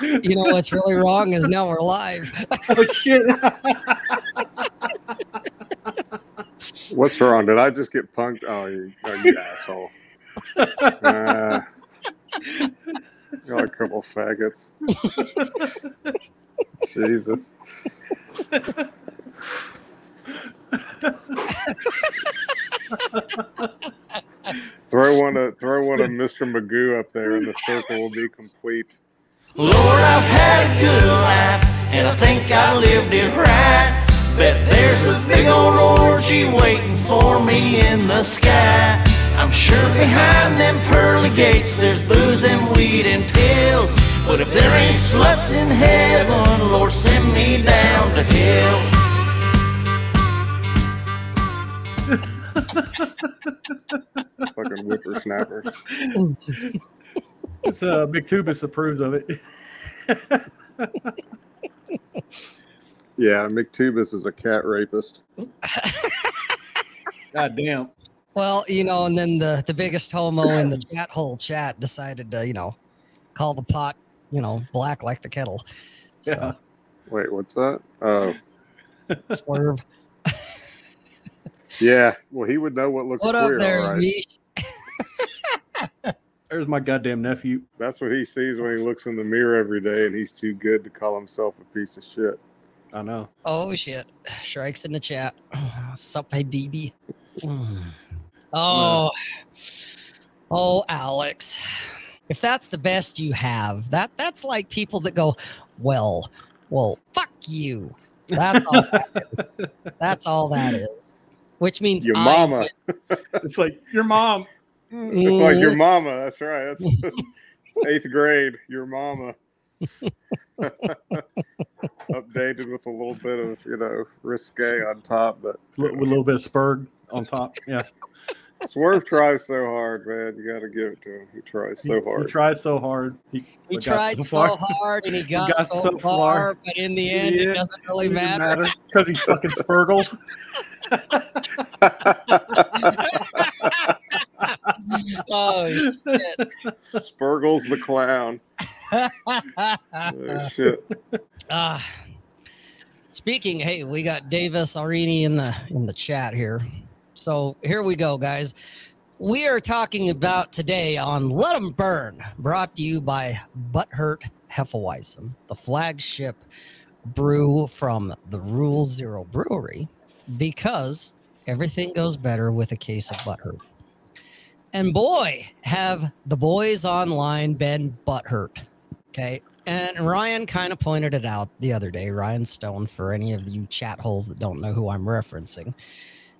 you know what's really wrong is now we're live. Oh shit! What's wrong? Did I just get punked? Oh, you, oh, you asshole. Uh, you're a couple faggots. Jesus. throw one of throw one of Mr. Magoo up there, and the circle will be complete. Lord, I've had a good life, and I think I lived it right. Bet there's a big old orgy waiting for me in the sky. I'm sure behind them pearly gates there's booze and weed and pills. But if there ain't sluts in heaven, Lord, send me down to hell. Fucking whippersnapper. It's, uh, Big Tubus approves of it. Yeah, McTubus is a cat rapist. God damn. Well, you know, and then the the biggest homo in the chat hole chat decided to, you know, call the pot, you know, black like the kettle. So Yeah. Wait, what's that? Oh, swerve. yeah. Well, he would know what looks What queer, up there, all right. Mish? There's my goddamn nephew. That's what he sees when he looks in the mirror every day, and he's too good to call himself a piece of shit. I know. Oh shit. Strikes in the chat. Sup, hey BB. Oh. Oh, Alex. If that's the best you have, that that's like people that go, well, well, fuck you. That's all that is. That's all that is. Which means Your I mama. win. It's like your mom. It's like your Mm, mama. That's right. That's, that's eighth grade. Your mama. Updated with a little bit of you know risque on top, but With with a little bit of spurg on top. Yeah. Swerve tries so hard, man. You got to give it to him. He tries He, so he hard. tried so hard. He, He tried so far. hard and he got, got so, so far, far. but in the end, Yeah, it doesn't really Doesn't matter. because he's fucking spurgles. Oh shit! Spurgles the clown. Oh, shit. Ah. speaking, hey, we got Davis Arini in the in the chat here. So here we go, guys. We are talking about today on Let 'em Burn, brought to you by Butthurt Hefeweizen, the flagship brew from the Rule Zero Brewery, because everything goes better with a case of Butthurt. And boy, have the boys online been butthurt. Okay. And Ryan kind of pointed it out the other day, Ryan Stone, for any of you chat holes that don't know who I'm referencing,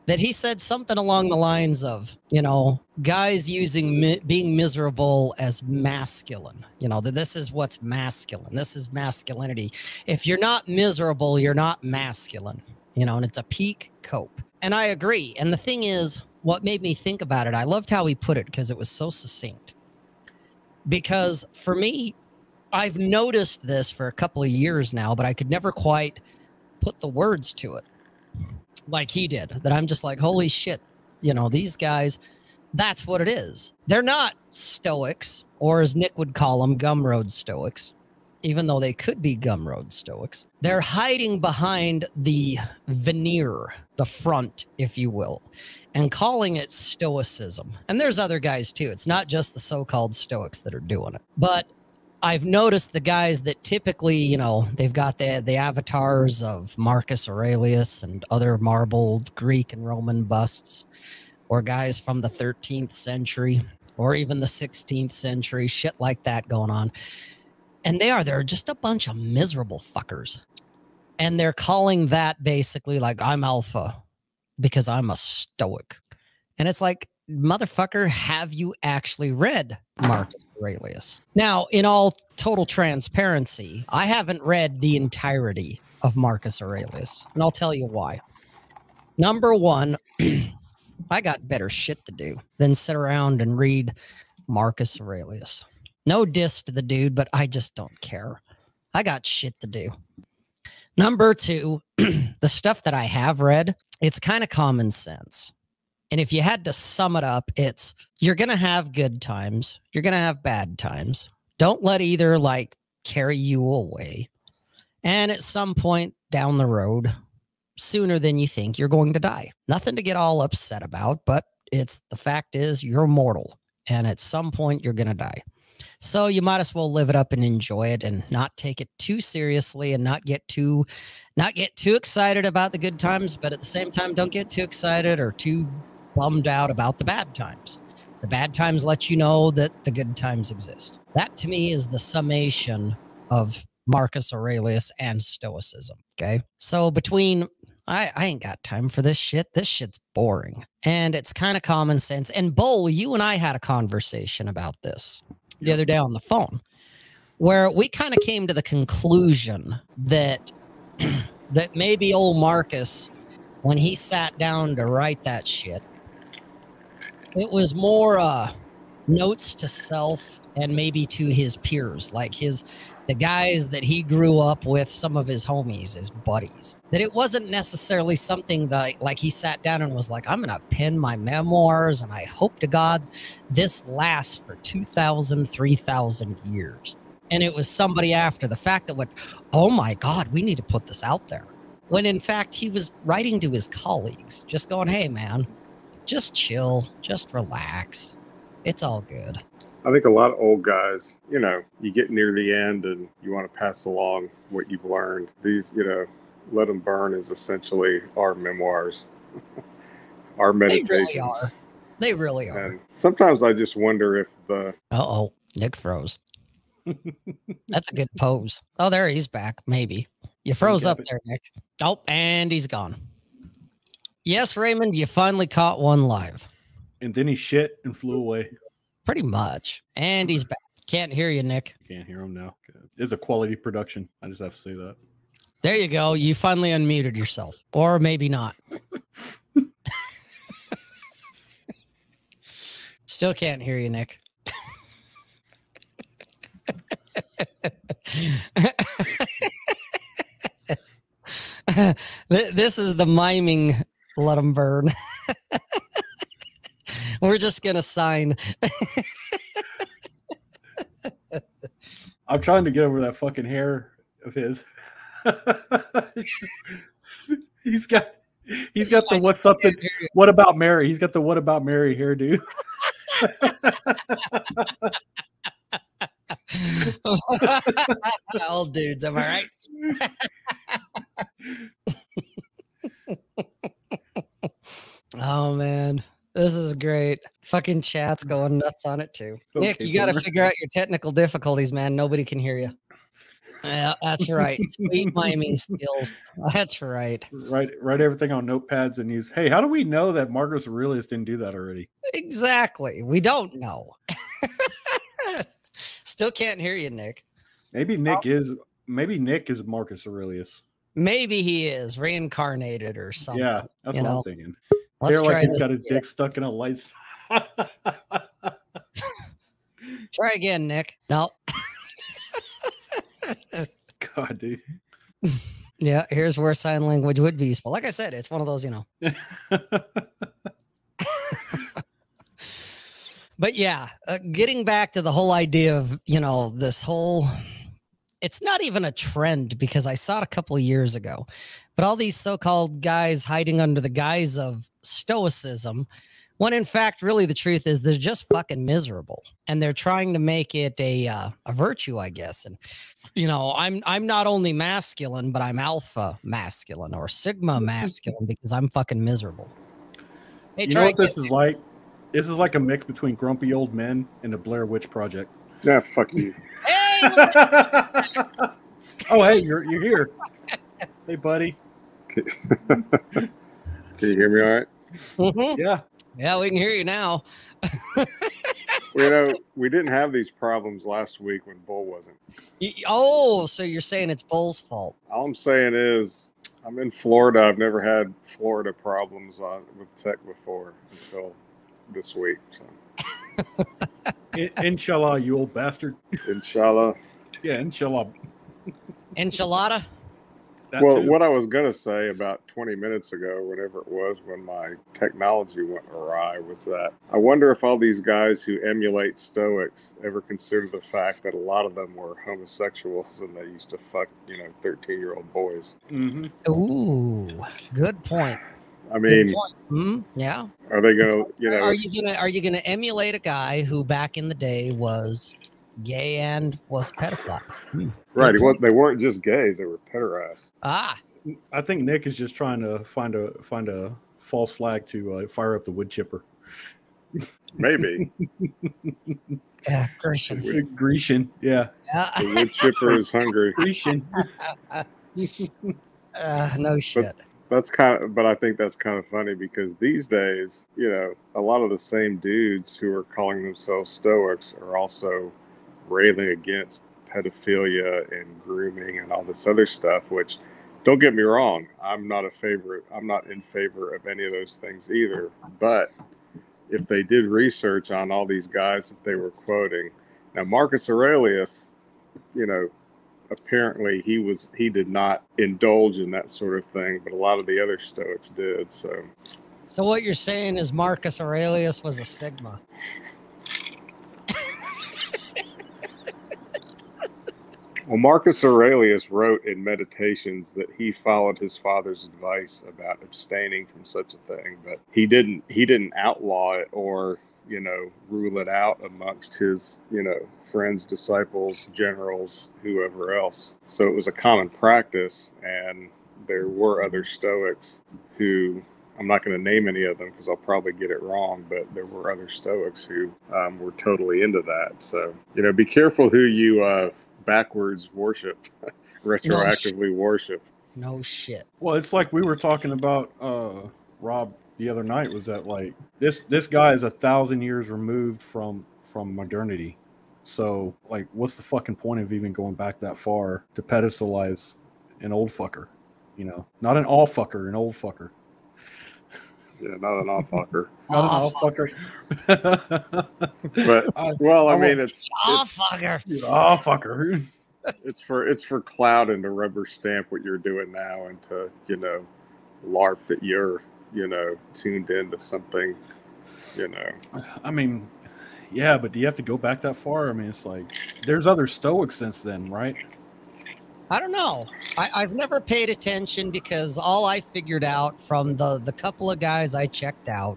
that he said something along the lines of, you know, guys using mi- being miserable as masculine. You know, that this is what's masculine. This is masculinity. If you're not miserable, you're not masculine, you know, and it's a peak cope. And I agree. And the thing is, what made me think about it, I loved how he put it because it was so succinct. Because for me, I've noticed this for a couple of years now, but I could never quite put the words to it like he did. That I'm just like, holy shit, you know, these guys, that's what it is. They're not stoics, or as Nick would call them, gumroad stoics, even though they could be gumroad stoics. They're hiding behind the veneer, the front, if you will, and calling it stoicism. And there's other guys too. It's not just the so called stoics that are doing it. But I've noticed the guys that typically, you know, they've got the the avatars of Marcus Aurelius and other marbled Greek and Roman busts, or guys from the 13th century, or even the 16th century, shit like that going on. And they are they're just a bunch of miserable fuckers. And they're calling that basically like I'm alpha because I'm a stoic. And it's like, motherfucker, have you actually read Marcus Aurelius? Now, in all total transparency, I haven't read the entirety of Marcus Aurelius, and I'll tell you why. Number one, I got better shit to do than sit around and read Marcus Aurelius. No diss to the dude, but I just don't care. I got shit to do. Number two, the stuff that I have read, it's kind of common sense. And if you had to sum it up, it's you're going to have good times, you're going to have bad times. Don't let either like carry you away. And at some point down the road, sooner than you think, you're going to die. Nothing to get all upset about, but it's the fact is you're mortal. And at some point, you're going to die. So you might as well live it up and enjoy it and not take it too seriously and not get too not get too excited about the good times, but at the same time don't get too excited or too bummed out about the bad times. The bad times let you know that the good times exist. That to me is the summation of Marcus Aurelius and Stoicism. Okay. So between I, I ain't got time for this shit. This shit's boring. And it's kind of common sense. And Bull, you and I had a conversation about this the other day on the phone where we kind of came to the conclusion that that maybe old Marcus, when he sat down to write that shit, it was more uh notes to self and maybe to his peers, like his the guys that he grew up with, some of his homies, his buddies. That it wasn't necessarily something that like he sat down and was like, I'm gonna pen my memoirs and I hope to God this lasts for 2,000, 3,000 years. And it was somebody after the fact that went, Oh my God, we need to put this out there. When in fact he was writing to his colleagues, just going, Hey man, just chill, just relax. It's all good. I think a lot of old guys, you know, you get near the end and you want to pass along what you've learned. These, you know, let them burn is essentially our memoirs, our meditations. They meditations. really are. They really are. And sometimes I just wonder if the Uh oh, Nick froze. That's a good pose. Oh, there he's back. Maybe you froze up Gabby. there, Nick. Oh, and he's gone. Yes, Raymond, you finally caught one live. And then he shit and flew away. Pretty much. And he's back. Can't hear you, Nick. Can't hear him now. It's a quality production. I just have to say that. There you go. You finally unmuted yourself, or maybe not. Still can't hear you, Nick. This is the miming let them burn. We're just gonna sign. I'm trying to get over that fucking hair of his. he's got he's got the what's something can't hear you. what about Mary? He's got the what about Mary hairdo. Old dudes, am I right? oh man, this is great. Fucking chat's mm. going nuts on it too. Nick, you got to figure out your technical difficulties, man. Nobody can hear you. Yeah, that's right. Sweet miming skills. That's right. write write everything on notepads and use. Hey, how do we know that Marcus Aurelius didn't do that already? Exactly. We don't know. Still can't hear you, Nick. Maybe Nick oh. is maybe Nick is Marcus Aurelius. Maybe he is reincarnated or something. yeah, that's what know. I'm thinking. Let's They're like he's got his again. dick stuck in a light. Try again, Nick. No. God, dude. Yeah, here's where sign language would be useful. Like I said, it's one of those, you know. But yeah, uh, getting back to the whole idea of, you know, this whole it's not even a trend because I saw it a couple of years ago. But all these so-called guys hiding under the guise of stoicism when in fact really the truth is they're just fucking miserable and they're trying to make it a uh, a virtue, I guess. And you know, I'm I'm not only masculine, but I'm alpha masculine or sigma masculine because I'm fucking miserable. Hey, you know what this again. is like? This is like a mix between Grumpy Old Men and the Blair Witch Project. yeah, fuck you. Hey, oh, hey, you're you're here. Hey, buddy. Can you hear me all right? Mhm. Yeah. Yeah, we can hear you now. You know, we didn't have these problems last week when Bull wasn't. Oh, so you're saying it's Bull's fault? All I'm saying is, I'm in Florida. I've never had Florida problems on with tech before until this week. So, In- inshallah, you old bastard. inshallah. Yeah, inshallah. Enchilada? That well, too. what I was gonna say about 20 minutes ago, whatever it was, when my technology went awry, was that I wonder if all these guys who emulate Stoics ever consider the fact that a lot of them were homosexuals and they used to fuck, you know, 13 year old boys. Mhm. Ooh, good point. I mean, point. Hmm, yeah. are they gonna, you know, are you gonna are you gonna emulate a guy who back in the day was gay and was a pedophile? Hmm, right? good Well, they weren't just gays; they were pederasts. Ah, I think Nick is just trying to find a find a false flag to uh, fire up the wood chipper. Maybe yeah, Christian. Grecian, yeah, Yeah. the wood chipper is hungry. Grecian. Uh, no shit. That's kind of, but I think that's kind of funny because these days, you know, a lot of the same dudes who are calling themselves Stoics are also railing against pedophilia and grooming and all this other stuff. Which, don't get me wrong, I'm not a favorite. I'm not in favor of any of those things either. But if they did research on all these guys that they were quoting, now Marcus Aurelius, you know, apparently he was he did not indulge in that sort of thing but a lot of the other stoics did so So what you're saying is Marcus Aurelius was a Sigma. Well marcus aurelius wrote in meditations that he followed his father's advice about abstaining from such a thing but he didn't he didn't outlaw it or you know rule it out amongst his you know friends disciples generals whoever else. So it was a common practice and there were other stoics who i'm not going to name any of them because i'll probably get it wrong but there were other stoics who um, were totally into that. So you know be careful who you uh, backwards worship retroactively worship No shit. Well, it's like we were talking about uh Rob the other night was that like this this guy is a thousand years removed from from modernity. So like what's the fucking point of even going back that far to pedestalize an old fucker? You know, not an all fucker, an old fucker. Yeah not an off fucker Not an all fucker. but well i I mean it's Oh, it's, fucker. all fucker. it's for it's for cloud and to rubber stamp what you're doing now and to you know larp that you're you know tuned into something you know I mean, yeah, but do you have to go back that far? I mean, it's like there's other Stoics since then, right? I don't know. I, I've never paid attention because all I figured out from the the couple of guys I checked out,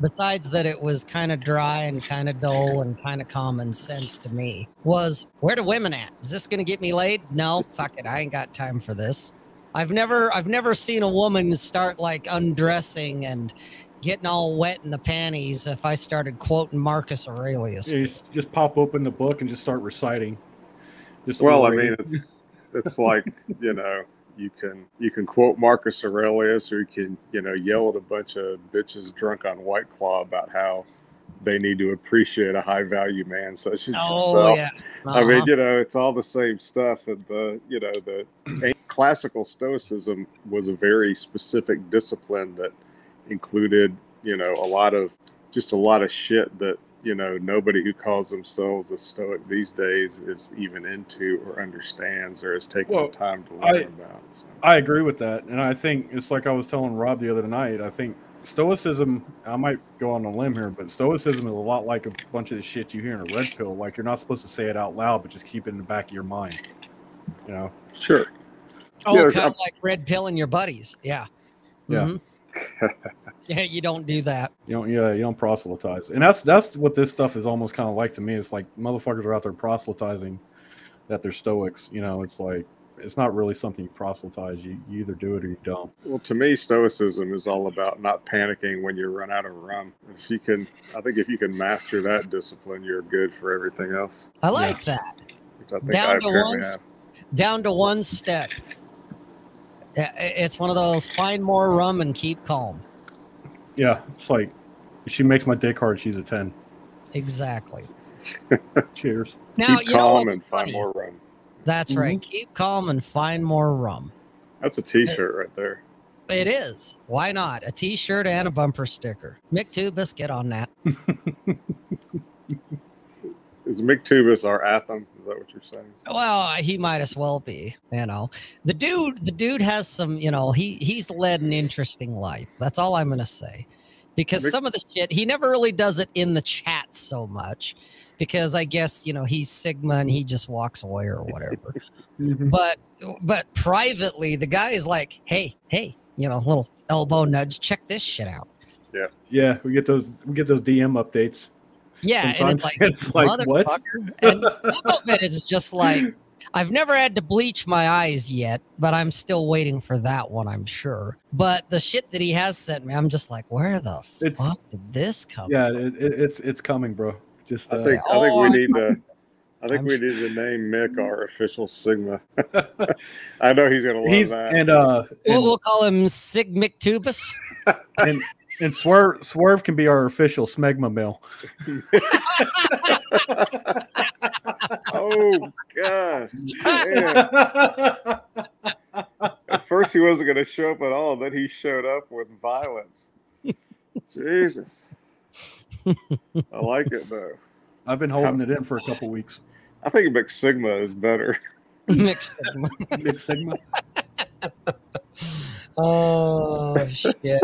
besides that it was kind of dry and kind of dull and kind of common sense to me, was where the women at? Is this gonna get me laid? No, fuck it. I ain't got time for this. I've never I've never seen a woman start like undressing and getting all wet in the panties if I started quoting Marcus Aurelius. You just, just pop open the book and just start reciting. Just well i mean it's it's like you know you can you can quote marcus aurelius or you can you know yell at a bunch of bitches drunk on white claw about how they need to appreciate a high value man such as Oh yourself yeah. I mean, Uh-huh. you know, it's all the same stuff. And the, you know, the classical Stoicism was a very specific discipline that included, you know, a lot of just a lot of shit that, you know, nobody who calls themselves a Stoic these days is even into or understands or has taken Well, the time to I- learn about. So. I agree with that, and I think it's like I was telling Rob the other night. I think Stoicism. I might go on a limb here, but Stoicism is a lot like a bunch of the shit you hear in a red pill. Like you're not supposed to say it out loud, but just keep it in the back of your mind. You know. Sure. Oh, Yeah, kind of like red pill and your buddies. Yeah. Yeah. Mhm. yeah, you don't do that. You don't, yeah, you don't proselytize, and that's that's what this stuff is almost kind of like to me. It's like motherfuckers are out there proselytizing that they're Stoics. You know, it's like it's not really something you proselytize. You, you either do it or you don't. Well, to me, Stoicism is all about not panicking when you run out of rum. If you can, I think if you can master that discipline, you're good for everything else. I like that. Which I think Down I to one have. Down to one step. It's one of those find more rum and keep calm. Yeah, it's like if she makes my dick hard, she's a ten. Exactly. Cheers. Now Keep you know calm what's and find funny? more rum. That's right. Mm-hmm. Keep calm and find more rum. That's a T-shirt right there. It is. Why not? A T-shirt and a bumper sticker. Mick Tubus, get on that. Is Mick Tubus our Atham? Is that what you're saying? Well, he might as well be. You know, the dude, the dude has some. You know, he he's led an interesting life. That's all I'm gonna say. Because Vic- some of the shit he never really does it in the chat so much. Because I guess you know he's Sigma and he just walks away or whatever. Mhm. but but privately, the guy is like, hey, hey, you know, little elbow nudge. Check this shit out. Yeah, yeah, we get those we get those DM updates. Yeah, and it's like, it's like, what? "Motherfucker." And some of it is just like, I've never had to bleach my eyes yet, but I'm still waiting for that one, I'm sure. But the shit that he has sent me, I'm just like, where the It's- fuck did this come Yeah, from? it, it, it's it's coming, bro. Just I uh, think I think Oh, we I'm- need to. I think I'm we need to name Mick our official Sigma. I know he's gonna love he's that. and uh We'll, and, we'll call him Sig Tubus. and, and Swerve Swerve can be our official smegma male. oh god! Man. At first, he wasn't gonna show up at all. Then he showed up with violence. Jesus, I like it though. I've been holding it in for a couple weeks. I think Mick Sigma is better. Mixed Sigma. Big Sigma. Oh shit.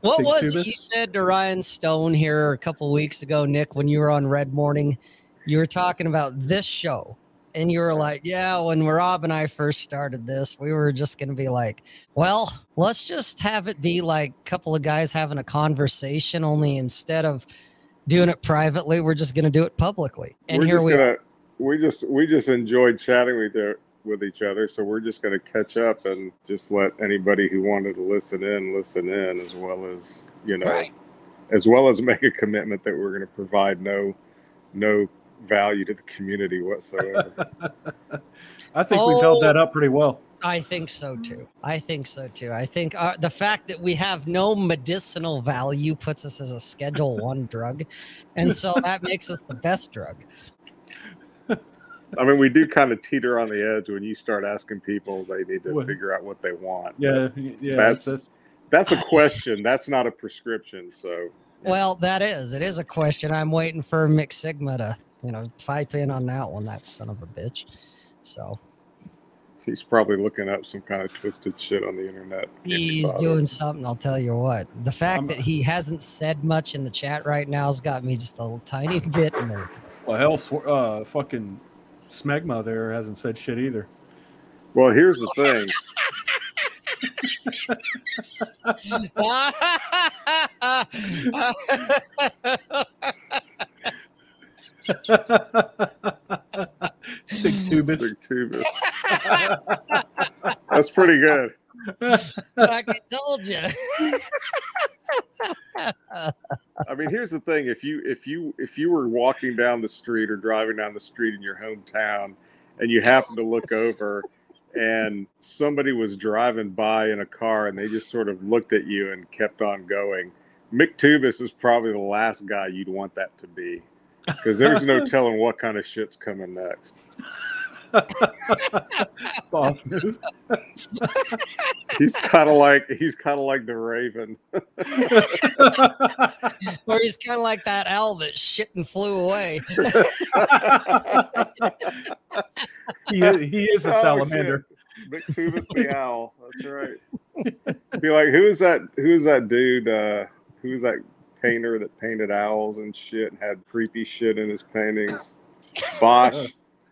What was you said to Ryan Stone here a couple weeks ago, Nick, when you were on Red Morning? You were talking about this show. And you were like, Yeah, when Rob and I first started this, we were just gonna be like, Well, let's just have it be like a couple of guys having a conversation, only instead of doing it privately, we're just gonna do it publicly. And we're here we gonna, are. we just we just enjoyed chatting with with each other. So we're just gonna catch up and just let anybody who wanted to listen in listen in, as well as you know, Right. as well as make a commitment that we're going to provide no no value to the community whatsoever. I think we've held Oh. that up pretty well. I think so too. I think so too. I think uh, the fact that we have no medicinal value puts us as a Schedule One drug, and so that makes us the best drug. I mean, we do kind of teeter on the edge when you start asking people they need to What? figure out what they want. Yeah, yeah. That's- that's, That's a question. That's not a prescription. So Well, that is. It is a question. I'm waiting for Mick Sigma to, you know, pipe in on that one. That son of a bitch. So he's probably looking up some kind of twisted shit on the internet. He's doing something. I'll tell you what. The fact I'm- that he hasn't said much in the chat right now has got me just a little tiny bit nervous. well, hell, uh, fucking Smegma there hasn't said shit either. Well, here's the thing. Sig tubus. Big tubus. That's pretty good. I told you. I mean, here's the thing: if you if you if you were walking down the street or driving down the street in your hometown, and you happen to look over, and somebody was driving by in a car, and they just sort of looked at you and kept on going, Mick Tubus is probably the last guy you'd want that to be, because there's no telling what kind of shit's coming next. Boss move. He's kind of like he's kind of like the Raven. Or he's kind of like that owl that shit and flew away. he, is, he is a Oh, salamander. shit. Mick the owl. That's right. Be like, who is that? Who is that dude? Uh, who is that painter that painted owls and shit and had creepy shit in his paintings? Bosch.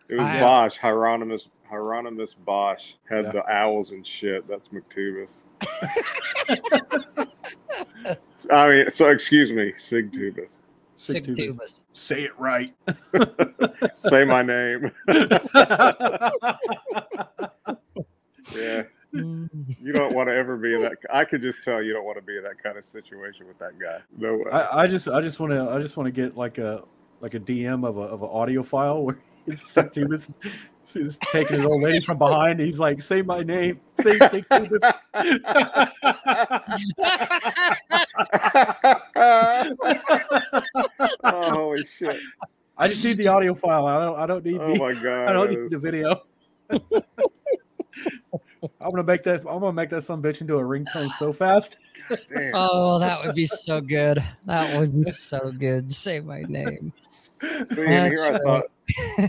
It was I- Bosch. Hieronymus Hieronymus Bosch had Yeah. the owls and shit. That's McTubus. I mean, so excuse me, Sig Tubus. Sig Sig tubus. tubus. Say it right. Say my name. Yeah. Mm. You don't want to ever be in that. I could just tell you don't want to be in that kind of situation with that guy. No way. I, I just I just want to I just want to get like a like a DM of a of an audio file where Sig tubus is, is taking his old lady from behind. He's like, "Say my name, say Sig tubus." oh, holy shit! I just need the audio file. I don't I don't need Oh the my god! I don't that need the video. I'm gonna make that. I'm gonna make that some bitch into a ringtone so fast. Oh, that would be so good. That would be so good. Say my name. See, and here I thought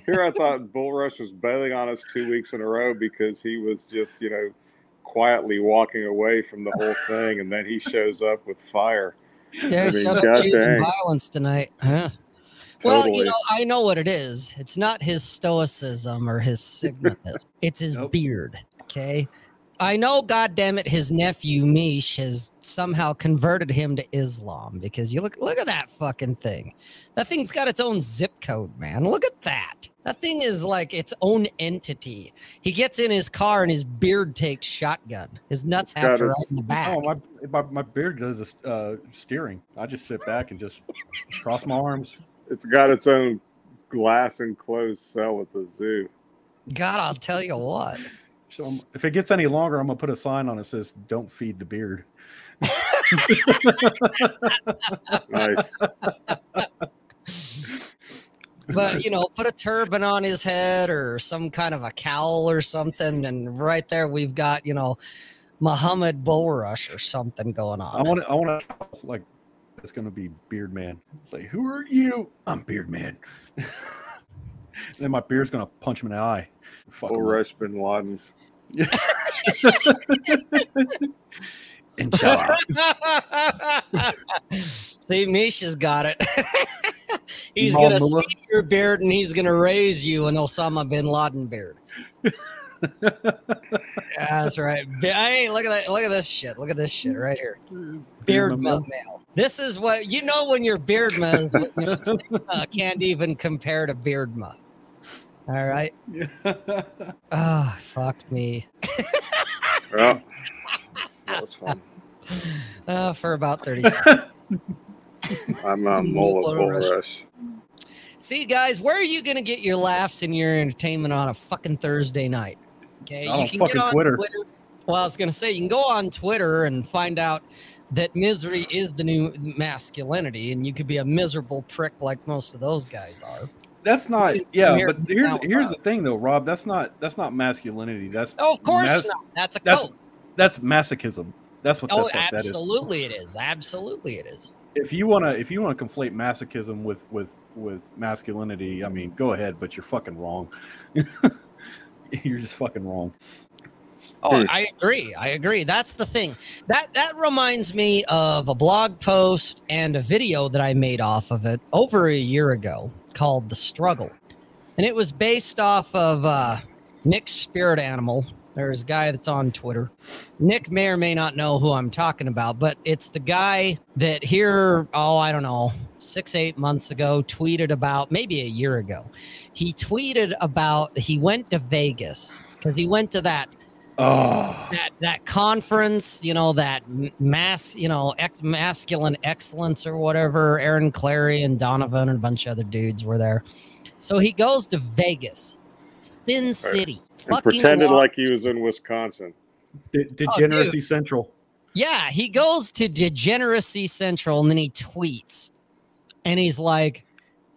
here I thought Bull Rush was bailing on us two weeks in a row because he was just, you know, quietly walking away from the whole thing, and then he shows up with fire. Yeah, mean, shut up God choosing violence tonight. Huh? Well, you know, I know what it is. It's not his stoicism or his sigmatness. it's his Nope. beard. Okay. I know, goddamn it, his nephew Mish has somehow converted him to Islam because you look look at that fucking thing. That thing's got its own zip code, man. Look at that. That thing is like its own entity. He gets in his car and his beard takes shotgun. His nuts It's have to ride its- in the back. Oh, my, my my beard does this, uh, steering. I just sit back and just cross my arms. It's got its own glass enclosed cell at the zoo. God, I'll tell you what. So I'm- if it gets any longer, I'm gonna put a sign on it says "Don't feed the beard." Nice. but you know, put a turban on his head or some kind of a cowl or something, and right there we've got you know Muhammad Bulrush or something going on. I want to. I want to like. It's gonna be Beard Man. It's like, who are you? I'm Beard Man. then my beard's gonna punch him in the eye. Fuck Bull. Rush bin Laden. Inshallah. See, Misha's got it. he's Mom gonna Mullah. see your beard and he's gonna raise you an Osama bin Laden beard. Yeah, that's right. Be- Hey, look at that! Look at this shit! Look at this shit right here. Beard mud mail. This is what you know when your beard mud is what, you know, uh, can't even compare to beard mud. All right. Oh, fuck me. Oh, that was fun. Uh, for about 30 seconds. I'm a mole of Bull Bull Rush. See, guys, where are you going to get your laughs and your entertainment on a fucking Thursday night? Okay. On you can fucking get on Twitter. Well, I was going to say, you can go on Twitter and find out that misery is the new masculinity, and you could be a miserable prick like most of those guys are. That's not. Yeah, here but here's here's the thing though, Rob. That's not that's not masculinity. That's Oh, of course Mas- not. That's a that's that's masochism. That's what the Oh, fuck that is. absolutely it is. Absolutely it is. If you wanna if you wanna conflate masochism with with with masculinity, I mean, go ahead, but you're fucking wrong. you're just fucking wrong. Oh. I agree. I agree. That's the thing. That that reminds me of a blog post and a video that I made off of it over a year ago called "The Struggle," and it was based off of uh, Nick's spirit animal. There's a guy that's on Twitter. Nick may or may not know who I'm talking about, but it's the guy that here, oh, I don't know, six, eight months ago, tweeted about maybe a year ago. He tweeted about he went to Vegas because he went to that Oh, that that conference, you know, that mass, you know, ex- masculine excellence or whatever. Aaron Clarey and Donovan and a bunch of other dudes were there. So he goes to Vegas, Sin City, And fucking pretended Las- like he was in Wisconsin. de- oh, degeneracy central. yeah, he goes to Degeneracy Central and then he tweets, and he's like,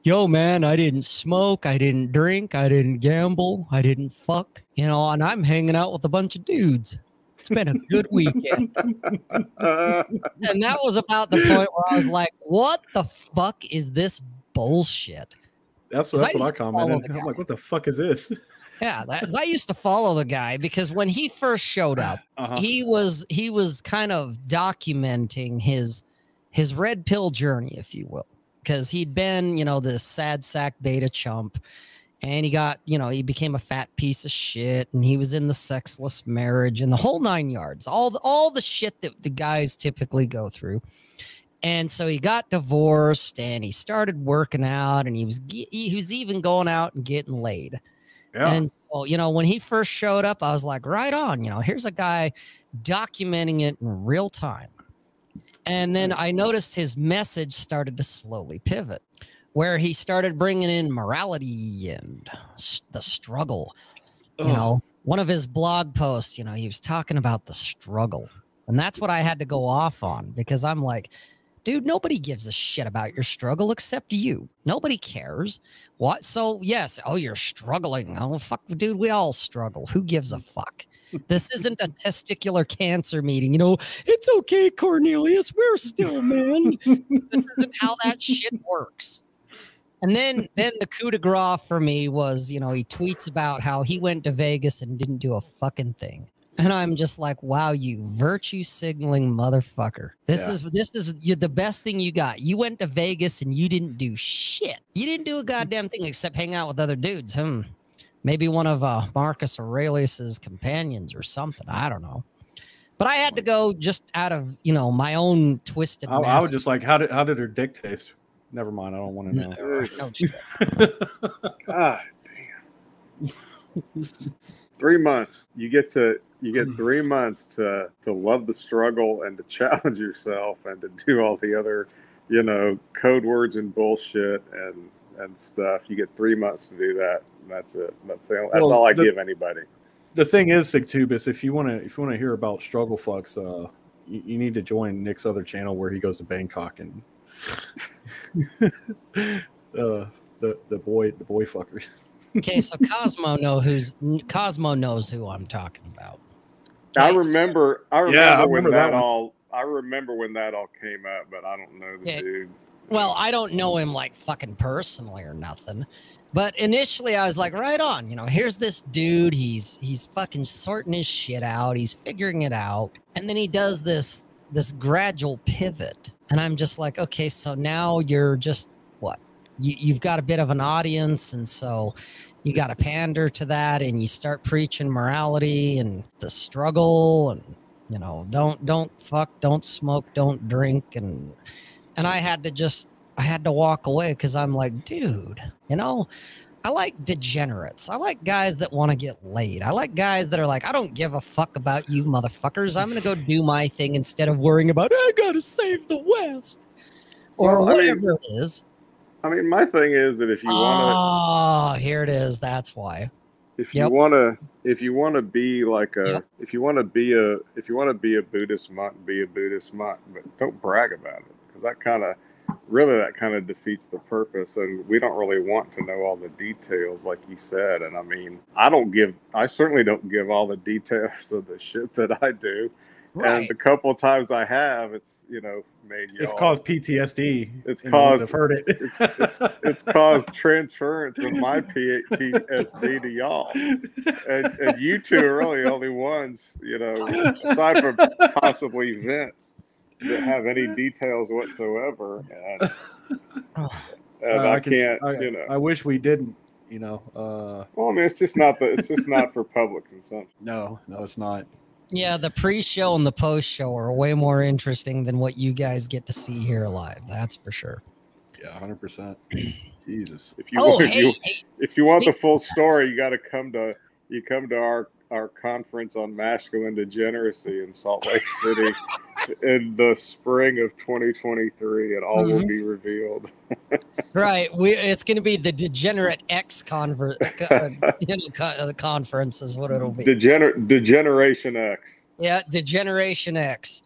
"Yo, man, I didn't smoke, I didn't drink, I didn't gamble, I didn't fuck, you know, and I'm hanging out with a bunch of dudes. It's been a good weekend." And that was about the point where I was like, "What the fuck is this bullshit?" That's, 'Cause that's I what I commented. I'm like, what the fuck is this? Yeah, that's I used to follow the guy because when he first showed up, Uh-huh. he was he was kind of documenting his his red pill journey, if you will, because he'd been you know this sad sack beta chump, and he got you know he became a fat piece of shit, and he was in the sexless marriage and the whole nine yards, all the, all the shit that the guys typically go through. And so he got divorced and he started working out and he was he was even going out and getting laid. yeah. And so, you know, when he first showed up, I was like, right on, you know, here's a guy documenting it in real time. And then I noticed his message started to slowly pivot, where he started bringing in morality and the struggle. You know, one of his blog posts, you know, he was talking about the struggle. And that's what I had to go off on because I'm like, dude, nobody gives a shit about your struggle except you. Nobody cares. What? So, yes. Oh, you're struggling. Oh, fuck, dude, we all struggle. Who gives a mm. fuck? This isn't a testicular cancer meeting. You know, it's okay, Cornelius. We're still, man. this isn't how that shit works. And then then the coup de grace for me was, you know, he tweets about how he went to Vegas and didn't do a fucking thing. And I'm just like, wow, you virtue signaling motherfucker. This Yeah. is this is the best thing you got. You went to Vegas and you didn't do shit. You didn't do a goddamn thing except hang out with other dudes. Hmm. Maybe one of uh, Marcus Aurelius's companions or something. I don't know. But I had to go just out of you know my own twisted. I, I was just like, how did how did her dick taste? Never mind. I don't want to know. No. God damn. three months. You get to you get three months to to love the struggle and to challenge yourself and to do all the other, you know, code words and bullshit and and stuff. You get three months to do that. And that's it. That's the, that's Well, all I the- give anybody. the thing is, Sigtubis, if you want to if you want to hear about struggle fucks, uh, you, you need to join Nick's other channel where he goes to Bangkok and uh, the the boy the boy fuckers. Okay, so Cosmo know who's Cosmo knows who I'm talking about. I Right, so- remember I remember, Yeah, I when that, that all I remember when that all came up, but I don't know the Yeah. dude. Well, I don't know him like fucking personally or nothing. But initially I was like, right on, you know, here's this dude, he's he's fucking sorting his shit out, he's figuring it out. And then he does this this gradual pivot. And I'm just like, okay, so now you're just what? You you've got a bit of an audience, and so you got to pander to that and you start preaching morality and the struggle and you know, don't don't fuck, don't smoke, don't drink and and I had to just I had to walk away because I'm like, dude, you know, I like degenerates. I like guys that want to get laid. I like guys that are like, I don't give a fuck about you motherfuckers. I'm gonna go do my thing instead of worrying about I gotta save the West or Well, I mean- whatever it is. I mean, my thing is that if you want to. Oh, ah, here it is. That's why. to, if you Yep. want to, if you want to be like a, Yep. if you want to be a, if you want to be a Buddhist monk, be a Buddhist monk, but don't brag about it because that kind of, really, that kind of defeats the purpose. And we don't really want to know all the details, like you said. And I mean, I don't give, I certainly don't give all the details of the shit that I do. And Right. the couple of times I have, it's you know made It's caused PTSD. It's caused- I've heard it. it's it's it's caused transference of my PTSD to y'all, and, and you two are really the only ones, you know, aside from possibly Vince, that have any details whatsoever, and, and Uh, I, can- can't, I, you know. I wish we didn't. You know. Uh, well, I mean, it's just not the, it's just not for public consumption. no, no, it's not. Yeah, the pre-show and the post-show are way more interesting than what you guys get to see here live. That's for sure. Yeah, hundred percent. Jesus. If you Oh, want, if you hey, if you want the full story, you got to come to you come to our our conference on masculine degeneracy in Salt Lake City in the spring of 2023, It all will Mhm. be revealed. right. We it's going to be the Degenerate X conver- uh, you know, co- uh, conference is what it'll be. Degener- Degeneration X. Yeah, Degeneration X.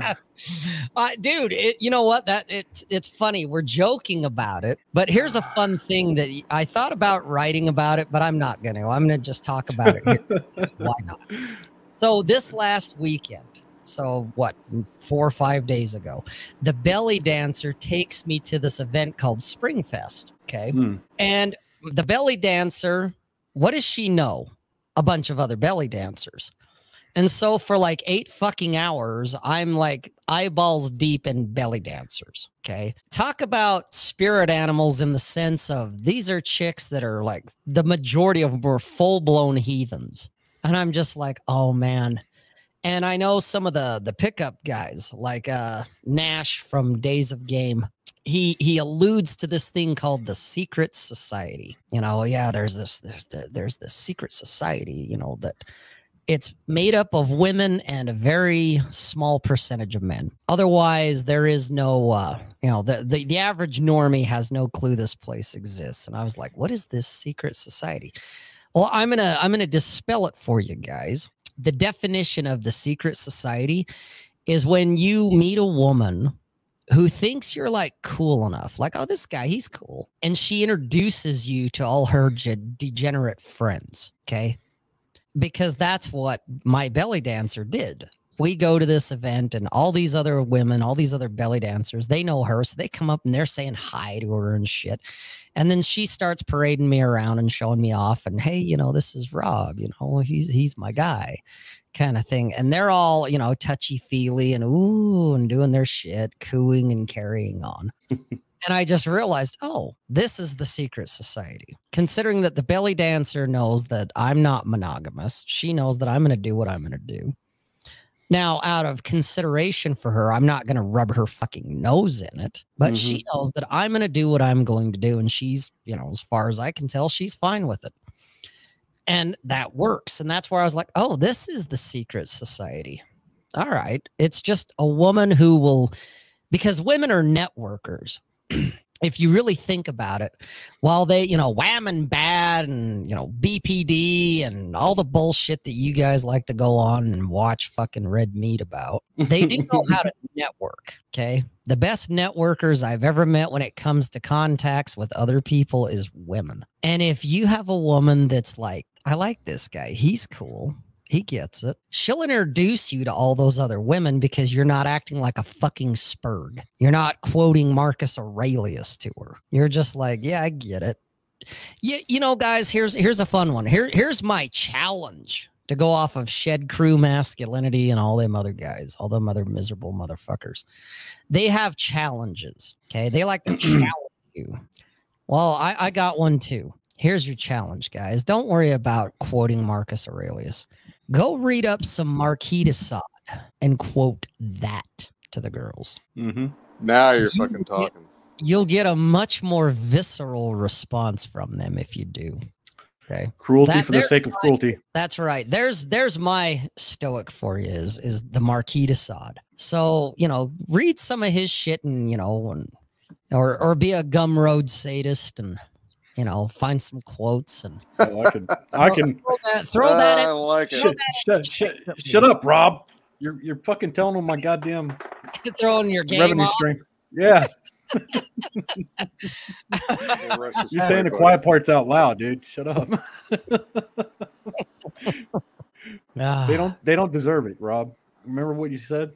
uh, dude, it, you know what? That it, it's funny. We're joking about it, but here's a fun thing that I thought about writing about it, but I'm not going to. I'm going to just talk about it here. Why not? So this last weekend, so what, four or five days ago, the belly dancer takes me to this event called Springfest. Okay. Hmm. And the belly dancer, what does she know? A bunch of other belly dancers. And so for like eight fucking hours, I'm like eyeballs deep in belly dancers. Okay. Talk about spirit animals in the sense of these are chicks that are like the majority of them were full blown heathens. And I'm just like, oh man. And I know some of the the pickup guys, like uh Nash from Days of Game, he he alludes to this thing called the secret society you know yeah there's this there's the, there's this secret society you know that it's made up of women and a very small percentage of men otherwise there is no uh you know the, the the average normie has no clue this place exists and i was like what is this secret society well i'm gonna i'm gonna dispel it for you guys the definition of the secret society is when you meet a woman who thinks you're like cool enough, like, oh, this guy, he's cool. And she introduces you to all her degenerate friends. Okay. Because that's what my belly dancer did. we go to this event and all these other women, all these other belly dancers, they know her. So they come up and they're saying hi to her and shit. And then she starts parading me around and showing me off. And hey, you know, this is Rob, you know, he's he's my guy kind of thing. And they're all, you know, touchy feely and ooh and doing their shit, cooing and carrying on. and I just realized, oh, this is the secret society. Considering that the belly dancer knows that I'm not monogamous, she knows that I'm going to do what I'm going to do. Now, out of consideration for her, I'm not going to rub her fucking nose in it, but she mm-hmm. knows that I'm going to do what I'm going to do. And she's, you know, as far as I can tell, she's fine with it. And that works. And that's where I was like, oh, this is the secret society. All right. It's just a woman who will, because women are networkers. if you really think about it, while they, you know, wham and bad and, you know, BPD and all the bullshit that you guys like to go on and watch fucking red meat about, they do know how to network. Okay. The best networkers I've ever met when it comes to contacts with other people is women. And if you have a woman that's like, I like this guy, he's cool. He gets it. She'll introduce you to all those other women because you're not acting like a fucking spurg. You're not quoting Marcus Aurelius to her. You're just like, yeah, I get it. Yeah, you know, guys, here's here's a fun one. Here, here's my challenge to go off of shed crew masculinity and all them other guys, all them other miserable motherfuckers. They have challenges. Okay. They like to challenge you. Well, I, I got one too. Here's your challenge, guys. Don't worry about quoting Marcus Aurelius go read up some Marquis de Sade and quote that to the girls. Mm-hmm. Now you're You fucking get- talking. You'll get a much more visceral response from them if you do. Okay. Cruelty That- for the sake of cruelty. That's right. There's there's my stoic for you is is the Marquis de Sade. So, you know, read some of his shit and, you know, and or or be a gumroad sadist and you know, find some quotes and Oh, I can, I can. throw that throw that I in like it. throw Shut, shut, shut, shut up, Rob. You're you're fucking telling them my goddamn throw in your game revenue off. stream. Yeah, you're saying the quiet parts out loud, dude. Shut up. Ah. They don't they don't deserve it, Rob. Remember what you said?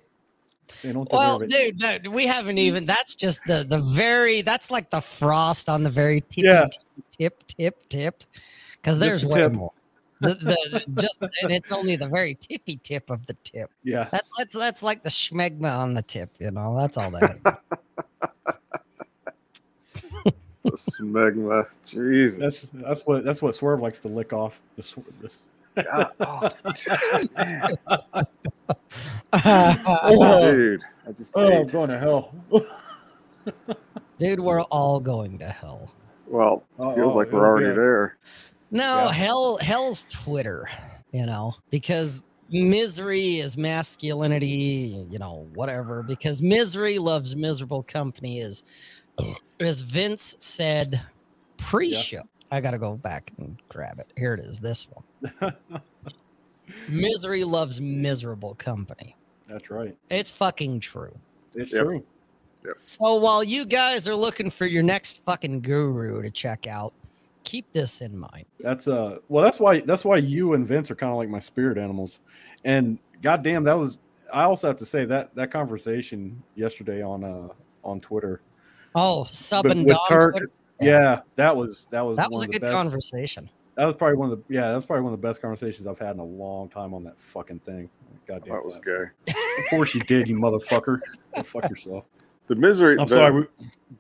They don't Well, it. dude, no, we haven't even. That's just the the very. That's like the frost on the very tip, Yeah. tip, tip, tip. Because there's the way tip. more. The, the just and it's only the very tippy tip of the tip. yeah. That, that's that's like the schmegma on the tip. You know, that's all that. The smegma. Jesus. That's that's what that's what Swerve likes to lick off. The, sw- the, God, oh, man. Oh. Dude, I just oh, I'm ate. going to hell. Dude, we're all going to hell. Well, Oh, feels oh, like we're already yeah. there. No, Yeah. hell, hell's Twitter. You know, because misery is masculinity. You know, whatever. Because misery loves miserable company. Is as Vince said pre-show. I gotta go back and grab it. Here it is. This one. misery loves miserable company. That's right. It's fucking true. It's Yep. true. So while you guys are looking for your next fucking guru to check out, keep this in mind. That's uh well that's why that's why you and Vince are kind of like my spirit animals. And goddamn that was I also have to say that that conversation yesterday on uh on Twitter. Oh, sub With- and with Dom. Turk- Twitter? Yeah, that was that was That one was a of the good best, conversation. That was probably one of the yeah, that's probably one of the best conversations I've had in a long time on that fucking thing. Goddamn. That was platform. gay. Of course you did, you motherfucker. Go fuck yourself. The misery. I'm the, sorry.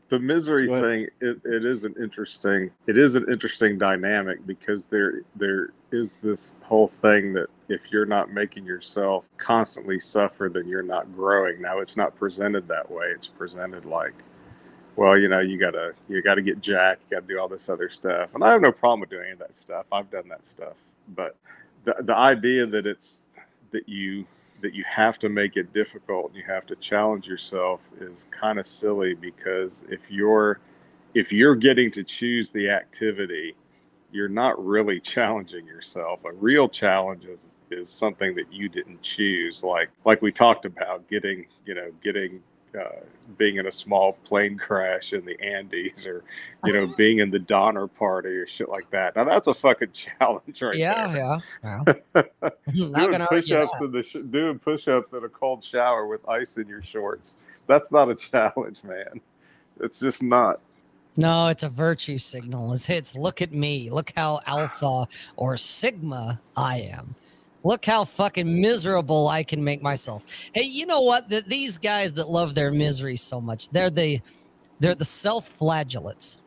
the misery thing it, it is an interesting it is an interesting dynamic because there there is this whole thing that if you're not making yourself constantly suffer then you're not growing now it's not presented that way it's presented like well you know you gotta you gotta get Jack, you gotta do all this other stuff. And i have no problem with doing any of that stuff. I've done that stuff. But the, the idea that it's that you that you have to make it difficult and you have to challenge yourself is kind of silly because if you're if you're getting to choose the activity you're not really challenging yourself. A real challenge is is something that you didn't choose. Like like we talked about getting you know getting uh, being in a small plane crash in the Andes or, you know, being in the Donner Party or shit like that. Now that's a fucking challenge right yeah, there. yeah, yeah. Not doing push-ups in the sh- doing push-ups in a cold shower with ice in your shorts. That's not a challenge, man. It's just not. No, it's a virtue signal. It's, it's look at me. Look how alpha or sigma I am. Look how fucking miserable I can make myself. Hey, you know what? The, these guys that love their misery so much, they're the they're the self-flagellates.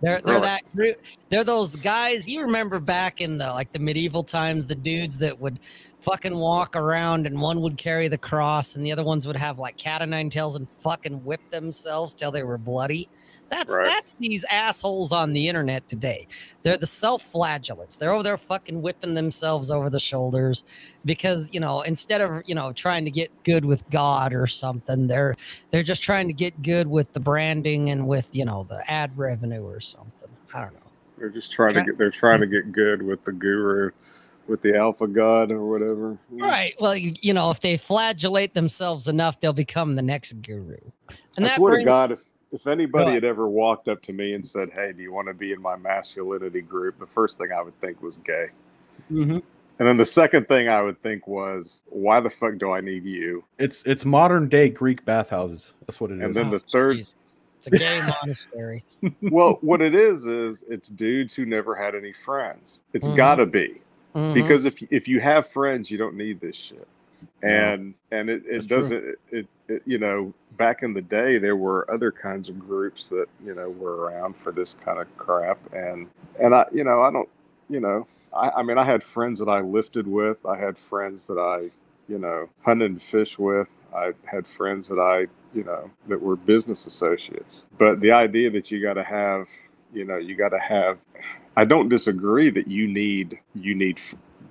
They're they're that group. They're those guys. You remember back in the like the medieval times, the dudes that would fucking walk around and one would carry the cross and the other ones would have like cat o' nine tails and fucking whip themselves till they were bloody. That's Right. that's these assholes on the internet today. They're the self-flagellates. They're over there fucking whipping themselves over the shoulders because you know instead of you know trying to get good with God or something, they're they're just trying to get good with the branding and with you know the ad revenue or something. I don't know. They're just trying to get. They're trying to hmm. get good with the guru, with the alpha god or whatever. Right. Well, you, you know, if they flagellate themselves enough, they'll become the next guru. And I that swear to brings, God, if if anybody had ever walked up to me and said, "Hey, do you want to be in my masculinity group?" the first thing I would think was gay, Mhm. and then the second thing I would think was, "Why the fuck do I need you?" It's it's modern day Greek bathhouses. That's what it is. And then Oh, the third, Jesus. It's a gay monastery. well, what it is is it's dudes who never had any friends. It's Mhm. got to be Mhm. because if if you have friends, you don't need this shit. No. And and it, it true. doesn't it, it, it you know back in the day there were other kinds of groups that you know were around for this kind of crap. And and I you know I don't you know I, I mean I had friends that I lifted with. I had friends that I you know hunted and fished with. I had friends that I you know that were business associates. But the idea that you got to have you know you got to have I don't disagree that you need you need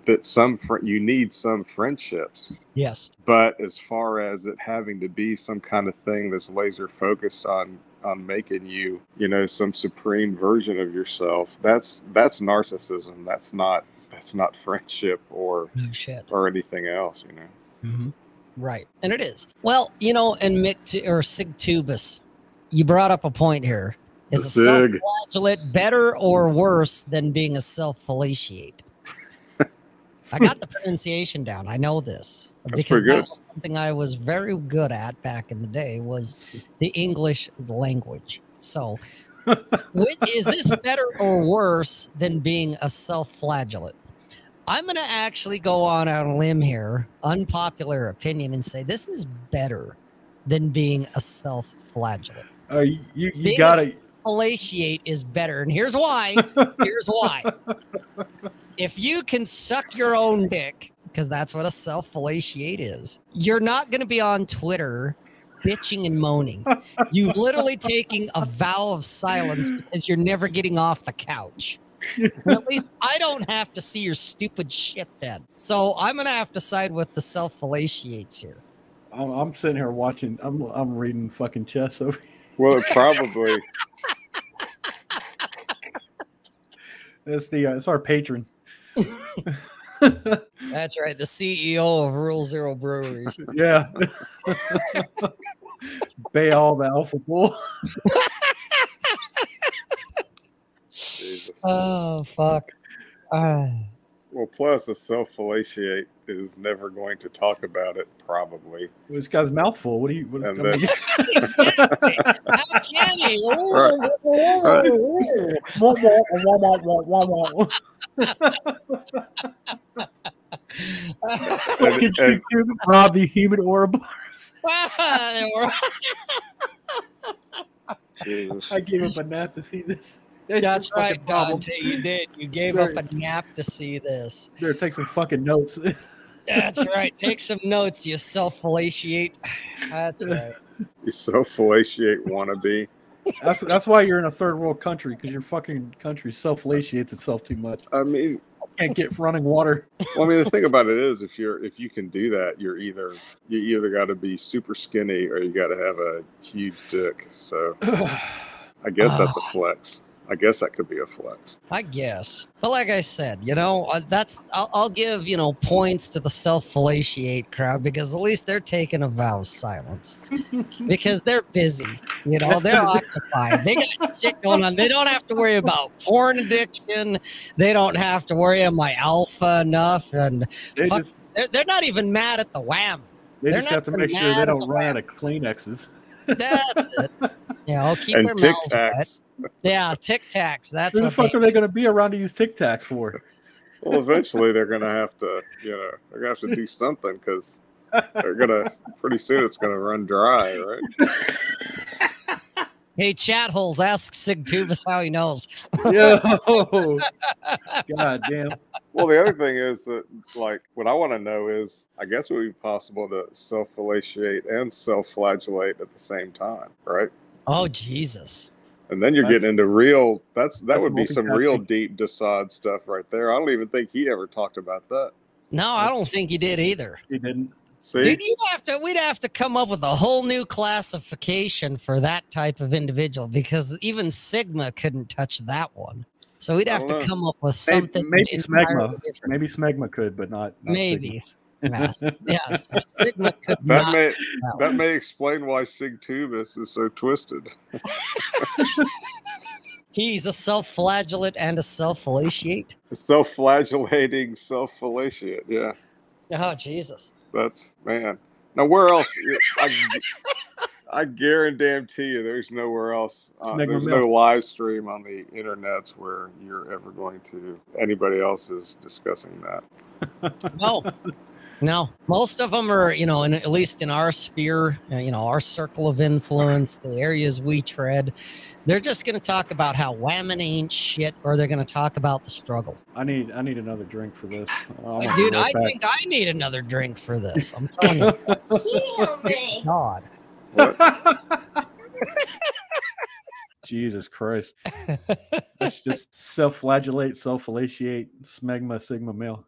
that some fr- you need some friendships yes. but as far as it having to be some kind of thing that's laser focused on on making you you know some supreme version of yourself that's that's narcissism that's not that's not friendship or No shit. or anything else you know hmm Right. And it is. Well, you know, and Mick T- or Sig Tubus, you brought up a point here. Is The a self-flagellate better or worse than being a self-fellatiate? I got the pronunciation down. I know this That's because pretty good. that was something I was very good at back in the day was the English language. So, which, is this better or worse than being a self-flagellate? I'm going to actually go on out a limb here, unpopular opinion, and say this is better than being a self-flagellate. Uh, you you Being a gotta. Fellatiate is better, and here's why. Here's why. If you can suck your own dick, because that's what a self-fellatiate is, you're not going to be on Twitter bitching and moaning. You literally taking a vow of silence because you're never getting off the couch. And at least I don't have to see your stupid shit then. So I'm gonna have to side with the self-fellatiates here. I'm, I'm sitting here watching. I'm I'm reading fucking chess over. here. well it probably It's the uh, it's our patron. That's right, the CEO of Rule Zero Breweries. yeah. Bay all the alpha bull. Oh fuck. Uh, well plus a self-fellatiate is never going to talk about it probably This guy's mouth full. What do you? What is And coming? then- exactly. How can he? Right. Wah, Fucking and- shoot you, Rob the human Ouroboros. They. I gave up a nap to see this. It's That's right. Dante. You did. You gave up a nap to see this. There, take some fucking notes. That's right. Take some notes, you self-fellatiate. That's right. you self-fellatiate wannabe That's that's why you're in a third world country because your fucking country self-latiates itself too much. I mean Can't get running water. Well, I mean, the thing about it is, if you're if you can do that, you're either you either got to be super skinny or you got to have a huge dick. So I guess that's a ah. flex. I guess that could be a flex. I guess. But like I said, you know, uh, that's I'll, I'll give you know points to the self-fellatiate crowd because at least they're taking a vow of silence because they're busy. You know, they're occupied. They got shit going on. They don't have to worry about porn addiction. They don't have to worry am I alpha enough, and They Fuck. just they're, they're not even mad at the wham. they They're just not have to make sure they don't the run out of Kleenexes. That's it. Yeah, I'll keep and their Tic mouths wet. Tacs. Yeah, Tic Tacs. That's Who the fuck they, are they going to be around to use Tic Tacs for? Well, eventually they're gonna have to, you know, they're gonna have to do something because they're gonna pretty soon it's gonna run dry, right? Hey, chat holes, ask Sig Tubus how he knows. Yo, god damn. Well, the other thing is that, like, what I want to know is, I guess it would be possible to self-fellatiate and self-flagellate at the same time, right? Oh, Jesus. And then you're That's- getting into real. That's that that's would be some real deep de Sade stuff right there. I don't even think he ever talked about that. No, I don't think he did either. He didn't. See, Dude, you'd have to we'd have to come up with a whole new classification for that type of individual because even Sigma couldn't touch that one. So we'd have to know. come up with something maybe entirely Smegma. different. Maybe Smegma could, but not. not Maybe. Sigma. Yes. yes. Sigma could that not. may that that may explain why Sig Tubus is so twisted. He's a self-flagellate and a self-fellatiate. Self-flagellating, self-fellatiate. Yeah, Oh Jesus. that's man. Now where else? I, I guarantee you, there's nowhere else. Uh, there's milk. no live stream on the internet where you're ever going to anybody else is discussing that. No. No, most of them are, you know, in, at least in our sphere, uh, you know, our circle of influence, the areas we tread, they're just going to talk about how whammon ain't shit, or they're going to talk about the struggle. I need. I need another drink for this. I wanna Dude, I back. think I need another drink for this. I'm telling you, God. Jesus Christ. Let's just self-flagellate, self-fellatiate, smegma, sigma male.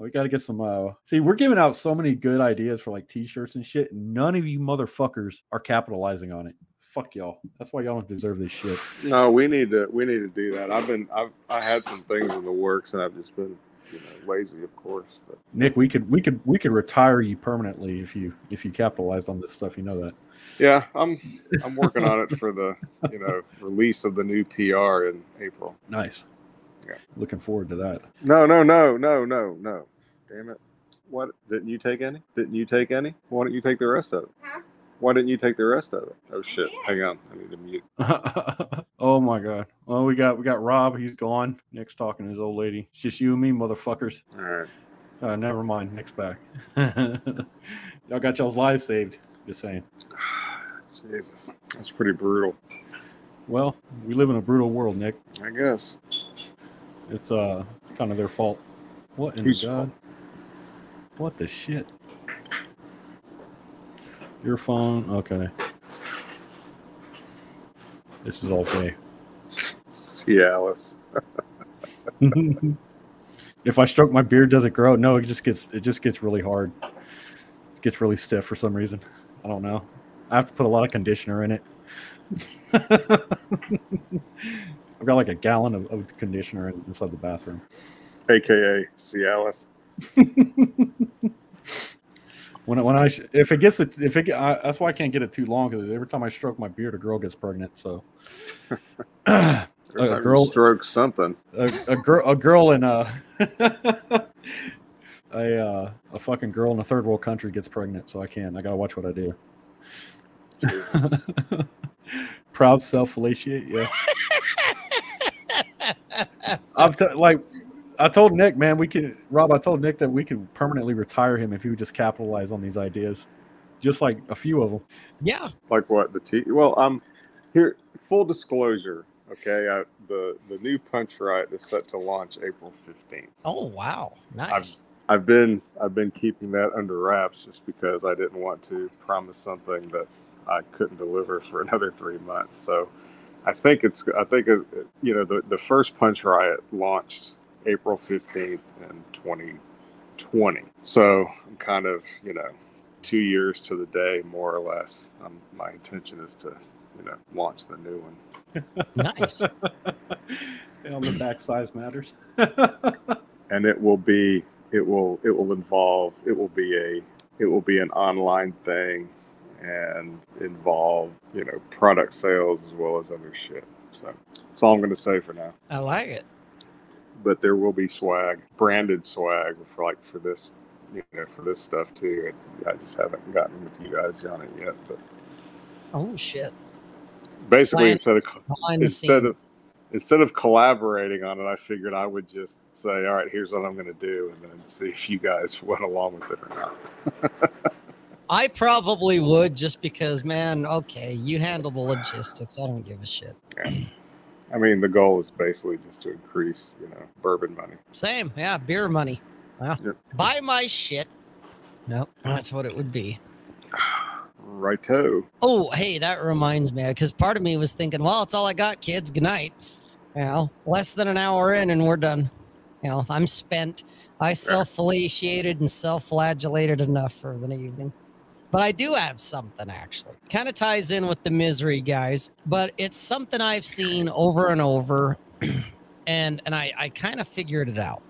We got to get some. Uh, see, we're giving out so many good ideas for like t-shirts and shit. and None of you motherfuckers are capitalizing on it. Fuck y'all. That's why y'all don't deserve this shit. No, we need to we need to do that. I've been I've I had some things in the works and I've just been you know lazy, of course. But Nick, we could we could we could retire you permanently if you if you capitalized on this stuff. You know that. yeah, I'm I'm working on it for the you know release of the new PR in April. Nice. Yeah. Looking forward to that. No, no, no, no, no, no. Damn it! What didn't you take any? Didn't you take any? Why don't you take the rest of it? Huh? Why didn't you take the rest of it? Oh shit! Hang on, I need to mute. oh my god. Well, we got we got Rob. He's gone. Nick's talking to his old lady. It's just you and me, motherfuckers. All right. Uh, never mind. Nick's back. y'all got y'all's lives saved. Just saying. Jesus, that's pretty brutal. Well, we live in a brutal world, Nick. I guess. It's uh kind of their fault. What in Whose God? What the shit? Your phone? Okay. This is all gay. See Alice. if I stroke my beard, does it grow? No, it just gets it just gets really hard. It gets really stiff for some reason. I don't know. I have to put a lot of conditioner in it. I've got like a gallon of, of conditioner in- inside the bathroom. AKA Cialis. When when I if it gets it if it get- I, that's why I can't get it too long because every time I stroke my beard, a girl gets pregnant. So a you girl strokes something. a, a girl a girl in a a uh, a fucking girl in a third world country gets pregnant. So I can't. I gotta watch what I do. Proud self fellatiate. Yeah. I'm t- like, I told Nick, man, we could, Rob, I told Nick that we could permanently retire him if he would just capitalize on these ideas, just like a few of them. Yeah. like what the T? Well, um, here full disclosure. Okay, I, the the new Punch Riot is set to launch April fifteenth. Oh wow. Nice. I've been I've been keeping that under wraps just because I didn't want to promise something that I couldn't deliver for another three months. So I think it's I think it, you know the the first Punch Riot launched April fifteenth in twenty twenty. So I'm kind of you know two years to the day more or less. Um, my intention is to you know launch the new one. Nice. on the back size matters. and it will be it will it will involve it will be a it will be an online thing and involve you know product sales as well as other shit so that's all i'm going to say for now I like it. But there will be swag branded swag for like for this you know for this stuff too and i just haven't gotten with you guys on it yet but Oh shit. basically Plan- instead of instead of instead of collaborating on it, I figured I would just say, "All right, here's what I'm going to do," and then see if you guys went along with it or not. I probably would just because, man, okay, you handle the logistics. I don't give a shit. I mean, the goal is basically just to increase, you know, bourbon money. Same. Yeah, beer money. Well, Yep. buy my shit. Nope, that's what it would be. Righto. Oh, hey, that reminds me because part of me was thinking, well, it's all I got, kids. Good night. You know, less than an hour in and we're done. You know, I'm spent. I self fellatiated and self flagellated enough for the evening. But I do have something actually. Kind of ties in with the misery, guys, but it's something I've seen over and over. and and I, I kind of figured it out.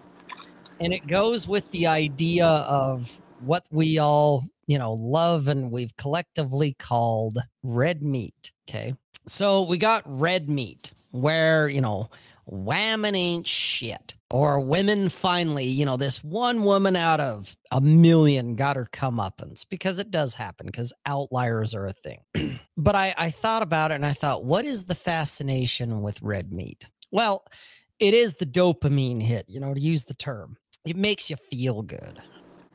And it goes with the idea of what we all, you know, love and we've collectively called red meat. Okay. So we got red meat where, you know, whammon ain't shit. Or women finally, you know, this one woman out of a million got her comeuppance because it does happen because outliers are a thing. but I, I thought about it and I thought, what is the fascination with red meat? Well, it is the dopamine hit, you know, to use the term. It makes you feel good.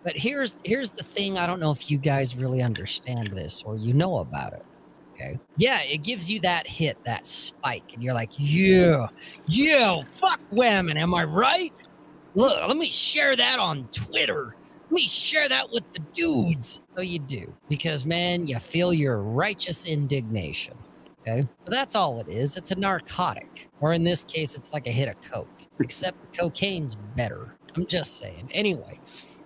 But here's here's the thing. I don't know if you guys really understand this or you know about it. Okay. Yeah, it gives you that hit, that spike, and you're like, yeah, yeah, fuck women, am I right? Look, let me share that on Twitter. Let me share that with the dudes. So you do, because man, you feel your righteous indignation. Okay. But that's all it is. It's a narcotic. Or in this case, it's like a hit of coke. Except cocaine's better. I'm just saying. Anyway,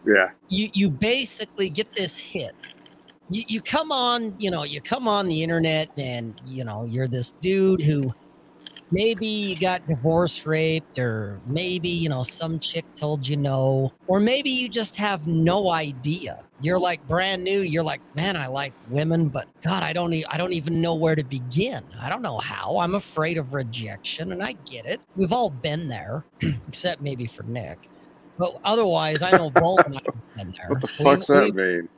Yeah. you you basically get this hit. You, you come on, you know, you come on the internet and you know, you're this dude who maybe you got divorce raped or maybe, you know, some chick told you no, or maybe you just have no idea. You're like brand new, you're like, "Man, I like women, but god, I don't e- I don't even know where to begin. I don't know how. I'm afraid of rejection." And I get it. We've all been there, except maybe for Nick. But otherwise, I know Bolt and I have been there. What the We- fuck's that we- mean?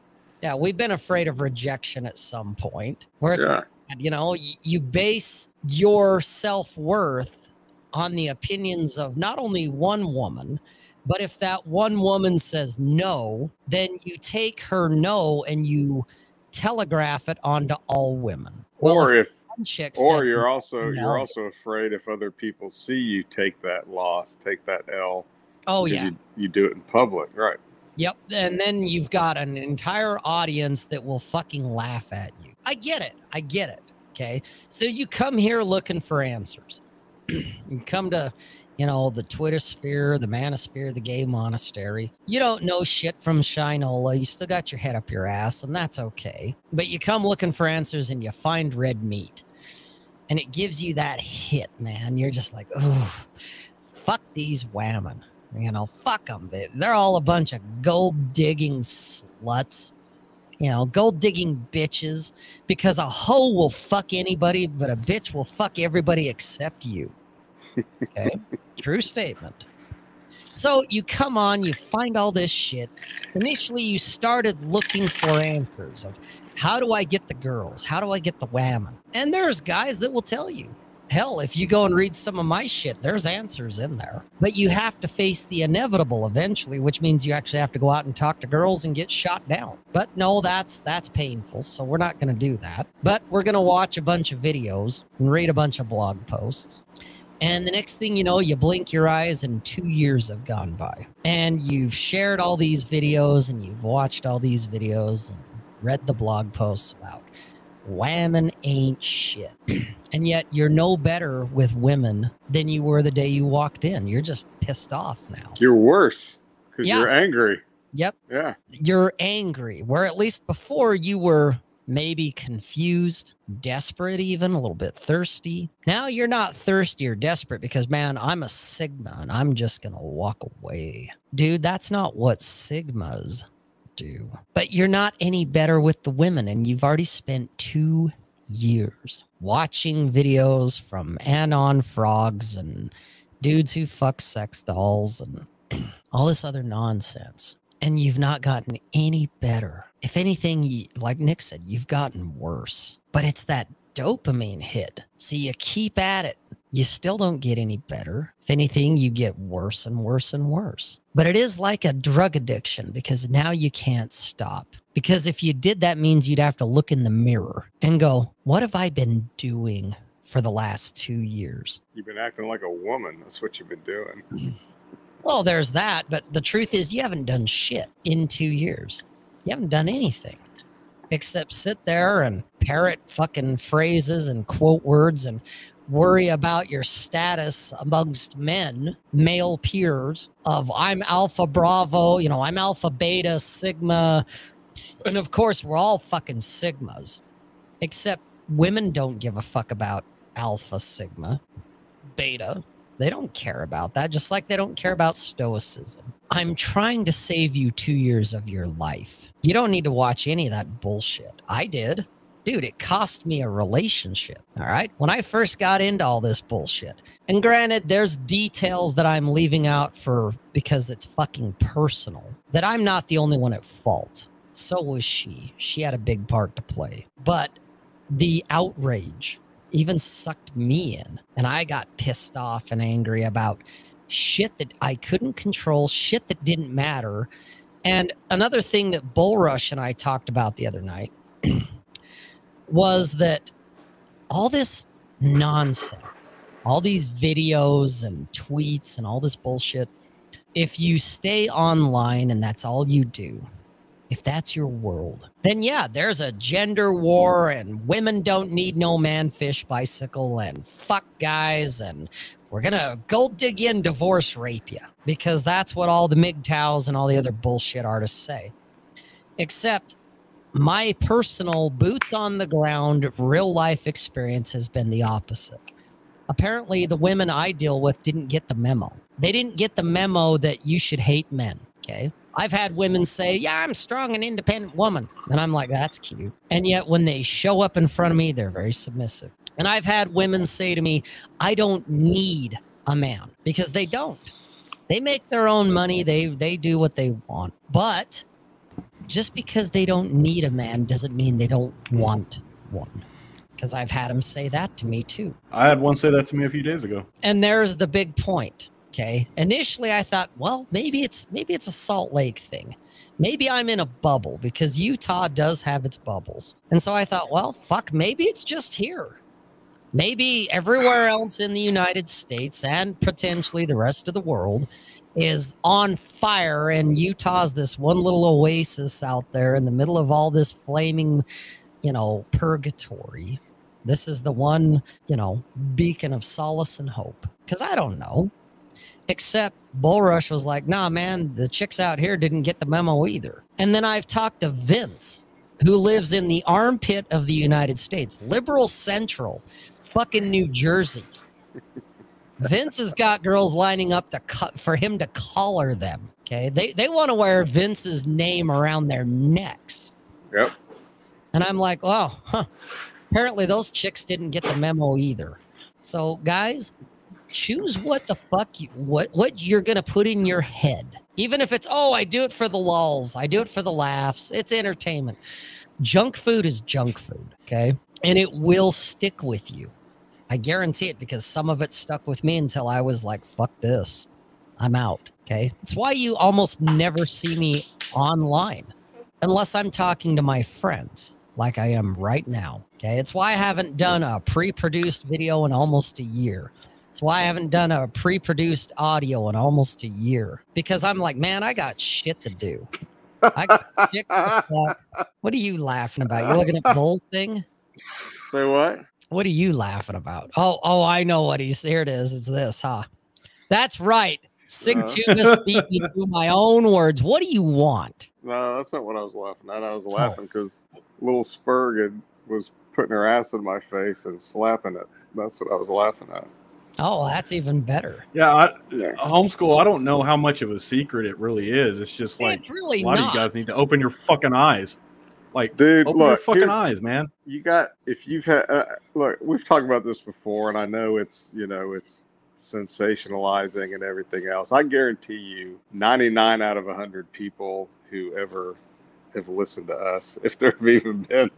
Yeah, we've been afraid of rejection at some point where it's Yeah. like, you know, you, base your self worth on the opinions of not only one woman, but if that one woman says no, then you take her no and you telegraph it onto all women. Well, or if if or you're also no. you're also afraid if other people see you take that loss, take that L. oh yeah, You, you do it in public, right? Yep. And then you've got an entire audience that will fucking laugh at you. I get it. I get it. Okay. So you come here looking for answers. you come to, you know, the Twitter sphere, the manosphere, the gay monastery. You don't know shit from Shinola. You still got your head up your ass, and that's okay. But you come looking for answers and you find red meat. And it gives you that hit, man. You're just like, oh, fuck these whammon. You know, fuck them. They're all a bunch of gold digging sluts. You know, gold digging bitches. Because a hoe will fuck anybody, but a bitch will fuck everybody except you. Okay, true statement. So you come on, you find all this shit. Initially, you started looking for answers of how do I get the girls? How do I get the whammon? And there's guys that will tell you. Hell, if you go and read some of my shit, there's answers in there. But you have to face the inevitable eventually, which means you actually have to go out and talk to girls and get shot down. But no, that's that's painful, so we're not going to do that. But we're going to watch a bunch of videos and read a bunch of blog posts. And the next thing you know, you blink your eyes and two years have gone by. And you've shared all these videos and you've watched all these videos and read the blog posts about whammon ain't shit. and yet you're no better with women than you were the day you walked in. You're just pissed off now. You're worse because Yeah. you're angry. Yep. Yeah. You're angry. Where at least before you were maybe confused, desperate, even a little bit thirsty. Now you're not thirsty or desperate because, man, I'm a Sigma and I'm just going to walk away. Dude, that's not what Sigmas do. But you're not any better with the women, and you've already spent two years watching videos from Anon frogs and dudes who fuck sex dolls and all this other nonsense. And you've not gotten any better. If anything, like Nick said, you've gotten worse. But it's that dopamine hit. So you keep at it. You still don't get any better. If anything, you get worse and worse and worse. But it is like a drug addiction because now you can't stop. Because if you did, that means you'd have to look in the mirror and go, What have I been doing for the last two years? You've been acting like a woman. That's what you've been doing. Well, there's that. But the truth is, you haven't done shit in two years. You haven't done anything except sit there and parrot fucking phrases and quote words and worry about your status amongst men, male peers of I'm Alpha Bravo, you know, I'm Alpha Beta, Sigma. And of course, we're all fucking Sigmas, except women don't give a fuck about Alpha, Sigma, Beta. They don't care about that, just like they don't care about Stoicism. I'm trying to save you two years of your life. You don't need to watch any of that bullshit. I did dude, it cost me a relationship. All right. When I first got into all this bullshit, and granted, there's details that I'm leaving out for because it's fucking personal, that I'm not the only one at fault. So was she. She had a big part to play. But the outrage even sucked me in. And I got pissed off and angry about shit that I couldn't control, shit that didn't matter. And another thing that Bull Rush and I talked about the other night was that all this nonsense, all these videos and tweets and all this bullshit, if you stay online and that's all you do, if that's your world, then yeah, there's a gender war and women don't need no man fish bicycle and fuck guys and we're gonna gold dig in, divorce rape you because that's what all the MGTOWs and all the other bullshit artists say. Except my personal boots on the ground real life experience has been the opposite. Apparently, the women I deal with didn't get the memo. They didn't get the memo that you should hate men. Okay. I've had women say, Yeah, I'm strong and independent woman. And I'm like, That's cute. And yet, when they show up in front of me, they're very submissive. And I've had women say to me, I don't need a man because they don't. They make their own money, they, they do what they want. But just because they don't need a man doesn't mean they don't hmm. want one. Because I've had them say that to me too. I had one say that to me a few days ago. And there's the big point. Okay. Initially I thought, well, maybe it's maybe it's a Salt Lake thing. Maybe I'm in a bubble because Utah does have its bubbles. And so I thought, well, fuck, maybe it's just here. Maybe everywhere else in the United States and potentially the rest of the world is on fire and Utah's this one little oasis out there in the middle of all this flaming, you know, purgatory. This is the one, you know, beacon of solace and hope. Because I don't know. Except Bullrush was like, nah, man, the chicks out here didn't get the memo either. And then I've talked to Vince, who lives in the armpit of the United States, liberal central, fucking New Jersey. Vince has got girls lining up to cut for him to collar them. Okay, they they want to wear Vince's name around their necks. Yep. And I'm like, oh, huh. Apparently those chicks didn't get the memo either. So guys, choose what the fuck you what what you're gonna put in your head. Even if it's oh, I do it for the lulls, I do it for the laughs. It's entertainment. Junk food is junk food. Okay, and it will stick with you. I guarantee it because some of it stuck with me until I was like, fuck this. I'm out. Okay. It's why you almost never see me online unless I'm talking to my friends like I am right now. Okay. It's why I haven't done a pre produced video in almost a year. It's why I haven't done a pre produced audio in almost a year because I'm like, man, I got shit to do. I got chicks to. What are you laughing about? You're looking at Bull's thing? Say what? What are you laughing about? Oh, oh, I know what he's here. It is. It's this, huh? That's right. Sig Uh. Tuba speaking through my own words. What do you want? No, that's not what I was laughing at. I was laughing because little Spurg had, was putting her ass in my face and slapping it. That's what I was laughing at. Oh, that's even better. Yeah, I, Yeah. homeschool. I don't know how much of a secret it really is. It's just like it's really a lot not. of you guys need to open your fucking eyes. Like, Dude, open your look, fucking eyes, man. you got if you've had uh, look we've talked about this before and i know it's you know it's sensationalizing and everything else. I guarantee you 99 out of 100 people who ever have listened to us if there have even been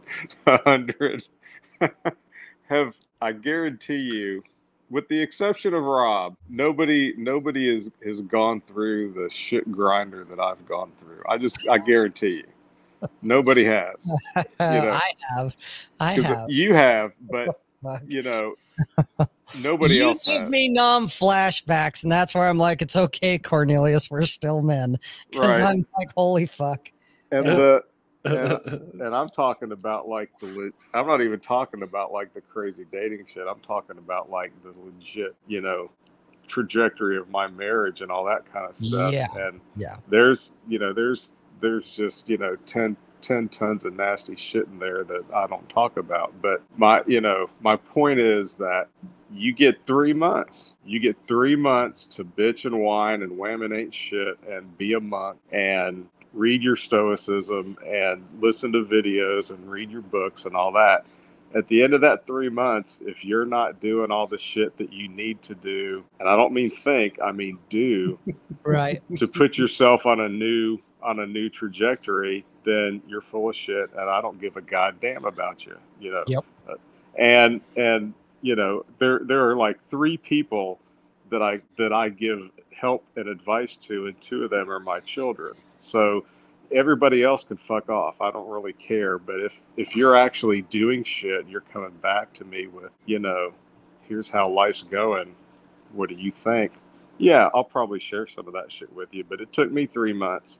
100 have i guarantee you with the exception of rob nobody nobody has has gone through the shit grinder that i've gone through. I just i guarantee you nobody has Uh, know, I have. I 'Cause have. you have, but you know, nobody you else You give has. me 'Nam flashbacks, and that's where I'm like, it's okay, Cornelius. We're still men. Because right? I'm like, holy fuck. and the and I'm talking about like the le- I'm not even talking about like the crazy dating shit. I'm talking about like the legit, you know, trajectory of my marriage and all that kind of stuff. Yeah. And Yeah. there's you know there's there's just you know 10, 10 tons of nasty shit in there that I don't talk about. But my you know my point is that you get three months. You get three months to bitch and whine and whaminate shit and be a monk and read your stoicism and listen to videos and read your books and all that. At the end of that three months, if you're not doing all the shit that you need to do, and I don't mean think, I mean do, Right. to put yourself on a new on a new trajectory, then you're full of shit, and I don't give a goddamn about you. You know. Yep. Uh, And and you know there there are like three people that I that I give help and advice to, and two of them are my children. So everybody else can fuck off. I don't really care. But if if you're actually doing shit, you're coming back to me with you know, here's how life's going. What do you think? Yeah, I'll probably share some of that shit with you, but it took me three months.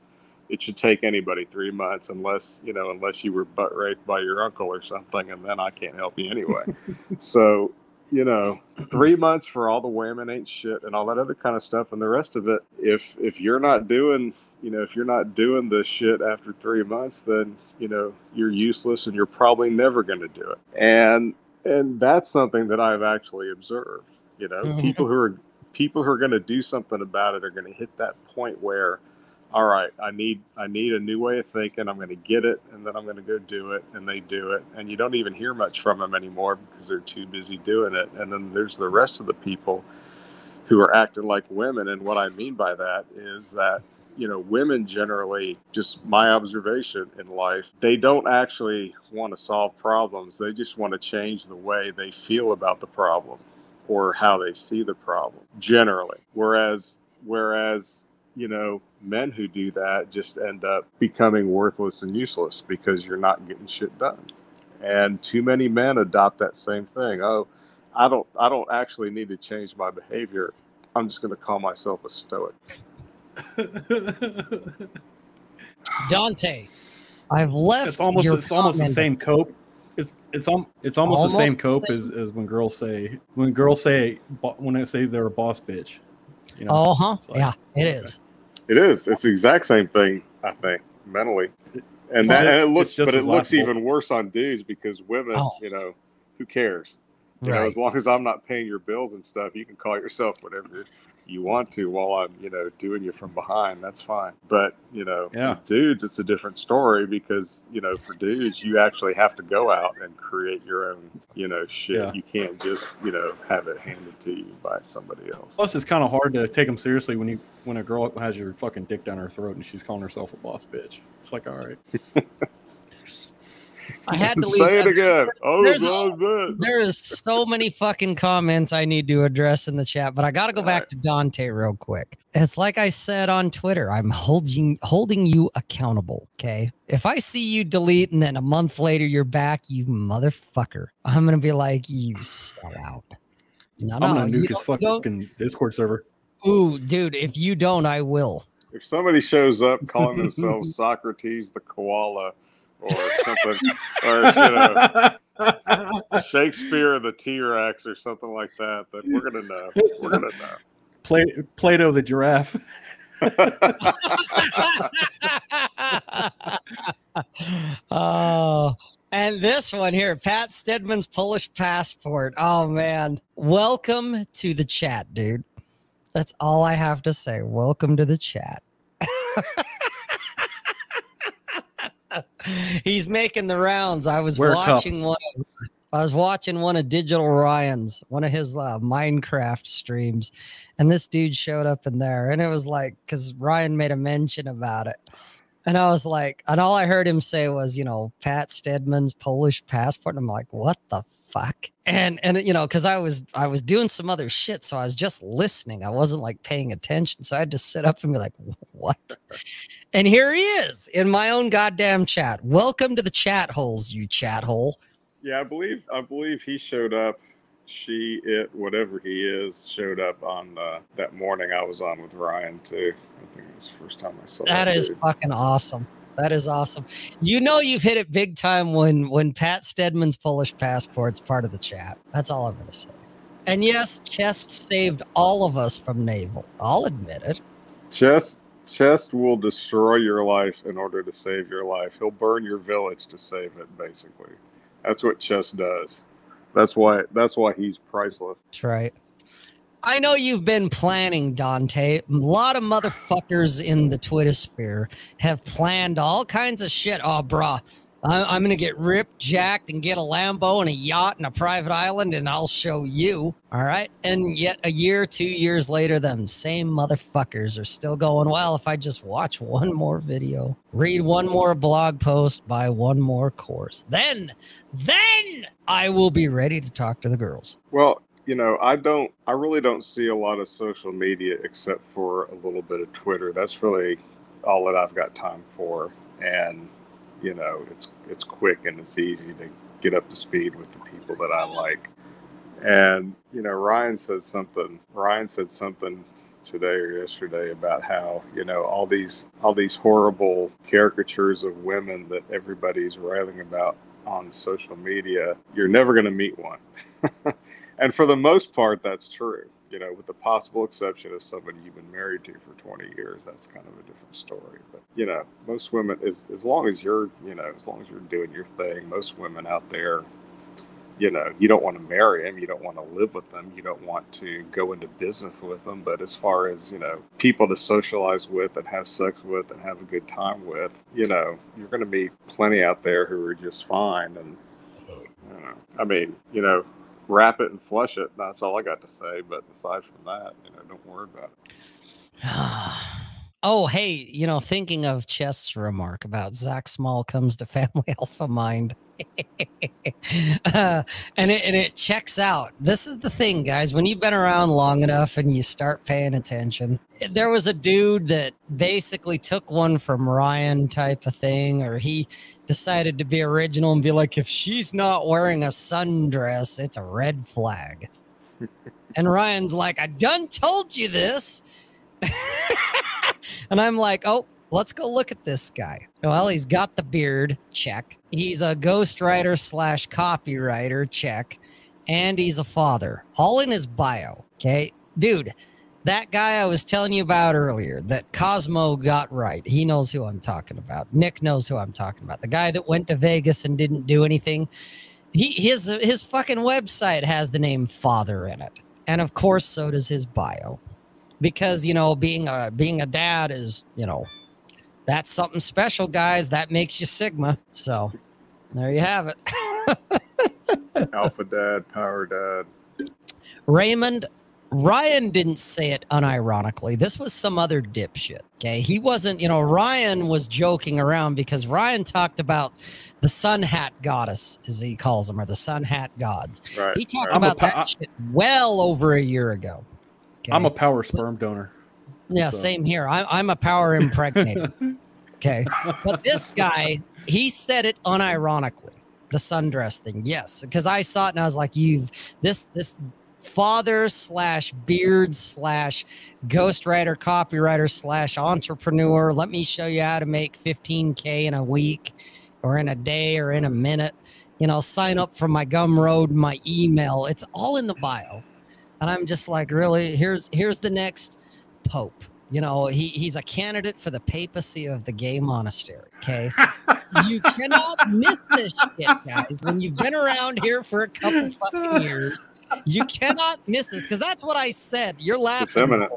It should take anybody three months, unless you know, unless you were butt raped by your uncle or something, and then I can't help you anyway. so, you know, three months for all the women ain't shit and all that other kind of stuff, and the rest of it. If if you're not doing, you know, if you're not doing this shit after three months, then you know you're useless, and you're probably never going to do it. And and that's something that I've actually observed. You know, Mhm. people who are people who are going to do something about it are going to hit that point where all right i need i need a new way of thinking. I'm going to get it and then i'm going to go do it and they do it. And you don't even hear much from them anymore because they're too busy doing it. And then there's the rest of the people who are acting like women. And what i mean by that is that you know women generally just my observation in life they don't actually want to solve problems. They just want to change the way they feel about the problem or how they see the problem generally. Whereas whereas you know men who do that just end up becoming worthless and useless because you're not getting shit done and too many men adopt that same thing oh i don't i don't actually need to change my behavior i'm just going to call myself a stoic Dante, I've left. it's almost your it's almost the same cope. It's it's um it's almost, the Almost same the cope as, as when girls say when girls say when they say they're a boss bitch. You know, Oh, huh. It's like, yeah, it okay. is. It is. It's the exact same thing, I think, mentally. And that, and it looks, but it looks even worse on dudes because women, Oh. you know, who cares? You know, as long as I'm not paying your bills and stuff, you can call yourself whatever you want to while I'm, you know, doing you from behind. That's fine. But you know, Yeah. dudes, it's a different story because you know, for dudes, you actually have to go out and create your own, you know, shit. Yeah. You can't just, you know, have it handed to you by somebody else. Plus, it's kind of hard to take them seriously when you when a girl has your fucking dick down her throat and she's calling herself a boss bitch. It's like, all right, I had to leave. Say it again. Oh, There's God, man. There is so many fucking comments I need to address in the chat, but I got to go back Alright. to Dante real quick. It's like I said on Twitter, I'm holding holding you accountable. Okay, if I see you delete and then a month later you're back, you motherfucker, I'm gonna be like, you sell out. No, I'm no, gonna you nuke his don't- fucking Discord server. Ooh, dude, if you don't, I will. If somebody shows up calling themselves Socrates the koala or something, or you know, Shakespeare the T Rex or something like that, But we're gonna know. We're gonna know. Play, Plato the giraffe. oh, and this one here, Pat Stedman's Polish passport. Oh man, welcome to the chat, dude. That's all I have to say. Welcome to the chat. He's making the rounds. I was watching one. Of, I was watching one of Digital Ryan's, one of his uh, Minecraft streams, and this dude showed up in there, and it was like because Ryan made a mention about it, and I was like, and all I heard him say was, you know, Pat Stedman's Polish passport. And I'm like, what the fuck? And and you know, because I was I was doing some other shit, so I was just listening. I wasn't like paying attention, so I had to sit up and be like, what? And here he is in my own goddamn chat. Welcome to the chat holes, you chat hole. Yeah, I believe I believe he showed up. She, it, whatever he is, showed up on uh, that morning I was on with Ryan too. I think it was the first time I saw that. That is dude. fucking awesome. That is awesome. You know you've hit it big time when when Pat Stedman's Polish passport's part of the chat. That's all I'm gonna say. And yes, Chest saved all of us from naval. I'll admit it. Chest Chest will destroy your life in order to save your life. He'll burn your village to save it. Basically, that's what Chest does. That's why. That's why he's priceless. That's right. I know you've been planning, Dante. A lot of motherfuckers in the Twitter sphere have planned all kinds of shit. Oh, bruh, I- I'm going to get ripped, jacked, and get a Lambo and a yacht and a private island, and I'll show you. All right. And yet, a year, two years later, them same motherfuckers are still going, well, if I just watch one more video, read one more blog post, buy one more course, then, then I will be ready to talk to the girls. Well, you know, I don't. I really don't see a lot of social media except for a little bit of Twitter. That's really all that I've got time for. And you know, it's it's quick and it's easy to get up to speed with the people that I like. And you know, Ryan said something. Ryan said something today or yesterday about how you know all these all these horrible caricatures of women that everybody's railing about on social media. You're never going to meet one. and for the most part, that's true. You know, with the possible exception of somebody you've been married to for 20 years, that's kind of a different story. But you know, most women, as as long as you're, you know, as long as you're doing your thing, most women out there, you know, you don't want to marry them, you don't want to live with them, you don't want to go into business with them. But as far as you know, people to socialize with and have sex with and have a good time with, you know, you're going to meet plenty out there who are just fine. And you know, I mean, you know, wrap it and flush it. That's all I got to say. But aside from that, you know, don't worry about it. oh, hey, you know, thinking of Chest's remark about Zach Small comes to Family Alpha Mind. Uh, and it and it checks out. This is the thing, guys. When you've been around long enough and you start paying attention, there was a dude that basically took one from Ryan type of thing, or he decided to be original and be like, if she's not wearing a sundress, it's a red flag. and Ryan's like, I done told you this. and I'm like, oh, let's go look at this guy. Well, he's got the beard, check. He's a ghostwriter slash copywriter, check. And he's a father, all in his bio. Okay. Dude, that guy I was telling you about earlier that Cosmo got right. He knows who I'm talking about. Nick knows who I'm talking about. The guy that went to Vegas and didn't do anything. He his his fucking website has the name father in it. And of course so does his bio. Because, you know, being a being a dad is, you know, that's something special, guys. That makes you Sigma. So there you have it. Alpha Dad, Power Dad. Raymond Ryan didn't say it unironically. This was some other dipshit. Okay. He wasn't, you know, Ryan was joking around because Ryan talked about the sun hat goddess, as he calls them, or the sun hat gods. Right. He talked right. about pa- that shit well over a year ago. Okay? I'm a power sperm donor. Yeah, so- same here. I, I'm a power impregnator. Okay. But this guy, he said it unironically. The sundress thing. Yes. Because I saw it and I was like, you've this this father slash beard slash ghostwriter, copywriter slash entrepreneur. Let me show you how to make 15K in a week or in a day or in a minute. You know, sign up for my Gumroad, my email. It's all in the bio. And I'm just like, really, here's here's the next pope You know, he, he's a candidate for the papacy of the gay monastery. Okay. you cannot miss this shit, guys. When you've been around here for a couple fucking years, you cannot miss this because that's what I said. You're laughing.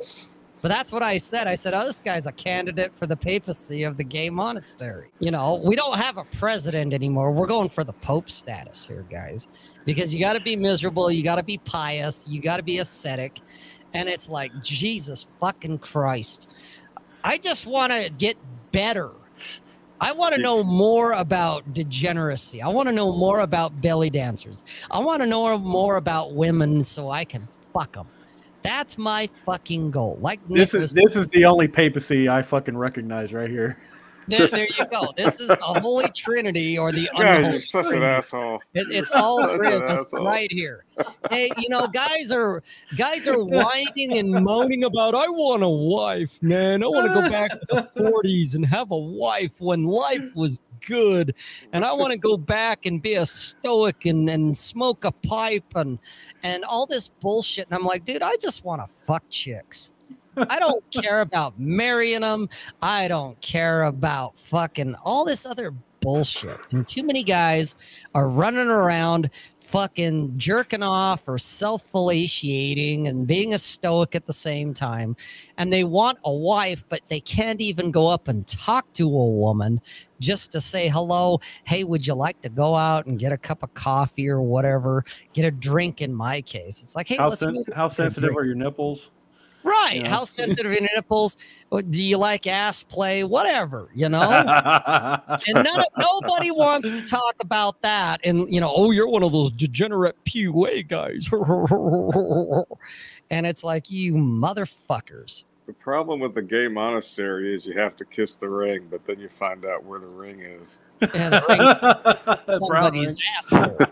But that's what I said. I said, oh, this guy's a candidate for the papacy of the gay monastery. You know, we don't have a president anymore. We're going for the pope status here, guys, because you got to be miserable. You got to be pious. You got to be ascetic. And it's like, Jesus fucking Christ. I just want to get better. I want to know more about degeneracy. I want to know more about belly dancers. I want to know more about women so I can fuck them. That's my fucking goal. Like This Nick is was this is the only papacy I fucking recognize right here. There, there you go. This is the Holy Trinity or the unholy you're such an Trinity. asshole. It, it's all three of us right here. Hey, you know, guys are guys are whining and moaning about. I want a wife, man. I want to go back to the '40s and have a wife when life was good, and I want to go back and be a stoic and and smoke a pipe and and all this bullshit. And I'm like, dude, I just want to fuck chicks. I don't care about marrying them. I don't care about fucking all this other bullshit. And too many guys are running around fucking jerking off or self fellatiating and being a stoic at the same time. And they want a wife, but they can't even go up and talk to a woman just to say hello. Hey, would you like to go out and get a cup of coffee or whatever? Get a drink in my case. It's like, hey, How let's sen- how sensitive drink. are your nipples? Right. Yeah. How sensitive are your nipples? Do you like ass play? Whatever, you know? and none of, nobody wants to talk about that. And, you know, oh, you're one of those degenerate PUA guys. and it's like, you motherfuckers. The problem with the gay monastery is you have to kiss the ring, but then you find out where the ring is. And the ring somebody's asshole.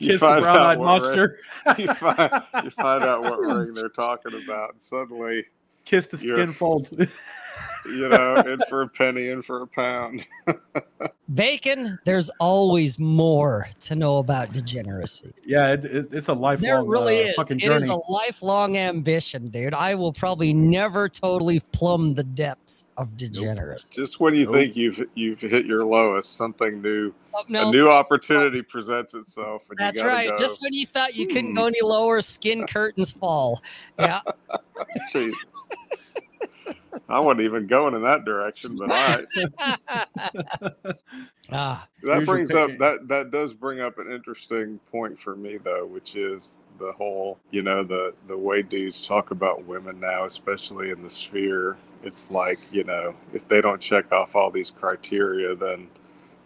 You Kiss the brown-eyed monster. ring- you, find, you find out what ring they're talking about, and suddenly, Kiss the skin folds. You know, in for a penny, in for a pound. Bacon, there's always more to know about degeneracy. yeah, it, it, it's a lifelong. There really uh, is. Fucking It journey. is a lifelong ambition, dude. I will probably never totally plumb the depths of degeneracy. Just when you Nope. think you've you've hit your lowest, something new, Something a new comes opportunity presents itself, and That's you right. Go, Just when you thought you couldn't "Hmm." go any lower, skin curtains fall. Yeah. Jesus. I wasn't even going in that direction, but all right. ah, That brings up that that does bring up an interesting point for me though, which is the whole, you know, the the way dudes talk about women now, especially in the sphere. It's like, you know, if they don't check off all these criteria, then,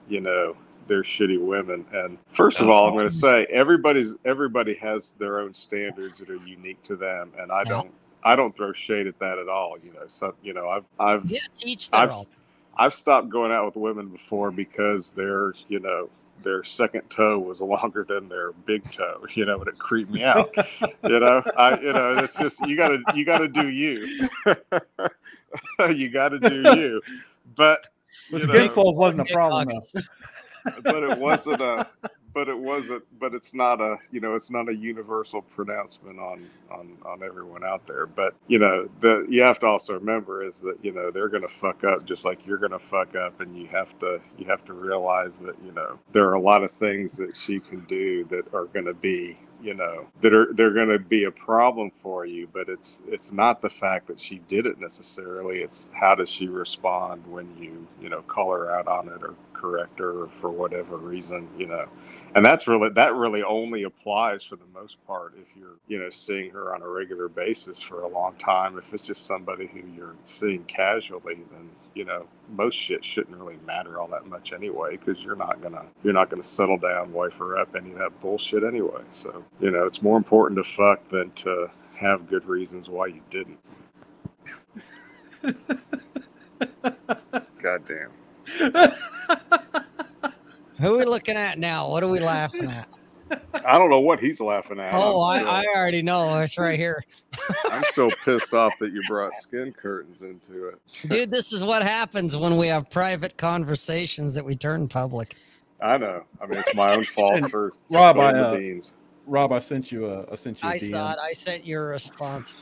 you know, they're shitty women. And first of all, I'm going to say everybody's everybody has their own standards that are unique to them, and I don't I don't throw shade at that at all. You know, so you know, I've I've yeah, teach I've own. I've stopped going out with women before because their you know their second toe was longer than their big toe. You know, and it creeped me out. you know, I you know it's just you gotta you gotta do you. you gotta do you. But the you skin folds wasn't a problem though. But it wasn't a but it wasn't but it's not a you know it's not a universal pronouncement on on on everyone out there. But you know the you have to also remember is that you know they're gonna fuck up just like you're gonna fuck up and you have to you have to realize that you know there are a lot of things that she can do that are gonna be you know that are they're going to be a problem for you but it's it's not the fact that she did it necessarily. It's how does she respond when you you know call her out on it or correct her for whatever reason you know. And that's really that really only applies for the most part if you're you know seeing her on a regular basis for a long time. If it's just somebody who you're seeing casually then you know most shit shouldn't really matter all that much anyway because you're not gonna you're not gonna settle down wife her up any of that bullshit anyway. So you know it's more important to fuck than to have good reasons why you didn't. God damn Who are we looking at now? What are we laughing at? i don't know what he's laughing at Oh, I'm, I, already know. It's right here. I'm still pissed off that you brought skin curtains into it Dude, this is what happens when we have private conversations that we turn public. i know i mean it's my own fault for Rob, I, uh, beans Rob, I sent you a I sent you a I DM. saw it. I sent your response.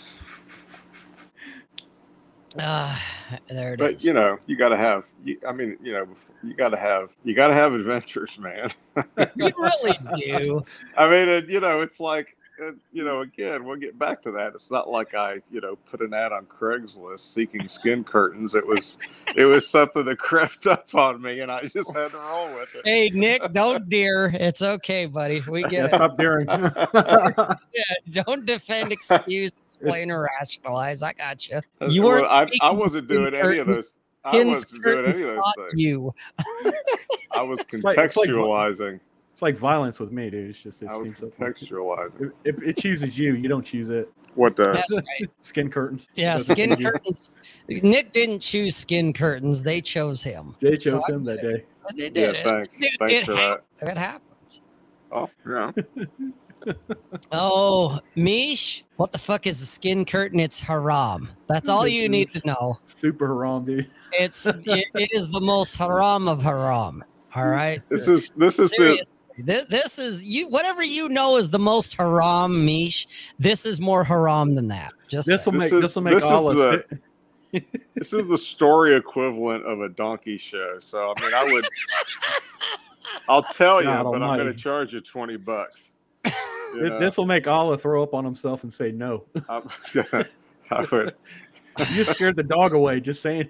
Ah, there it is. But you know, you got to have. You, I mean, you know, you got to have. You got to have adventures, man. you really do. I mean, and, you know, it's like, uh, you know, again, we'll get back to that. It's not like I, you know, put an ad on Craigslist seeking skin curtains. It was, it was something that crept up on me, and I just had to roll with it. Hey, Nick, don't dear. It's okay, buddy. We Yeah, get it. stop daring. Yeah, don't defend, excuse, explain, or rationalize. I got you. Uh, you weren't. I, I wasn't skin doing any of curtains. those. I Skin wasn't doing any of curtains those things. you. I was like- it's like- contextualizing. It's like violence with me, dude. It's just it I was so- contextualizing. If, if it chooses you, you don't choose it. What does? That's right. Skin curtains. Yeah, skin curtains. Nick didn't choose skin curtains. They chose him. They chose I him that day. They Yeah, did it. thanks. Dude, Thanks it for hap- that. It happens. Oh, yeah. Oh, Mish, what the fuck is a skin curtain? It's haram. That's all you need to know. Super haram, dude. It's it, it is the most haram of haram. All right. This is this is the Seriously. This, this is you whatever you know is the most haram mish. This is more haram than that. Just This will make is- this will make this is Allah. the- this is the story equivalent of a donkey show. So I mean, I would. I'll tell you, God but I'm going to charge you twenty bucks. You This, will make Allah throw up on himself and say no. I'm- I would. You scared the dog away. Just saying.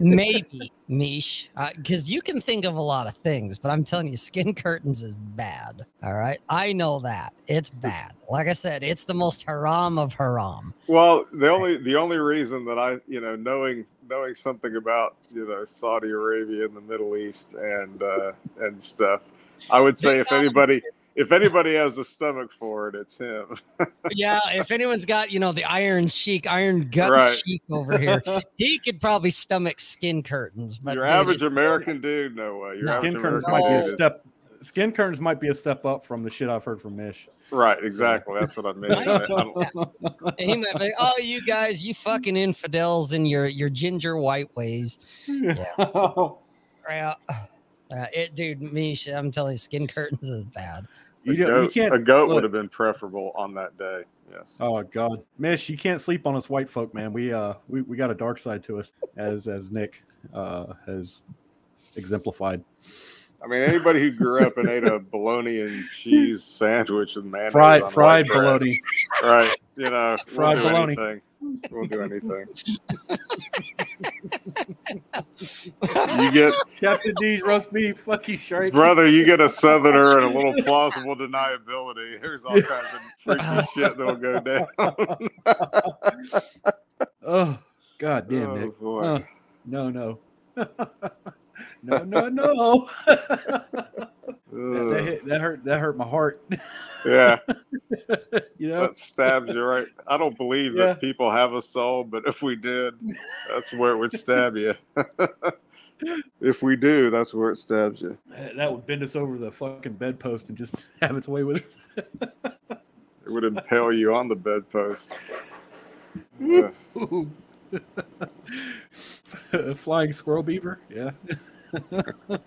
Maybe mish because you can think of a lot of things but i'm telling you skin curtains is bad all right? I know that. It's bad. Like i said it's the most haram of haram. Well, the only the only reason that I, you know, knowing knowing something about you know Saudi Arabia and the Middle East and uh, and stuff, I would say if anybody if anybody has the stomach for it, it's him. yeah if anyone's got you know the iron sheik iron guts Right. sheik over here he could probably stomach skin curtains but Your dude, average it's- American dude, no way. Your No. Skin curtains American might be a step. Skin curtains might be a step up from the shit I've heard from Mish. Right, exactly. That's what I mean. I don't- And he might be, oh, you guys, you fucking infidels in your your ginger white ways. Yeah, uh, it, dude, me, sh- I'm telling you, skin curtains is bad. You, a, you goat, can't. a goat look. would have been preferable on that day. Yes. Oh God, Mish, you can't sleep on us white folk, man. We uh, we, we got a dark side to us, as as Nick uh has exemplified. I mean, anybody who grew up and ate a bologna and cheese sandwich with mayonnaise Fried on fried white bologna. right? You know, Fried we'll do bologna. anything. We'll do anything. you get, Captain D's roast beef. Fuck you, Shark. brother, you get a southerner and a little plausible deniability. There's all kinds of freaky shit that'll go down. Oh God damn, oh, boy. Uh, no, no. No, no, no. that, that, hit, that hurt. That hurt my heart. yeah, you know. that stabs you right. I don't believe Yeah. that people have a soul, but if we did, that's where it would stab you. if we do, that's where it stabs you. That would bend us over the fucking bedpost and just have its way with us. It would impale you on the bedpost. Flying squirrel beaver. Yeah, that,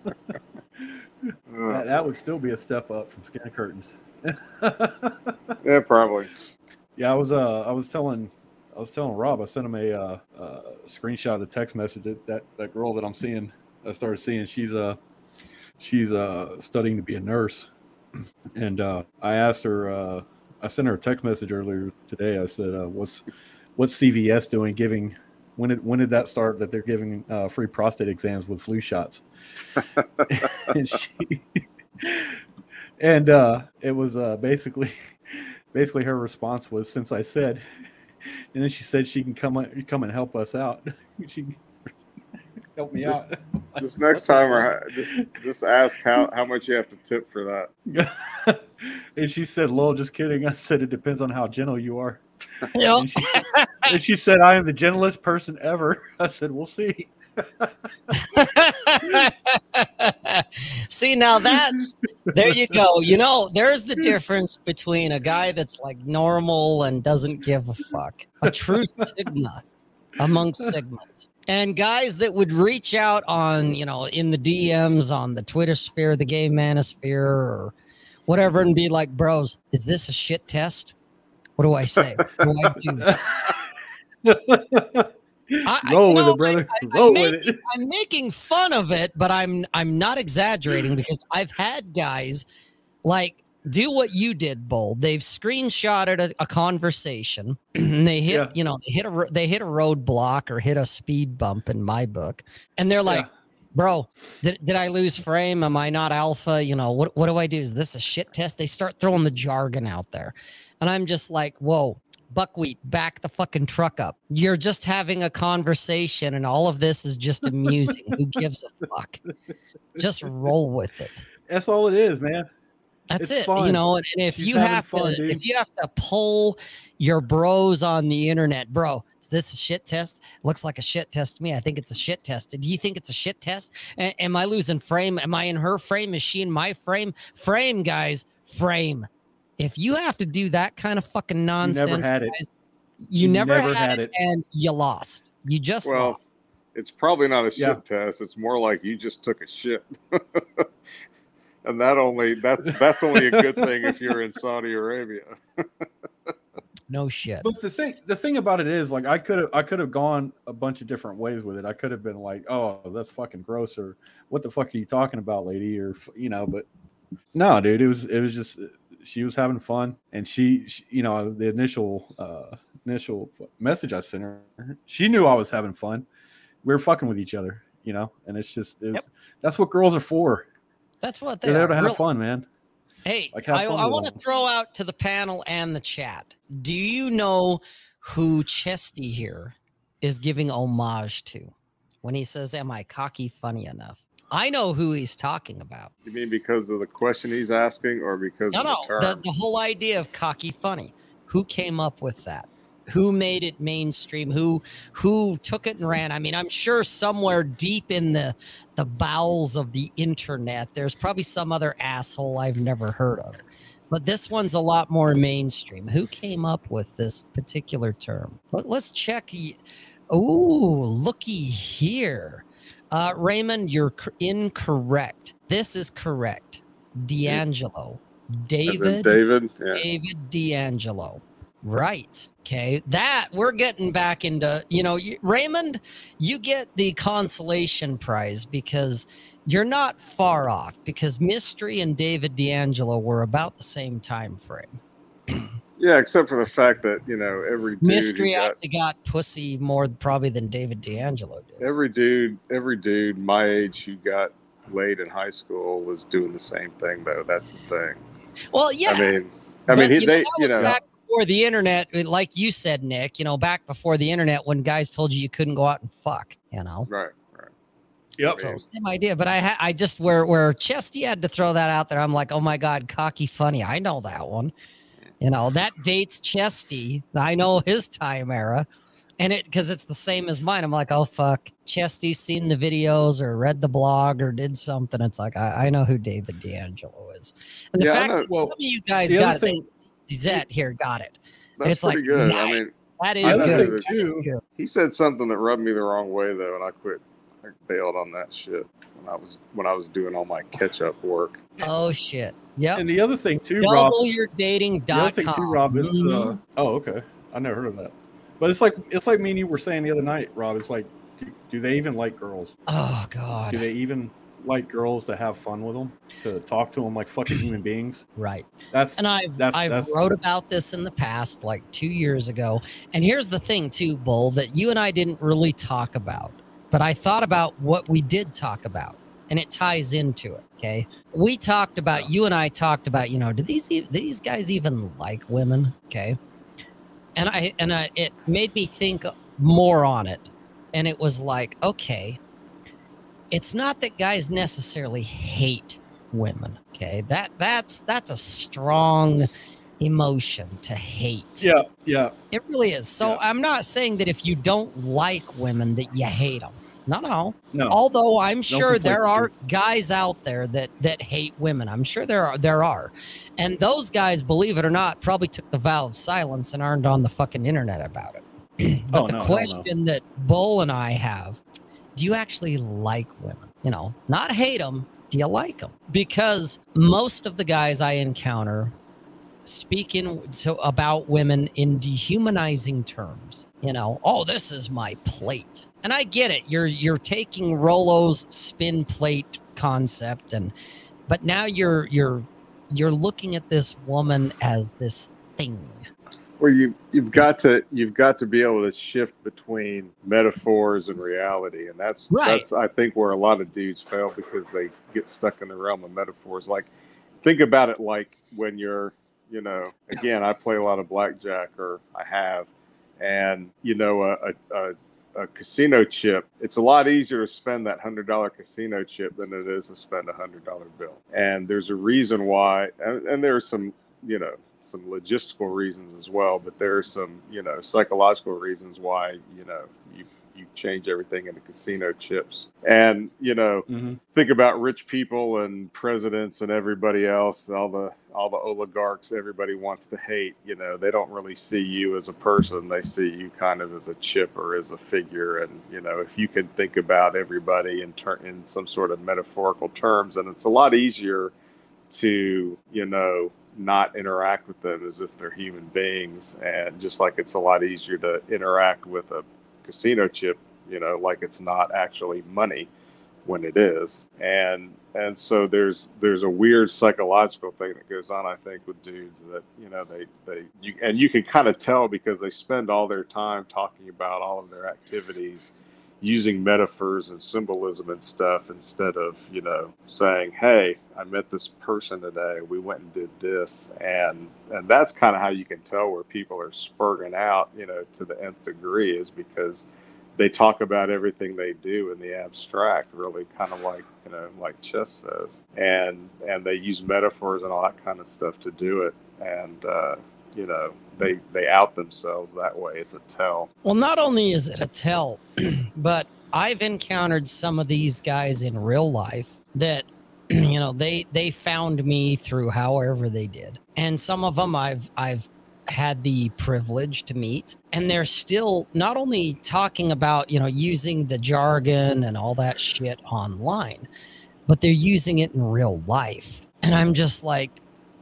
that would still be a step up from skin curtains. Yeah, probably. Yeah, I was uh I was telling I was telling Rob I sent him a uh, uh screenshot of the text message that, that that girl that I'm seeing I started seeing she's uh she's uh studying to be a nurse and uh I asked her uh I sent her a text message earlier today I said uh what's what's CVS doing giving when did when did that start that they're giving uh, free prostate exams with flu shots and she and uh it was uh basically basically her response was since I said, and then she said she can come come and help us out. she help me Just- out. Just next time, or just just ask how how much you have to tip for that. and she said, "Lol, just kidding." I said, "It depends on how gentle you are." Yep. And she, and she said, "I am the gentlest person ever." I said, "We'll see." See, now that's there you go. You know, there's the difference between a guy that's like normal and doesn't give a fuck, a true Sigma among Sigmas, and guys that would reach out on, you know, in the DMs on the Twitter sphere, the gay manosphere, or whatever, and be like, bros, is this a shit test? What do I say? What do I do? I- Roll with know, it, brother. I- Roll with making, it. I'm making fun of it, but I'm I'm not exaggerating because I've had guys like do what you did, Bull. They've screenshotted a, a conversation. and they hit, Yeah. you know, they hit a they hit a roadblock or hit a speed bump in my book, and they're like, Yeah. "Bro, did, did I lose frame? Am I not alpha? You know, what what do I do? Is this a shit test?" They start throwing the jargon out there, and I'm just like, "Whoa." Buckwheat, back the fucking truck up. You're just having a conversation, and all of this is just amusing. Who gives a fuck? Just roll with it. That's all it is, man. That's It's it. You know, and, and if She's you have fun, to, dude. if you have to pull your bros on the internet, bro, is this a shit test? Looks like a shit test to me. I think it's a shit test. Do you think it's a shit test? A- am I losing frame? Am I in her frame? Is she in my frame? Frame, guys, frame. If you have to do that kind of fucking nonsense, had it. guys, you, You never, never had, had it, it. and you lost. You just Well, lost. It's probably not a shit Yeah. test. It's more like you just took a shit. and that only that that's only a good thing if you're in Saudi Arabia. No shit. But the thing, the thing about it is, like, I could have, I could have gone a bunch of different ways with it. I could have been like, "Oh, that's fucking gross," or "What the fuck are you talking about, lady?" Or you know, but no, dude, it was, it was just, she was having fun, and she, she you know, the initial, uh initial message I sent her, she knew I was having fun. We were fucking with each other, you know, and it's just, it was, Yep. that's what girls are for. That's what they They're there to have Real- fun, man. Hey, Like, I, I want to throw out to the panel and the chat. Do you know who Chesty here is giving homage to when he says, Am I cocky funny enough? I know who he's talking about. You mean because of the question he's asking, or because No, of no, the term? the, the whole idea of cocky funny. Who came up with that? Who made it mainstream? Who who took it and ran? I mean, I'm sure somewhere deep in the the bowels of the internet, there's probably some other asshole I've never heard of. But this one's a lot more mainstream. Who came up with this particular term? Let, let's check. Oh, looky here. Uh, Raymond, you're cor- incorrect. This is correct. DeAngelo. David David. Yeah. David DeAngelo. Right. Okay. That we're getting back into, you know, you, Raymond, you get the consolation prize because you're not far off because Mystery and David DeAngelo were about the same time frame. Yeah, except for the fact that you know every dude Mystery got, actually got pussy more probably than David DeAngelo did. every dude every dude my age who got laid in high school was doing the same thing though. That's the thing. Well, yeah. I mean, I But, mean, he, you know, they, that you know, back before the internet, like you said, Nick. You know, back before the internet, when guys told you you couldn't go out and fuck. You know, right, right. Yep. so same idea. But I, ha- I just where where Chesty had to throw that out there. I'm like, oh my god, cocky funny. I know that one. You know, that dates Chesty. I know his time era. And it because it's the same as mine. I'm like, oh fuck. Chesty's seen the videos or read the blog or did something. It's like I, I know who David DeAngelo is. And the Yeah, fact that Well, some of you guys got other it. Zet here got it. That's It's like, pretty good. I nice. mean, That I is good. too. Good. he said something that rubbed me the wrong way though, and I quit. I bailed on that shit when I was when I was doing all my catch up work. Oh shit. Yeah. And the other thing too, Rob. Double your dating The other thing too, Rob, is uh, oh, okay. I never heard of that. But it's like it's like me and you were saying the other night, Rob. It's like, do, do they even like girls? oh god. Do they even like girls to have fun with them, to talk to them like fucking human beings? Right. That's And I've That's- I've that's- wrote about this in the past, like two years ago. And here's the thing, too, Bull, that you and I didn't really talk about, but I thought about what we did talk about, and it ties into it. Okay, we talked about you and I talked about, you know, do these these guys even like women? Okay, and I and I it made me think more on it, and it was like, okay, it's not that guys necessarily hate women. Okay, that that's that's a strong emotion to hate. yeah, yeah. It really is. So Yeah. I'm not saying that if you don't like women that you hate them. No, no. No, Although I'm sure there are guys out there that that hate women. I'm sure there are there are. And those guys, believe it or not, probably took the vow of silence and aren't on the fucking internet about it. but Oh, the no, hell no. question that Bull and I have, do you actually like women? You know, not hate them, do you like them? Because most of the guys I encounter speaking so about women in dehumanizing terms. You know, oh, this is my plate. And I get it. You're you're taking Rollo's spin plate concept and but now you're you're you're looking at this woman as this thing. Well, you you've got to you've got to be able to shift between metaphors and reality, and that's Right. that's I think where a lot of dudes fail because they get stuck in the realm of metaphors. Like, think about it like when you're, you know, again, I play a lot of blackjack, or I have, and you know, a a, a a casino chip, it's a lot easier to spend that hundred dollar casino chip than it is to spend a hundred dollar bill. And there's a reason why, and, and there's some, you know, some logistical reasons as well, but there are some, you know, psychological reasons why, you know, you you change everything into casino chips. And, you know, Mm-hmm. think about rich people and presidents and everybody else, all the all the oligarchs everybody wants to hate, you know, they don't really see you as a person. They see you kind of as a chip or as a figure. And, you know, if you can think about everybody in ter- in some sort of metaphorical terms, and it's a lot easier to, you know, not interact with them as if they're human beings. And just like it's a lot easier to interact with a casino chip, you know, like it's not actually money when it is. And and so there's there's a weird psychological thing that goes on, I think, with dudes that, you know, they, they you and you can kind of tell because they spend all their time talking about all of their activities using metaphors and symbolism and stuff instead of you know saying hey i met this person today. We went and did this. And and that's kind of how you can tell where people are spurting out you know to the nth degree is because they talk about everything they do in the abstract really kind of like you know like chess says. And and they use metaphors and all that kind of stuff to do it. And uh you know they they out themselves that way. It's a tell. Well, not only is it a tell, but I've encountered some of these guys in real life that you know they they found me through however they did, and some of them I've I've had the privilege to meet. And they're still not only talking about you know using the jargon and all that shit online but they're using it in real life. And i'm just like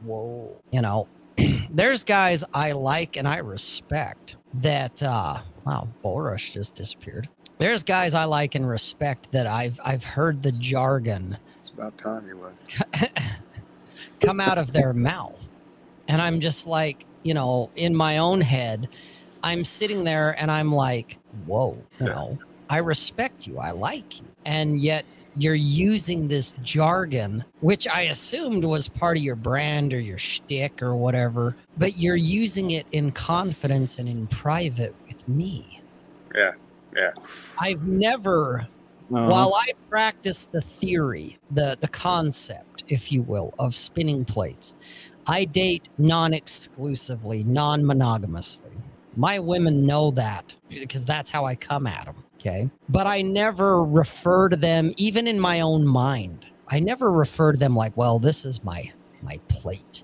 whoa you know there's guys I like and I respect that uh wow, Bullrush just disappeared. There's guys I like and respect that I've I've heard the jargon it's about time you left come out of their mouth. And I'm just like, you know, in my own head, I'm sitting there and I'm like, whoa, you know, I respect you. I like you. And yet you're using this jargon, which I assumed was part of your brand or your shtick or whatever, but you're using it in confidence and in private with me. Yeah, yeah. I've never Uh-huh. while I practice the theory, the the concept, if you will, of spinning plates, I date non-exclusively, non-monogamously. My women know that because that's how I come at them. Okay, but I never refer to them, even in my own mind. I never refer to them like, "Well, this is my my plate,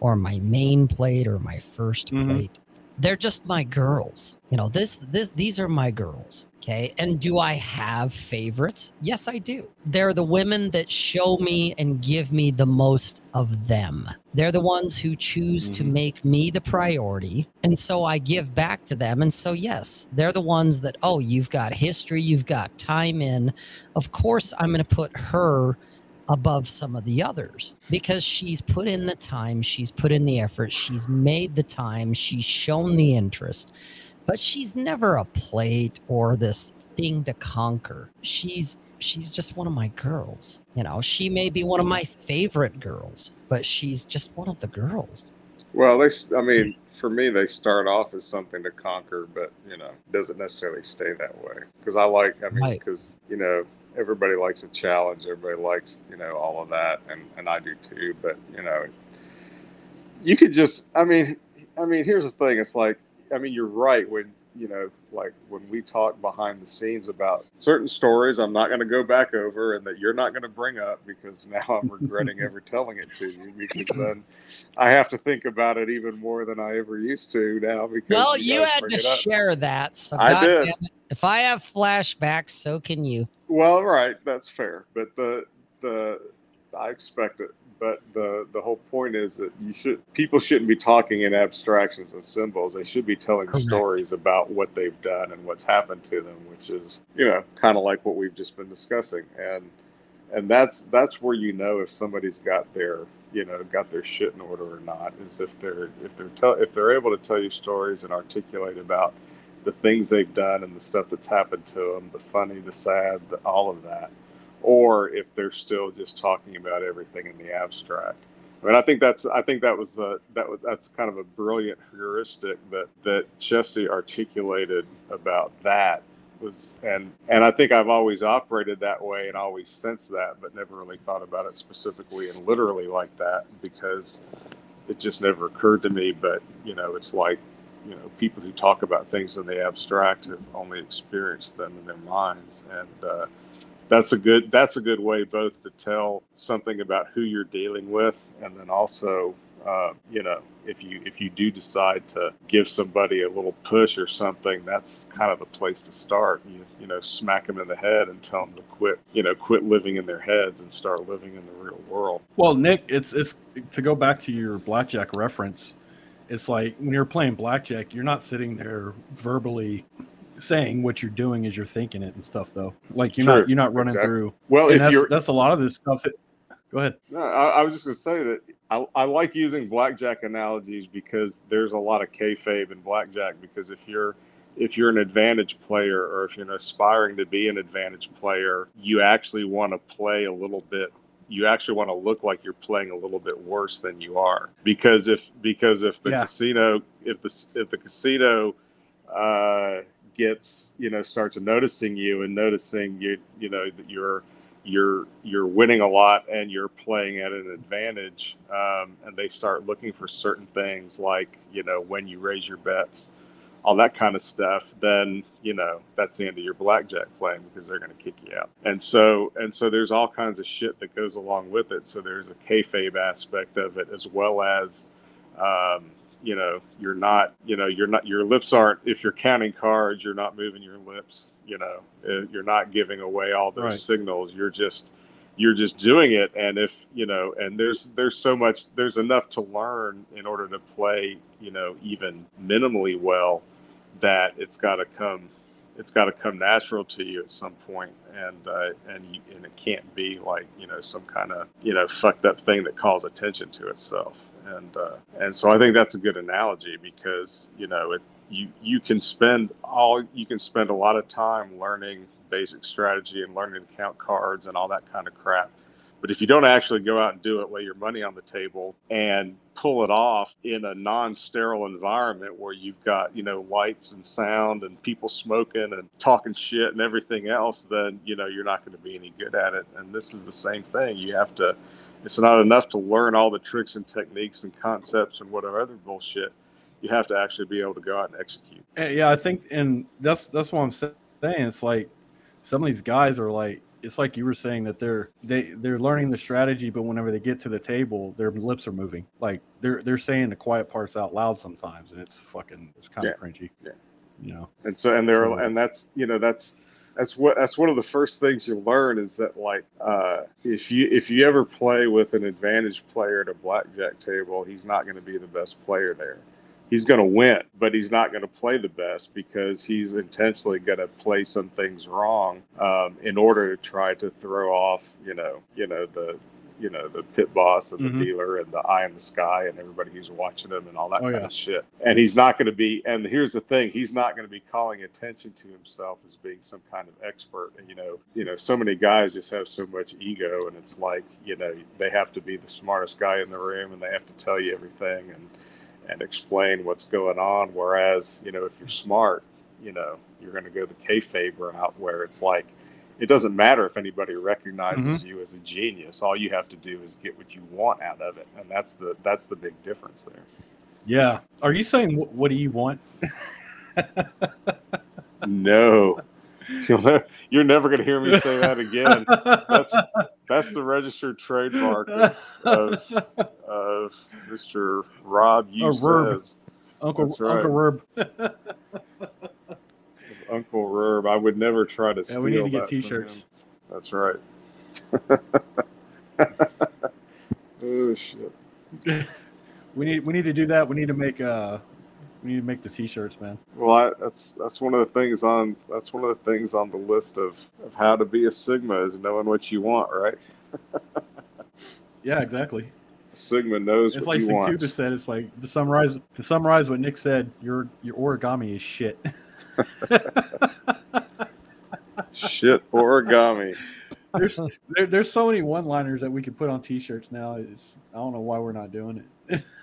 or my main plate, or my 1st Mhm. plate." They're just my girls. You know, this this these are my girls. Okay. And do I have favorites? Yes, I do. They're the women that show me and give me the most of them. They're the ones who choose to Mhm. make me the priority. And so I give back to them. And so, yes, they're the ones that, oh, you've got history, you've got time in. Of course, I'm going to put her above some of the others because she's put in the time, she's put in the effort, she's made the time, she's shown the interest, but she's never a plate or this thing to conquer. She's she's just one of my girls. You know, she may be one of my favorite girls, but she's just one of the girls. Well, they, I mean, for me, they start off as something to conquer, but you know, doesn't necessarily stay that way. Because I like, I mean, Right. because you know, everybody likes a challenge, everybody likes, you know, all of that, and and I do too. But you know, you could just, I mean, I mean, here's the thing. It's like, I mean, you're right when you know, like when we talk behind the scenes about certain stories, I'm not going to go back over, and that you're not going to bring up because now I'm regretting ever telling it to you because then I have to think about it even more than I ever used to now. Because Well, you guys had to share that. So I God did. damn it. If I have flashbacks, so can you. Well, right, that's fair. But the the I expect it. But the the whole point is that you should people shouldn't be talking in abstractions and symbols. They should be telling Correct. stories about what they've done and what's happened to them, which is you know kind of like what we've just been discussing. And and that's that's where you know if somebody's got their you know got their shit in order or not is if they're if they're tell, if they're able to tell you stories and articulate about the things they've done and the stuff that's happened to them the funny the sad the, all of that or if they're still just talking about everything in the abstract I mean, I think that's I think that was uh, that was that's kind of a brilliant heuristic that that Chesty articulated about that was and and I think I've always operated that way and always sensed that, but never really thought about it specifically and literally like that because it just never occurred to me. But you know, it's like you know, people who talk about things in the abstract have only experienced them in their minds, and uh, that's a good that's a good way both to tell something about who you're dealing with, and then also uh, you know if you if you do decide to give somebody a little push or something, that's kind of the place to start. You you know smack them in the head and tell them to quit you know quit living in their heads and start living in the real world. Well, Nick, it's it's to go back to your blackjack reference. It's like when you're playing blackjack, you're not sitting there verbally saying what you're doing as you're thinking it and stuff, though. Like you're Sure, not you're not running exactly. through. Well, and if that's you're that's a lot of this stuff. It, go ahead. No, I, I was just going to say that I, I like using blackjack analogies because there's a lot of kayfabe in blackjack. Because if you're if you're an advantage player or if you're aspiring to be an advantage player, you actually want to play a little bit. You actually want to look like you're playing a little bit worse than you are. Because if because if the Yeah. casino if the if the casino uh, gets you know starts noticing you and noticing you you know that you're you're you're winning a lot and you're playing at an advantage um, and they start looking for certain things like you know when you raise your bets all that kind of stuff then you know that's the end of your blackjack playing because they're going to kick you out. And so and so there's all kinds of shit that goes along with it. So there's a kayfabe aspect of it as well as um, you know you're not you know you're not your lips aren't if you're counting cards you're not moving your lips you know Uh, you're not giving away all those Right. signals. You're just you're just doing it. And if you know and there's there's so much there's enough to learn in order to play you know even minimally well that it's got to come it's got to come natural to you at some point and uh, and you, and it can't be like you know some kind of you know fucked up thing that calls attention to itself. And uh, and so I think that's a good analogy because you know it you you can spend all you can spend a lot of time learning basic strategy and learning to count cards and all that kind of crap but if you don't actually go out and do it lay your money on the table and pull it off in a non-sterile environment where you've got you know lights and sound and people smoking and talking shit and everything else then you know you're not going to be any good at it. And this is the same thing. You have to it's not enough to learn all the tricks and techniques and concepts and whatever other bullshit. You have to actually be able to go out and execute. Uh, Yeah, I think, and that's that's what I'm saying. It's like some of these guys are like, it's like you were saying that they're they they're learning the strategy, but whenever they get to the table, their lips are moving. Like they're they're saying the quiet parts out loud sometimes, and it's fucking it's kind of cringy. Yeah. You know. and so and there So- and that's you know that's that's what that's one of the first things you learn is that like uh, if you if you ever play with an advantage player at a blackjack table he's not going to be the best player there he's going to win but he's not going to play the best because he's intentionally going to play some things wrong um, in order to try to throw off you know you know the you know the pit boss and the Mhm. dealer and the eye in the sky and everybody who's watching him and all that Oh, kind yeah. of shit and he's not going to be and here's the thing he's not going to be calling attention to himself as being some kind of expert and you know you know so many guys just have so much ego and it's like you know they have to be the smartest guy in the room and they have to tell you everything and and explain what's going on. Whereas you know if you're smart you know you're going to go the kayfabe route where it's like it doesn't matter if anybody recognizes mm-hmm. you as a genius. All you have to do is get what you want out of it. And that's the that's the big difference there. Yeah. Are you saying what, what do you want? No, You'll ne- you're never going to hear me say that again. That's that's the registered trademark of, of, of Mr. Rob. You says Uncle right. Uncle Rub. Uncle Rurb. I would never try to Yeah, steal. we need to get t-shirts. That's right. oh shit. we need we need to do that. We need to make uh we need to make the t-shirts, man. Well, I, that's that's one of the things on that's one of the things on the list of, of how to be a Sigma is knowing what you want, right? Yeah, exactly. Sigma knows It's what like he Sigtuba wants. said. It's like to summarize to summarize what Nick said. Your your origami is shit. Shit, origami. there's there, there's so many one-liners that we could put on t-shirts now. It's, I don't know why we're not doing it.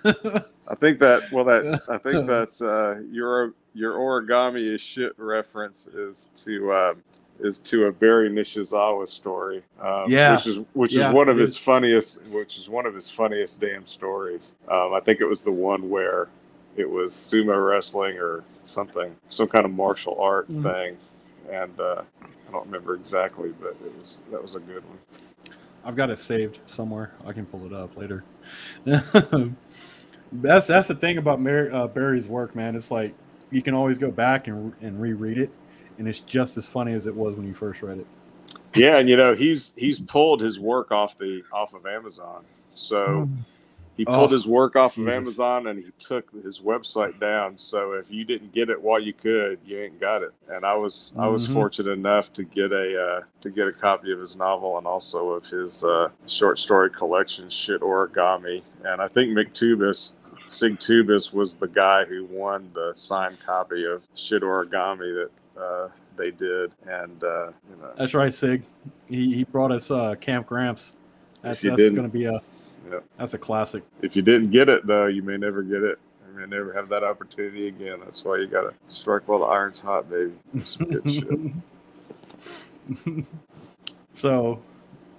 I think that well that I think that uh, your your origami is shit reference is to um, is to a Barry Nishizawa story. Um, Yeah. which is which Yeah, is one of his is. funniest which is one of his funniest damn stories. Um, I think it was the one where it was sumo wrestling or something, some kind of martial art Mhm. thing, and uh, I don't remember exactly, but it was that was a good one. I've got it saved somewhere. I can pull it up later. that's that's the thing about Mar- uh, Barry's work, man. It's like you can always go back and and reread it, and it's just as funny as it was when you first read it. Yeah, and you know he's he's pulled his work off the off of Amazon. So he Oh, pulled his work off of Jesus. Amazon and he took his website down. So if you didn't get it while you could, you ain't got it. And I was I was Mhm. fortunate enough to get a uh, to get a copy of his novel and also of his uh, short story collection, Shit Origami. And I think McTubis. Sig Tubis was the guy who won the signed copy of Shit Origami that uh, they did, and uh, you know, That's right, Sig. He he brought us uh, Camp Gramps. That's that's going to be a Yep. that's a classic. If you didn't get it though, you may never get it. You may never have that opportunity again. That's why you gotta strike while the iron's hot, baby. Some good shit. so,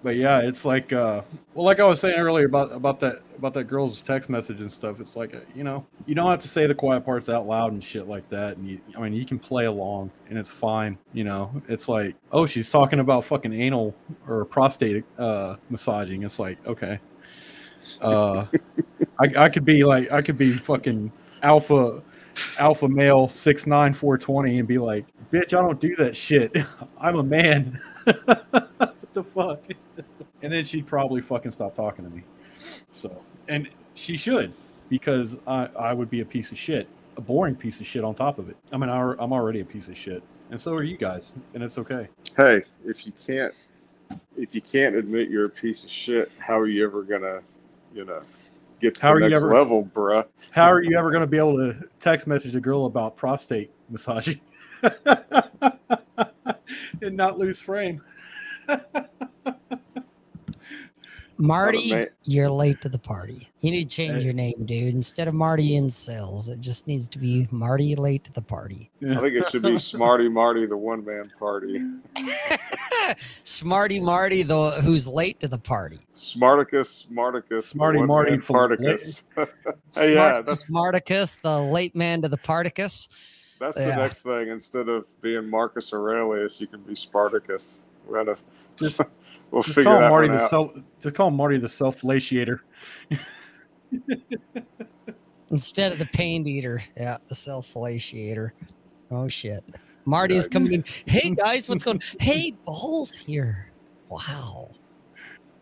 but yeah, it's like uh, well, like I was saying earlier about about that about that girl's text message and stuff. It's like uh, you know you don't have to say the quiet parts out loud and shit like that. And you, I mean, you can play along and it's fine. You know, it's like oh, she's talking about fucking anal or prostate uh, massaging. It's like okay, uh, I, I could be like I could be fucking alpha alpha male six nine four twenty and be like, bitch, I don't do that shit. I'm a man. what the fuck? And then she'd probably fucking stop talking to me. So, and she should because I, I would be a piece of shit, a boring piece of shit on top of it. I mean, I'm already a piece of shit, and so are you guys, and it's okay. hey, if you can't if you can't admit you're a piece of shit, how are you ever gonna, you know, get to How are the you next ever- level, bruh? How are you ever going to be able to text message a girl about prostate massaging and not lose frame? Marty, man. you're late to the party. You need to change Hey. your name, dude. Instead of Marty in sales, it just needs to be Marty late to the party. I think it should be Smarty Marty, the one man party. Smarty Marty, the who's late to the party. Smarticus, Smarticus, Smarty Marty one-man Particus. Hey, yeah, Smart- that's Smarticus, the late man to the Particus. that's Yeah. the next thing. Instead of being Marcus Aurelius, you can be Spartacus. We're gonna Just, we'll just figure call him that Marty one the out. self. Just call Marty the self-latiator. Instead of the pain eater. Yeah, the self fellatiator. Oh shit. Marty's Yikes. coming in. Hey guys, what's going Hey, Ball's here. Wow.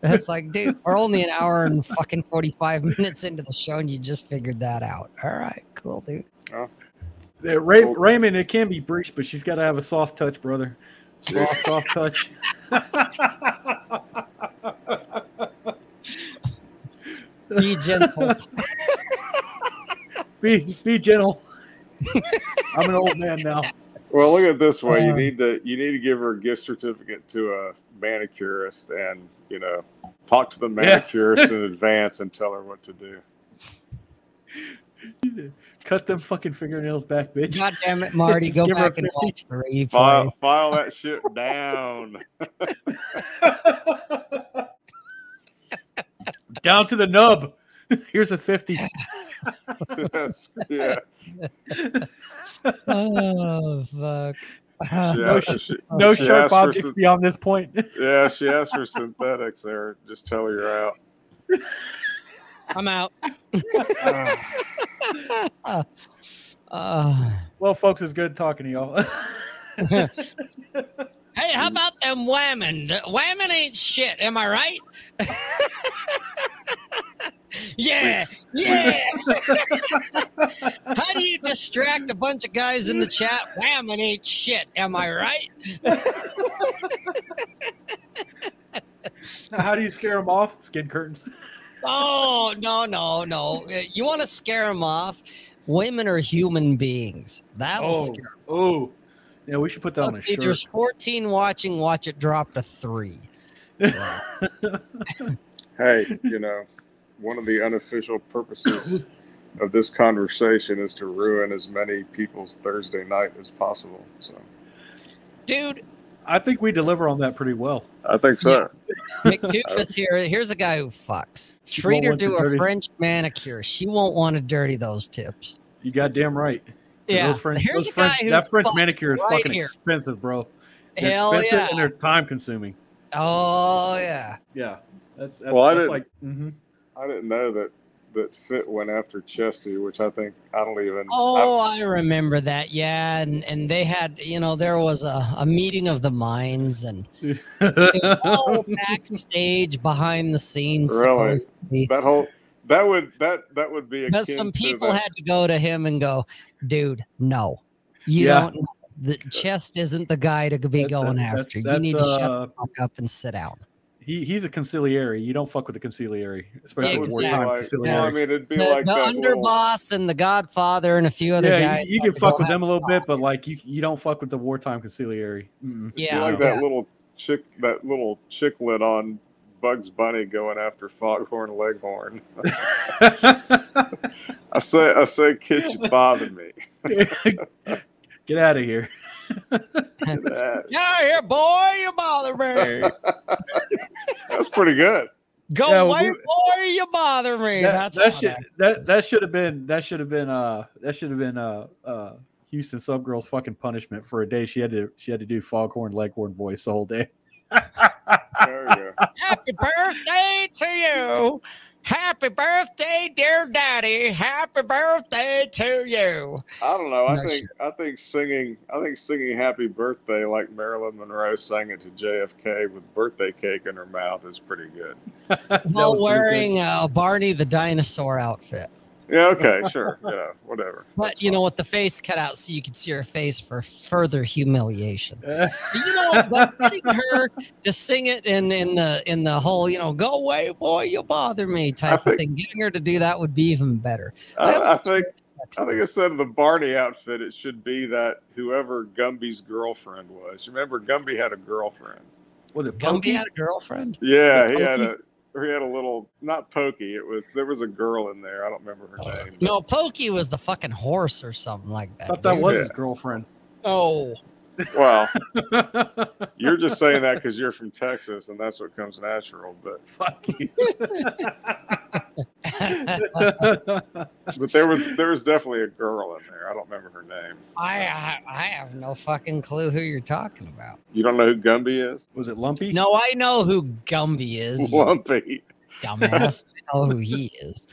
That's like, dude, we're only an hour and fucking 45 minutes into the show and you just figured that out. All right, cool, dude. Oh. Yeah, Ray, Cool. Raymond, it can be breached, but she's got to have a soft touch, brother. Soft, soft touch. Be gentle. Be be gentle. I'm an old man now. Well, look at it this way. you Uh, need to you need to give her a gift certificate to a manicurist, and you know, talk to the manicurist in advance and tell her what to do. Cut them fucking fingernails back, bitch. God damn it, Marty. Go Give a back and 50. watch the replay. File file that shit down. Down to the nub. Here's a 50. Yes, yeah, Oh fuck. yeah. No sh- she, No She sharp asked for objects beyond this point. yeah, she asked for synthetics there. Just tell her you're out. I'm out. Uh, well, folks, it's good talking to y'all. hey, how about them whammon? Whammon ain't shit. Am I right? Yeah, yeah. How do you distract a bunch of guys in the chat? Wham and ain't shit. Am I right? How do you scare them off? Skin curtains. Oh no, no, no. Uh, You want to scare them off? Women are human beings. That'll Oh, scare. oh, yeah. We should put that on a see, shirt. there's 14 watching. Watch it drop to three. Hey, you know, one of the unofficial purposes of this conversation is to ruin as many people's Thursday night as possible. So Dude, I think we deliver on that pretty well. I think so. McToofus here. Here's a guy who fucks. Treat her to to a dirty- French manicure. She won't want to dirty those tips. You goddamn right. 'Cause Yeah. those French, Here's those a guy who that French fucks manicure is right fucking here. expensive, bro. They're Hell expensive yeah. and they're time consuming. Oh yeah. Yeah, that's that's, Well, I that's didn't- like mhm. I didn't know that that Fit went after Chesty, which I think I don't even. Oh, I remember that. Yeah, and and they had, you know, there was a, a meeting of the minds and all backstage behind the scenes. Really? that whole that would that that would be. But akin some to people the- had to go to him and go, dude, no, you Yeah. don't. The chest isn't the guy to be That's- going that's- after. you that's- need to shut uh, the fuck up and sit down. He he's a consigliere. You don't fuck with the consigliere, especially that would wartime like, consigliere. well, I mean, it'd be The, like the that little- underboss and the Godfather and a few other yeah, guys. you, you can fuck with them a little bit, but like you you don't fuck with the wartime consigliere. Mm-mm. Yeah, like yeah. that little chick, that little chicklet on Bugs Bunny going after Foghorn Leghorn. I say, I say, kid, you bother me. Get out of here. That- Yeah, here, boy, you bother me. That's pretty good. Go Yeah, away, we- boy, you bother me. That, That's that should that that should have been that should have been uh that should have been uh uh Houston Subgirl's fucking punishment for a day. She had to she had to do foghorn leghorn voice the whole day. There we go. Happy birthday to you. Happy birthday, dear daddy. Happy birthday to you. I don't know. I No think I think singing I think singing "Happy Birthday" like Marilyn Monroe sang it to JFK with birthday cake in her mouth is pretty good. That While wearing uh, Barney the dinosaur outfit. Yeah. Okay. Sure. You know. Whatever. But That's you know, what? the face cut out so you could see her face for further humiliation. you know, but getting her to sing it in in the in the whole, you know, go away, boy, you bother me type of thing. Getting her to do that would be even better. I, I think I think this. instead of the Barney outfit, it should be that whoever Gumby's girlfriend was. Remember, Gumby had a girlfriend. Was it Gumby Punky? had a girlfriend. Yeah, he had a Pokey? or he had a little not pokey. It was there was a girl in there. I don't remember her name. No, Pokey was the fucking horse or something like I that. thought that dude. was Yeah. his girlfriend. Oh, Well, you're just saying that because you're from Texas and that's what comes natural. But Fuck you. but there was there was definitely a girl in there. I don't remember her name. I, I I have no fucking clue who you're talking about. You don't know who Gumby is? was it Lumpy? No, I know who Gumby is. You Lumpy. dumbass. I know who he is.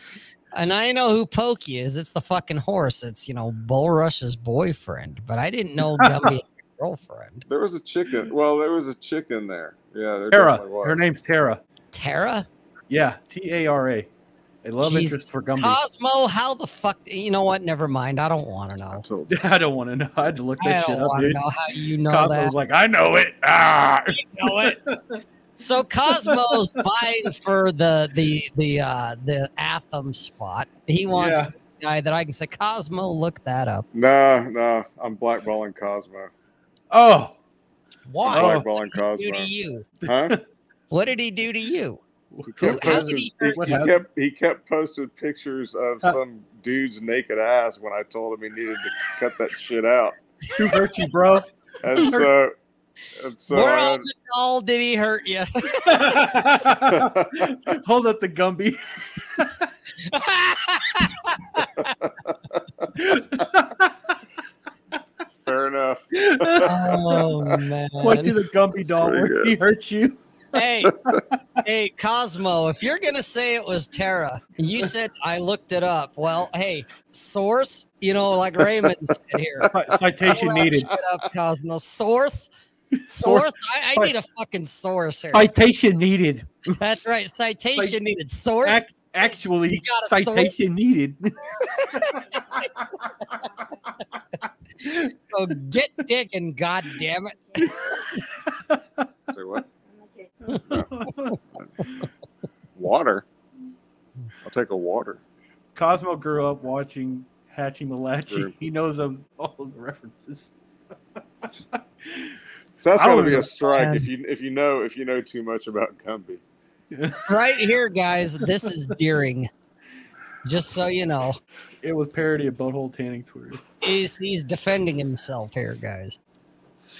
And I know who Pokey is. It's the fucking horse. It's, you know, Bull Rush's boyfriend. But I didn't know Gumby had a girlfriend. There was a chicken. Well, there was a chick in there. Yeah, there Tara. was. Her name's Tara. Tara? Yeah, T A R A. A love Jesus. interest for Gumby. Cosmo? How the fuck? You know what? Never mind. I don't want to know. I don't want to know. I had to look I that shit don't up, want to know how you know Cosmo that. was like, I know it. Ah. know it. So Cosmo's vying for the the the uh the Atham spot. He wants Yeah. a guy that I can say, Cosmo, look that up. No, no, I'm blackballing Cosmo. Oh, Why? Oh. Blackballing What did he do Cosmo. to you? Huh? What did he do to you? He kept, how did posting, he he, hurt What he happened? kept he kept posting pictures of Uh. some dude's naked ass when I told him he needed to cut that shit out. who hurt you, bro? And so and so Where I on the doll did he hurt you? Hold up the Gumby. fair enough. oh man. Point to the Gumby doll pretty where he hurt you. Hey, hey, Cosmo, if you're gonna say it was Tara, and you said I looked it up. Well, hey, source, you know, like Raymond said here. Citation needed. shit up, Cosmo. Source? Source? I, I need a fucking source here. Citation needed. That's right. Citation Cite- needed. Source? Ac- Actually, got a sword. citation needed. So get digging, god damn it. Say what? Water. I'll take a water. Cosmo grew up watching Hatchie Malachi. He knows of all the references. So that's I got to be a strike if um, you if you know if you know too much about Gumby. Right here, guys, this is Deering. Just so you know. It was parody of Butthole Tanning Twitter. He's he's defending himself here, guys.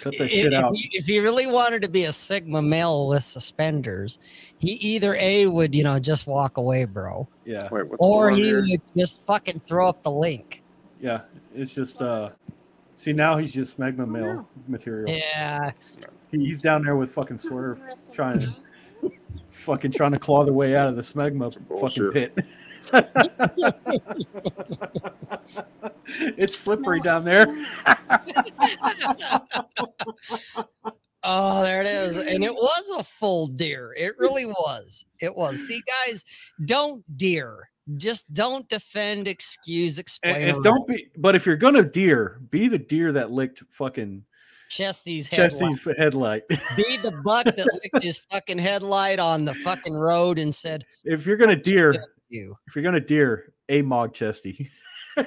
Cut that if, shit if out. he, if he really wanted to be a Sigma male with suspenders, he either A would, you know, just walk away, bro. Yeah, Wait, what's Or he here? would just fucking throw up the link. yeah. It's just uh see now he's just magma male material. Yeah. He, he's down there with fucking Swerve trying to fucking trying to claw their way out of the smegma fucking pit. it's slippery down there. Oh, there it is. And it was a full deer. It really was. It was. See, guys, don't deer. Just don't defend, excuse, explain. and or don't be but if you're gonna deer, be the deer that licked fucking Chesty's headlight. Chesty's headlight. Be the buck that licked his fucking headlight on the fucking road and said, if you're gonna deer, "You." if you're gonna deer, AMOG chesty.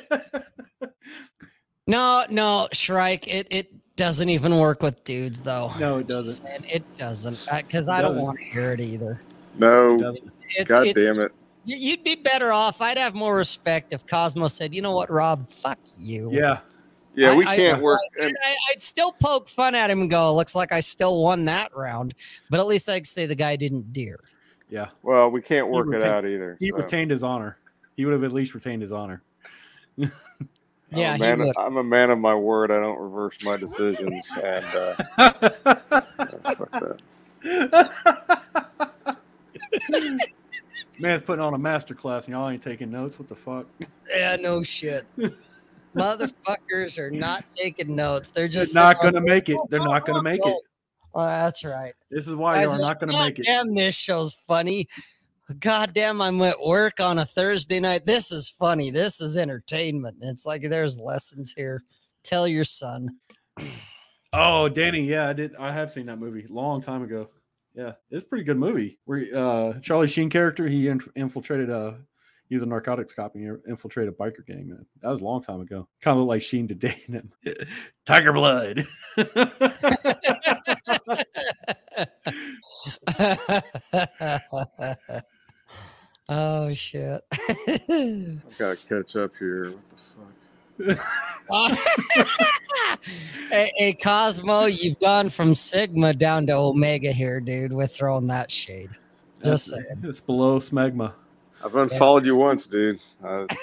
No, no, Shrike. It it doesn't even work with dudes though. no, it doesn't. saying, It doesn't uh, because I don't want to hear it either. No, It doesn't. It's, God it's, damn it. you- You'd be better off. I'd have more respect if Cosmo said, "You know what, Rob? Fuck you." Yeah. Yeah, we I- can't work. And And I, I'd still poke fun at him and go, "Looks like I still won that round," but at least I could say the guy didn't deer. Yeah. well, we can't work it out either. He so. retained his honor. He would have at least retained his honor. I'm Yeah, a he man, would. I'm a man of my word. I don't reverse my decisions. And uh, that. Man's putting on a master class and y'all ain't taking notes. What the fuck? Yeah, no shit. Motherfuckers are not taking notes. They're They're just not sitting gonna make it. They're not gonna make it. Oh, that's right. This is why you're not gonna make it. Damn, this show's funny. God damn, I'm at work on a Thursday night. This is funny. This is entertainment. It's like there's lessons here. Tell your son. Oh, Danny, yeah, I did. I have seen that movie long time ago. Yeah, it's a pretty good movie. Where uh, Charlie Sheen character, he inf- infiltrated a he was a narcotics cop and he infiltrated a biker gang. Man. That was a long time ago. Kind of looked like Sheen today. Tiger Blood. oh shit. I've got to catch up here. What the fuck? hey, hey, Cosmo, you've gone from Sigma down to Omega here, dude. With throwing that shade. Just That's- saying. it's below smegma. I've unfollowed you once, dude. I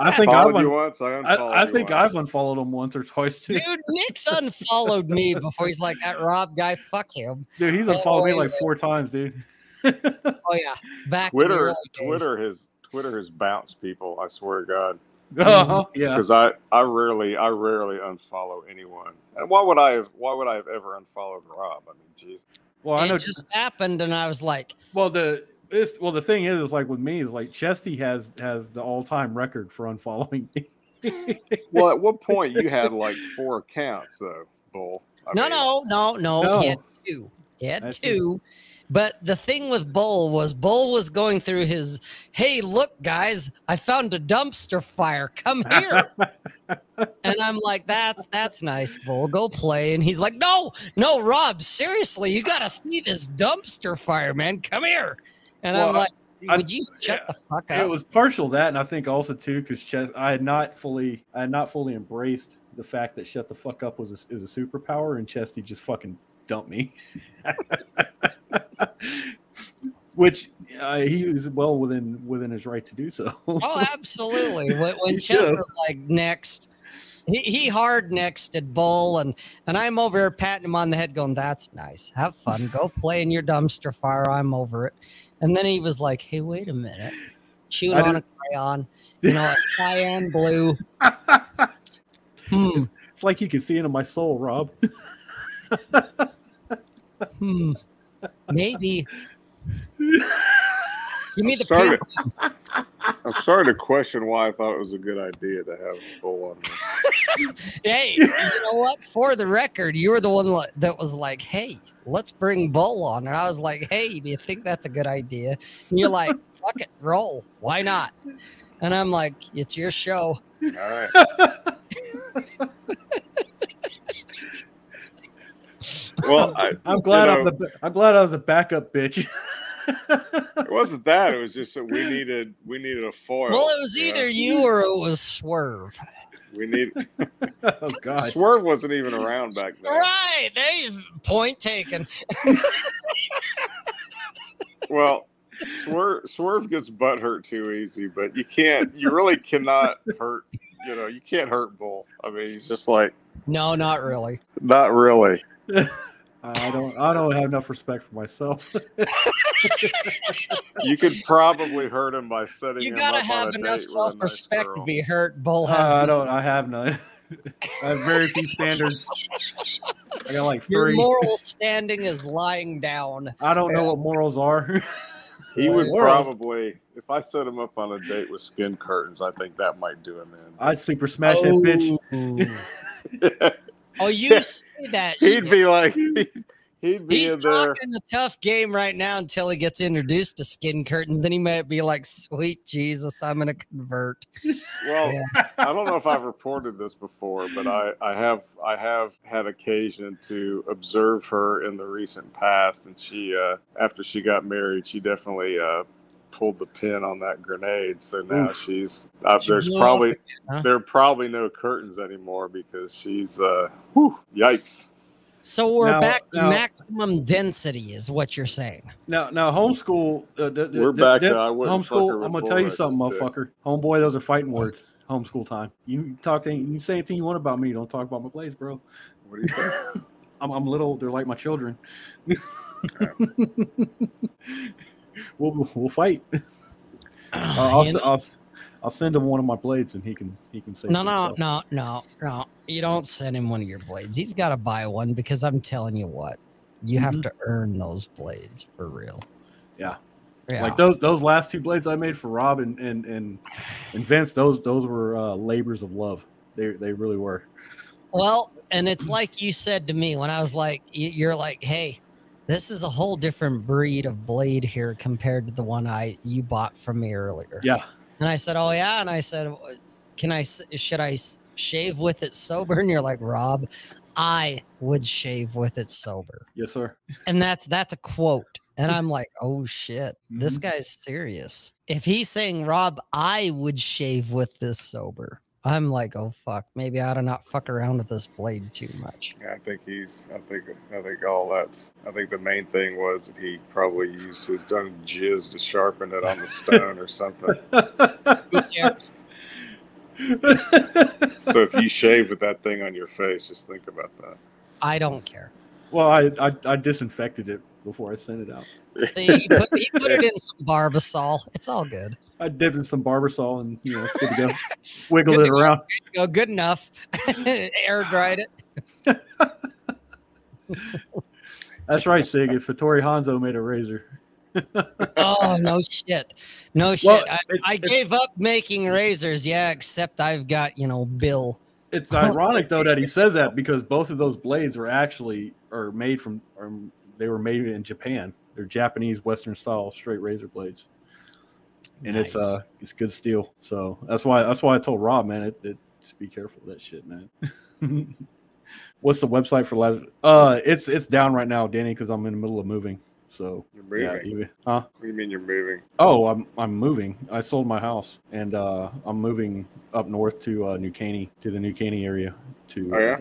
I think I've followed you un- once. I unfollowed I, I you think once. I've unfollowed him once or twice too. Dude, Nick's unfollowed me before he's like that Rob guy. Fuck him. Dude, he's Oh, unfollowed me like wait. four times, dude. Oh yeah, back Twitter. Twitter has Twitter has bounced people. I swear to God, Uh-huh, yeah. because I I rarely I rarely unfollow anyone. And why would I have Why would I have ever unfollowed Rob? I mean, jeez. Well, I know. It just happened, and I was like, Well, the this well the thing is, is like with me is like Chesty has has the all time record for unfollowing me. Well, at what point you had like four accounts though, Bull? I no, mean, no, no, no, No. He had two. He had That's two. But the thing with Bull was Bull was going through his, hey, look, guys, I found a dumpster fire. Come here. and I'm like, that's that's nice, Bull. Go play. And he's like, no, no, Rob, seriously, you gotta see this dumpster fire, man. Come here. And I'm Well, like, I- would you shut yeah, the fuck it was partial that, and I think also too because Ches- I had not fully I had not fully embraced the fact that shut the fuck up was a, is a superpower, and Chesty just fucking dumped me. Which uh, he was well within within his right to do so. Oh, absolutely. When, when He Chess was like next, he, he hard nexted Bull, and and I'm over here patting him on the head, going, "That's nice. Have fun. Go play in your dumpster fire. I'm over it." And then he was like, "Hey, wait a minute. Chewing I on a crayon, you know, a cyan blue. Hmm. it's like you can see into my soul, Rob. Hmm. Maybe. Give me I'm the starting, pink. I'm starting to question why I thought it was a good idea to have a full on. Hey, you know what? For the record, you were the one that was like, "Hey, let's bring Bull on," and I was like, "Hey, do you think that's a good idea?" And you're like, "Fuck it, roll. Why not?" And I'm like, "It's your show." All right. Well, I, I'm glad you I'm the I'm glad I was a backup bitch. it wasn't that. It was just that we needed we needed a foil. Well, it was you know? either you or it was Swerve. We need oh God. Swerve wasn't even around back then. Right, there. you- Point taken. Well, Swerve Swerve gets butt hurt too easy, but you can't. You really cannot hurt. You know, you can't hurt Bull. I mean, he's just like No, not really. not really. I don't I don't have enough respect for myself. You could probably hurt him by setting You him gotta up on have a enough date with a nice self-respect to be hurt. Bull Uh, has. I don't I have none. I have very few standards. I got like three. Your moral standing is lying down. I don't know what morals are. He would Morals. probably, if I set him up on a date with skin curtains, I think that might do him in. I'd super smash that bitch. Oh. You say that. he'd shit. be like, he'd be He's in there. talking a tough game right now until he gets introduced to skin curtains. Then he might be like, "Sweet Jesus, I'm gonna convert." Well, Yeah. I don't know if I've reported this before, but I, I have I have had occasion to observe her in the recent past, and she uh, after she got married, she definitely uh, pulled the pin on that grenade. So now Oof. she's uh, there's blew probably again, huh? there are probably no curtains anymore because she's uh, whew, yikes. So we're Now- back to now- maximum density, is what you're saying. Now, now, homeschool. Uh, d- d- We're d- back d- to I wouldn't homeschool. I'm gonna tell you something, this dick. motherfucker. Homeboy, those are fighting words. Homeschool time. You talk to you can say anything you want about me. Don't talk about my plays, bro. What do you think? I'm, I'm little. They're like my children. we'll we'll fight. Uh, I'll, You s- know- I'll s- I'll send him one of my blades, and he can he can say. no, no, no, no, no. You don't send him one of your blades. He's got to buy one because I'm telling you what, you have Mhm. to earn those blades for real. Yeah. Yeah. Like those those last two blades I made for Rob and and and, and Vince, those those were uh, labors of love. They they really were. Well, and it's like you said to me when I was like, you're like, hey, this is a whole different breed of blade here compared to the one I you bought from me earlier. Yeah. And I said, oh yeah. And I said, can I? should I shave with it sober? And you're like, Rob, I would shave with it sober. Yes, sir. And that's that's a quote. And I'm like, oh shit, this Mhm. guy's serious. If he's saying, Rob, I would shave with this sober. I'm like, oh fuck, maybe I ought to not fuck around with this blade too much. Yeah, I think he's. I think. I think all that's. I think the main thing was that he probably used his done jizz to sharpen it on the stone or something. Who? So if you shave with that thing on your face, just think about that. I don't care. well, I, I I disinfected it before I sent it out. See, he put, he put it in some barbasol. It's all good. I dipped in some barbasol and you know good to go. Wiggled Good it around. Go good enough. Air dried it. That's right, Sig. If Hattori Hanzo made a razor. Oh no shit, no shit. Well, I, it's- I it's- gave up making razors. Yeah, except I've got you know Bill. It's ironic though that he says that because both of those blades are actually are made from or they were made in Japan. They're Japanese Western style straight razor blades. And it's Nice. uh it's good steel. So that's why that's why I told Rob, man, it, it just be careful of that shit, man. What's the website for Lazarus? Uh it's it's down right now, Danny, because I'm in the middle of moving. So You're yeah, moving. even, huh? What do you mean you're moving? Oh, I'm I'm moving. I sold my house and uh I'm moving up north to uh New Caney, to the New Caney area to Oh, yeah? uh,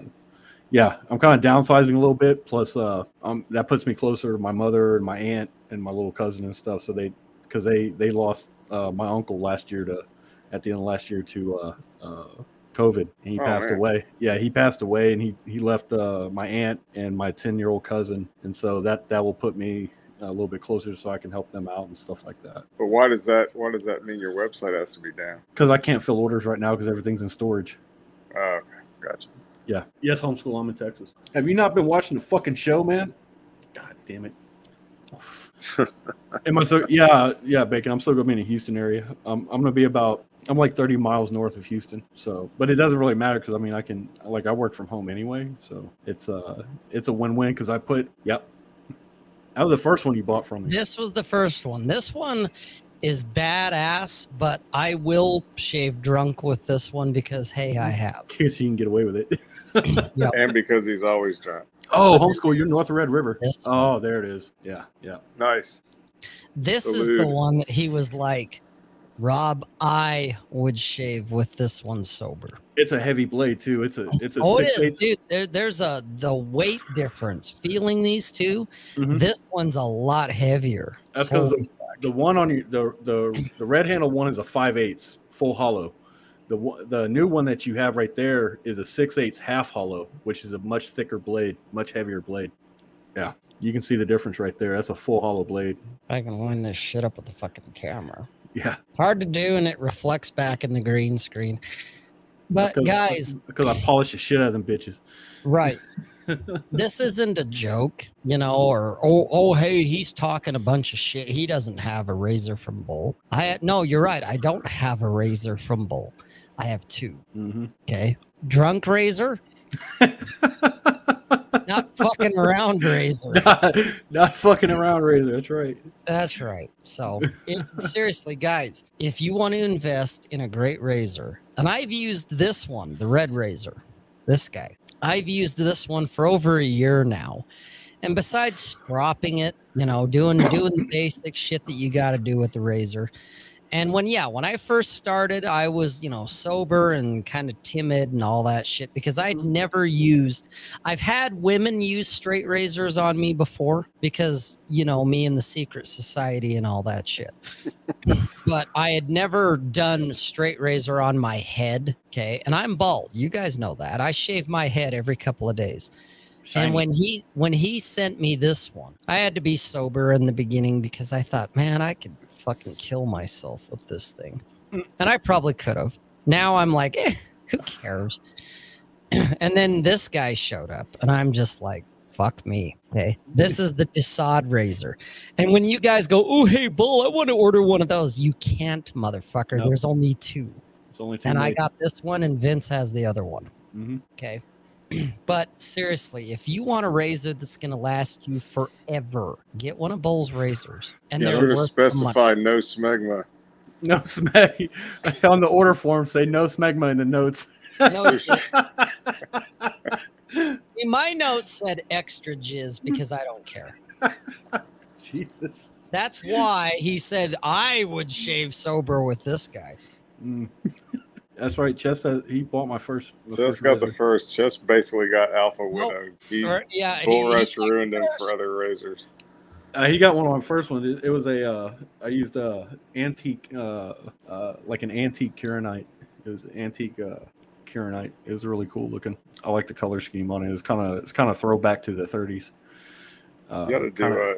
yeah, I'm kind of downsizing a little bit. Plus, uh, um, that puts me closer to my mother and my aunt and my little cousin and stuff. So they, because they they lost uh, my uncle last year to, at the end of last year to uh, uh, COVID, and he Oh, passed man. away. Yeah, he passed away, and he he left uh, my aunt and my ten year old cousin, and so that that will put me a little bit closer so I can help them out and stuff like that. But why does that? Why does that mean your website has to be down? Because I can't fill orders right now because everything's in storage. Oh, gotcha. Yeah. Yes, homeschool. I'm in Texas. Have you not been watching the fucking show, man? God damn it. Am I so? Yeah, yeah, Bacon. I'm still going to be in the Houston area. Um, I'm going to be about. I'm like 30 miles north of Houston. So, but it doesn't really matter because I mean I can like I work from home anyway. So it's uh it's a win-win because I put. Yep. That was the first one you bought from me. This was the first one. This one is badass, but I will shave drunk with this one because hey, I have. Guess you can get away with it. Yep. and because he's always drunk. Oh, homeschool. You're north of Red River. This Oh, there it is. Yeah, yeah. Nice. This is the one that he was like, Rob, I would shave with this one sober. It's a heavy blade too. It's a it's a oh, it six is, dude. There, there's a the weight difference. Feeling these 2 Mhm. this one's a lot heavier. That's because the, the one on your the the the red handle one is a five eighths full hollow. The the new one that you have right there is a six eighths half hollow, which is a much thicker blade, much heavier blade. Yeah, you can see the difference right there. That's a full hollow blade. I can line this shit up with the fucking camera. Yeah, Hard to do, and it reflects back in the green screen. But guys, because I polish the shit out of them bitches. right. this isn't a joke, you know, or oh, oh, hey, he's talking a bunch of shit. He doesn't have a razor from Bull. I no, you're right. I don't have a razor from Bull. I have two. hmm Okay, drunk razor, not fucking around razor. not, not fucking around, Razor. That's right. That's right. So, it, seriously, guys, if you want to invest in a great razor, and I've used this one, the red razor, this guy, I've used this one for over a year now. And besides stropping it, you know, doing doing the basic shit that you got to do with the razor. And when yeah, when I first started, I was, you know, sober and kind of timid and all that shit because I'd mm-hmm. never used I've had women use straight razors on me before because, you know, me and the secret society and all that shit. but I had never done straight razor on my head. Okay. And I'm bald. You guys know that. I shave my head every couple of days. Shiny. And when he when he sent me this one, I had to be sober in the beginning because I thought, man, I could fucking kill myself with this thing. And I probably could have. Now I'm like, eh, who cares? and then this guy showed up, and I'm just like, fuck me. Okay. This is the de Sade razor. And when you guys go, oh, hey, Bull, I want to order one of those, you can't, motherfucker. Nope. There's only two. it's only two And I got this one, and Vince has the other one. Mhm. Okay. but seriously, if you want a razor that's going to last you forever, get one of Bull's razors. And Yeah, they're Should have worth the money. specified no smegma. No smeg on the order form. Say no smegma in the notes. No, it's- see, my notes said extra jizz because I don't care. Jesus. That's why he said I would shave sober with this guy. Mm. That's right. Chest. has- He bought my first. the Chess first got the razor. first. Chess basically got Alpha Well, Widow. He, Or- yeah, he- Bull he's Rush like, ruined him for other razors. Uh, he got one of my first ones. It, it was a. Uh, I used a antique, uh, uh, like an antique Kirinite. It was antique uh, Kirinite. It was really cool looking. I like the color scheme on it. It's kind of it's kind of throwback to the 30s. Uh, You got to do a.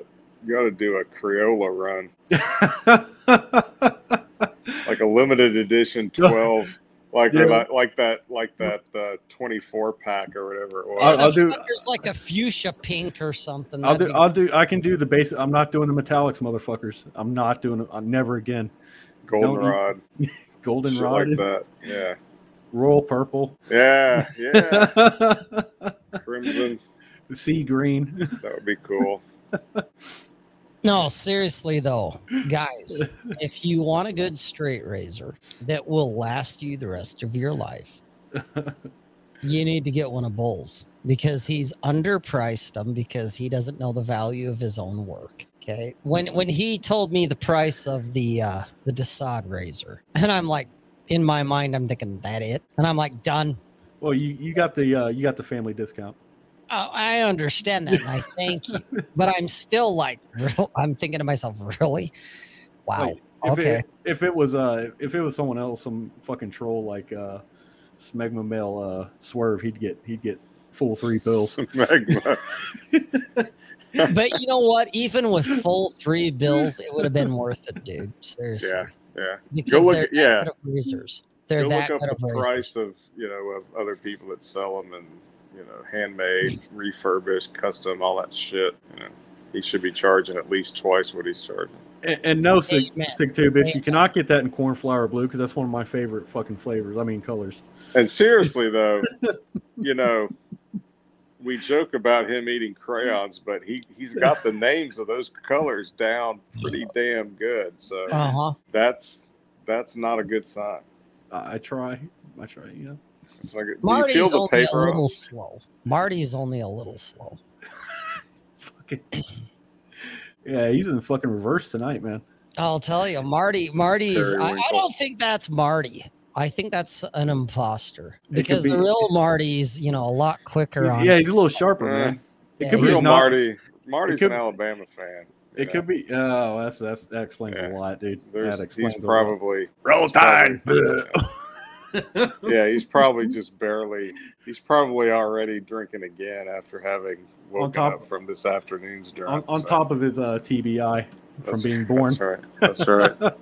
You got to do a Crayola run, like a limited edition twelve, like Yeah. that, like that, like that uh, twenty-four pack or whatever it was. I'll- I'll do- There's like a fuchsia pink or something. I'll do. be- I'll do. I can do the basic. I'm not doing the metallics, motherfuckers. I'm not doing it. I'm never again. Goldenrod, Golden shit rod, like that. Yeah, royal purple, yeah, yeah. Crimson, sea green. that would be cool. No, seriously though, guys, if you want a good straight razor that will last you the rest of your life, you need to get one of Bull's because he's underpriced them because he doesn't know the value of his own work. Okay. When when he told me the price of the uh the de Sade razor, and I'm like, in my mind, I'm thinking that it, and I'm like, done. Well, you you got the uh, you got the family discount. Oh, I understand that, I thank you, but I'm still like, I'm thinking to myself, really? Wow. Like, if okay. It, if it was uh if it was someone else, some fucking troll like uh Smegma Male uh Swerve, he'd get he'd get full three bills. Magma. but you know what? Even with full three bills, it would have been worth it, dude. Seriously. Yeah, yeah. Because look they're that yeah. good of razors. They're Go that look good up of the price of you know of other people that sell them and you know handmade, refurbished, custom, all that shit. You know, he should be charging at least twice what he's charging. And, and no stick, Amen. stick to bitch. You cannot get that in cornflower blue because that's one of my favorite fucking flavors. I mean colors. And seriously though, you know, we joke about him eating crayons, but he he's got the names of those colors down pretty damn good. So Uh huh. that's that's not a good sign. I, I try. I try. You know. It's like, Marty's feel the only a little on- slow. Marty's only a little slow. Fucking. Yeah, he's in the fucking reverse tonight, man. I'll tell you, Marty. Marty's. I, I don't think that's Marty. I think that's an imposter It could because the real Marty's, you know, a lot quicker on. Yeah, he's a little sharper, Eh, man. It Yeah, could be Real a not- Marty. Marty's could- an Alabama fan. It know. could be. Oh, that's that's that explains Yeah. a lot, dude. There's, that explains he's a lot. probably Roll he's probably- Tide. yeah, he's probably just barely. He's probably already drinking again after having woken top- up from this afternoon's drink. on, on so top of his uh, TBI from being born. That's right. That's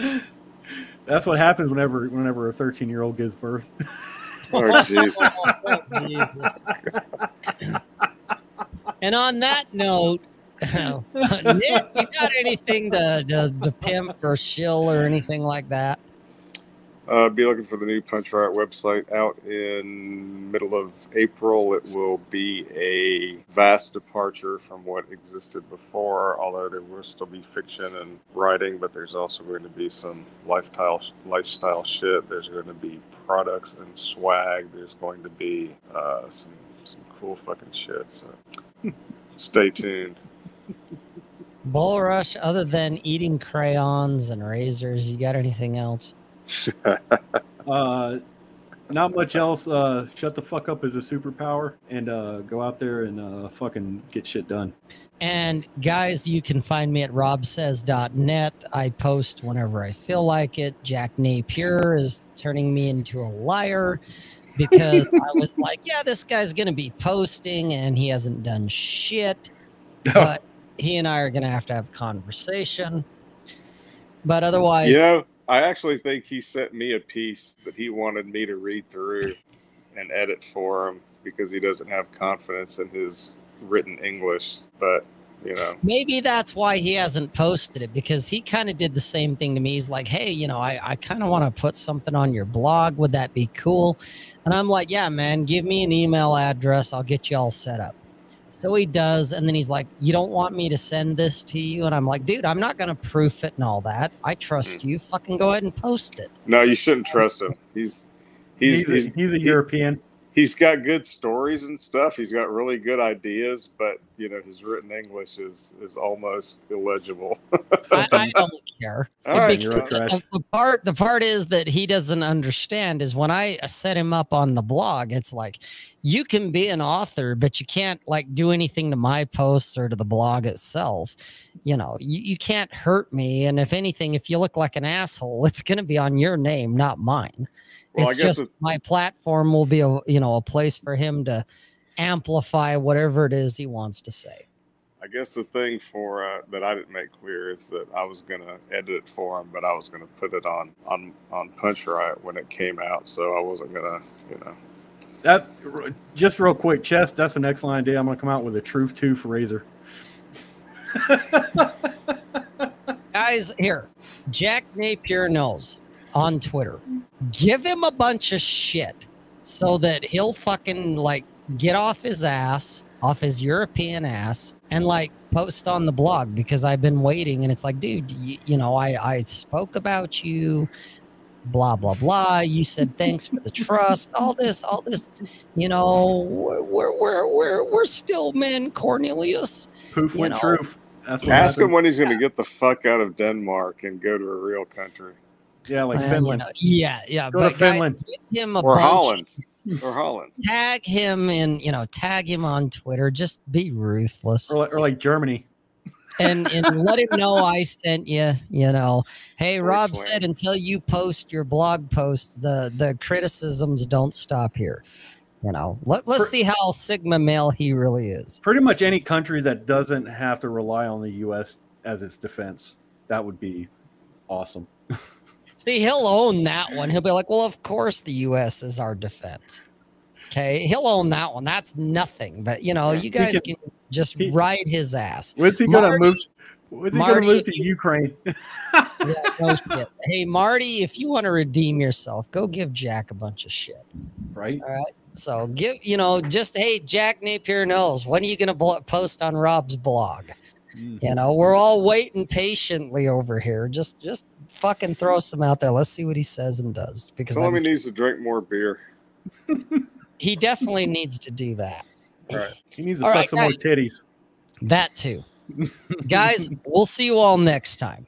right. That's what happens whenever whenever a 13 year old gives birth. Oh Jesus. Oh, Jesus. and on that note, Nick, you got anything to, to, to pimp or shill or anything like that? Uh, be looking for the new Punch Riot website out in middle of April. It will be a vast departure from what existed before, although there will still be fiction and writing, but there's also going to be some lifestyle lifestyle shit. There's going to be products and swag. There's going to be uh, some some cool fucking shit. So stay tuned. Bull Rush, other than eating crayons and razors, you got anything else? Uh, not much else. Uh, shut the fuck up is a superpower, and uh, go out there and uh, fucking get shit done. And guys, you can find me at robsays.net. I post whenever I feel like it. Jack Napier is turning me into a liar because I was like, yeah, this guy's going to be posting and he hasn't done shit. But he and I are going to have to have a conversation. But otherwise, You know, I actually think he sent me a piece that he wanted me to read through and edit for him because he doesn't have confidence in his written English. But you know, maybe that's why he hasn't posted it because he kind of did the same thing to me. He's like, hey, you know, I, I kind of want to put something on your blog. Would that be cool? And I'm like, yeah, man, give me an email address. I'll get you all set up. So he does. And then he's like, you don't want me to send this to you? And I'm like, dude, I'm not going to proof it and all that. I trust hmm. you. Fucking go ahead and post it. no, you shouldn't trust him. He's he's He's, he's, a, he's a he- European. He's got good stories and stuff. He's got really good ideas, but you know, his written English is is almost illegible. I, I don't care. All right, you're trash. the, the part the part is that he doesn't understand is when I set him up on the blog, it's like you can be an author, but you can't like do anything to my posts or to the blog itself. You know, you, you can't hurt me. And if anything, if you look like an asshole, it's gonna be on your name, not mine. Well, I it's guess just it- my platform will be a you know a place for him to amplify whatever it is he wants to say. I guess the thing for uh, that I didn't make clear is that I was gonna edit it for him, but I was gonna put it on on on Punch Riot when it came out, so I wasn't gonna, you know. That just real quick, chest. That's an excellent idea. I'm gonna come out with a truth tooth razor. guys here jack napier knows on twitter. Give him a bunch of shit so that he'll fucking like get off his ass off his european ass and like post on the blog because i've been waiting and it's like dude you, you know i i spoke about you blah blah blah. You said thanks for the trust all this all this you know we're we're we're we're, we're still men cornelius Poof You went know. truth. That's what Ask him when he's gonna get the fuck out of Denmark and go to a real country Yeah, like you Finland know, yeah yeah Go to but guys, Finland. give him a or bunch Holland or Holland. tag him in you know tag him on twitter just be ruthless or like, or like Germany. and and let him know i sent you you know hey Or rob Swing. said until you post your blog post, the the criticisms don't stop here you know let, let's see how sigma male he really is Pretty much any country that doesn't have to rely on the U.S. as its defense, that would be awesome. see he'll own that one he'll be like well of course the us is our defense okay he'll own that one that's nothing but you know you guys can- Just He- ride his ass. When's he gonna move? When's he Marty, gonna move to you- Ukraine? Yeah, no shit. Hey, Marty, if you want to redeem yourself, go give Jack a bunch of shit. right? All right. So give you know just hey Jack Napier knows when are you gonna post on Rob's blog? Mm. You know we're all waiting patiently over here. Just just fucking throw some out there. Let's see what he says and does because Tell him he needs to drink more beer. he definitely needs to do that. Right. He needs to All suck right, some more titties. That too, guys. We'll see you all next time.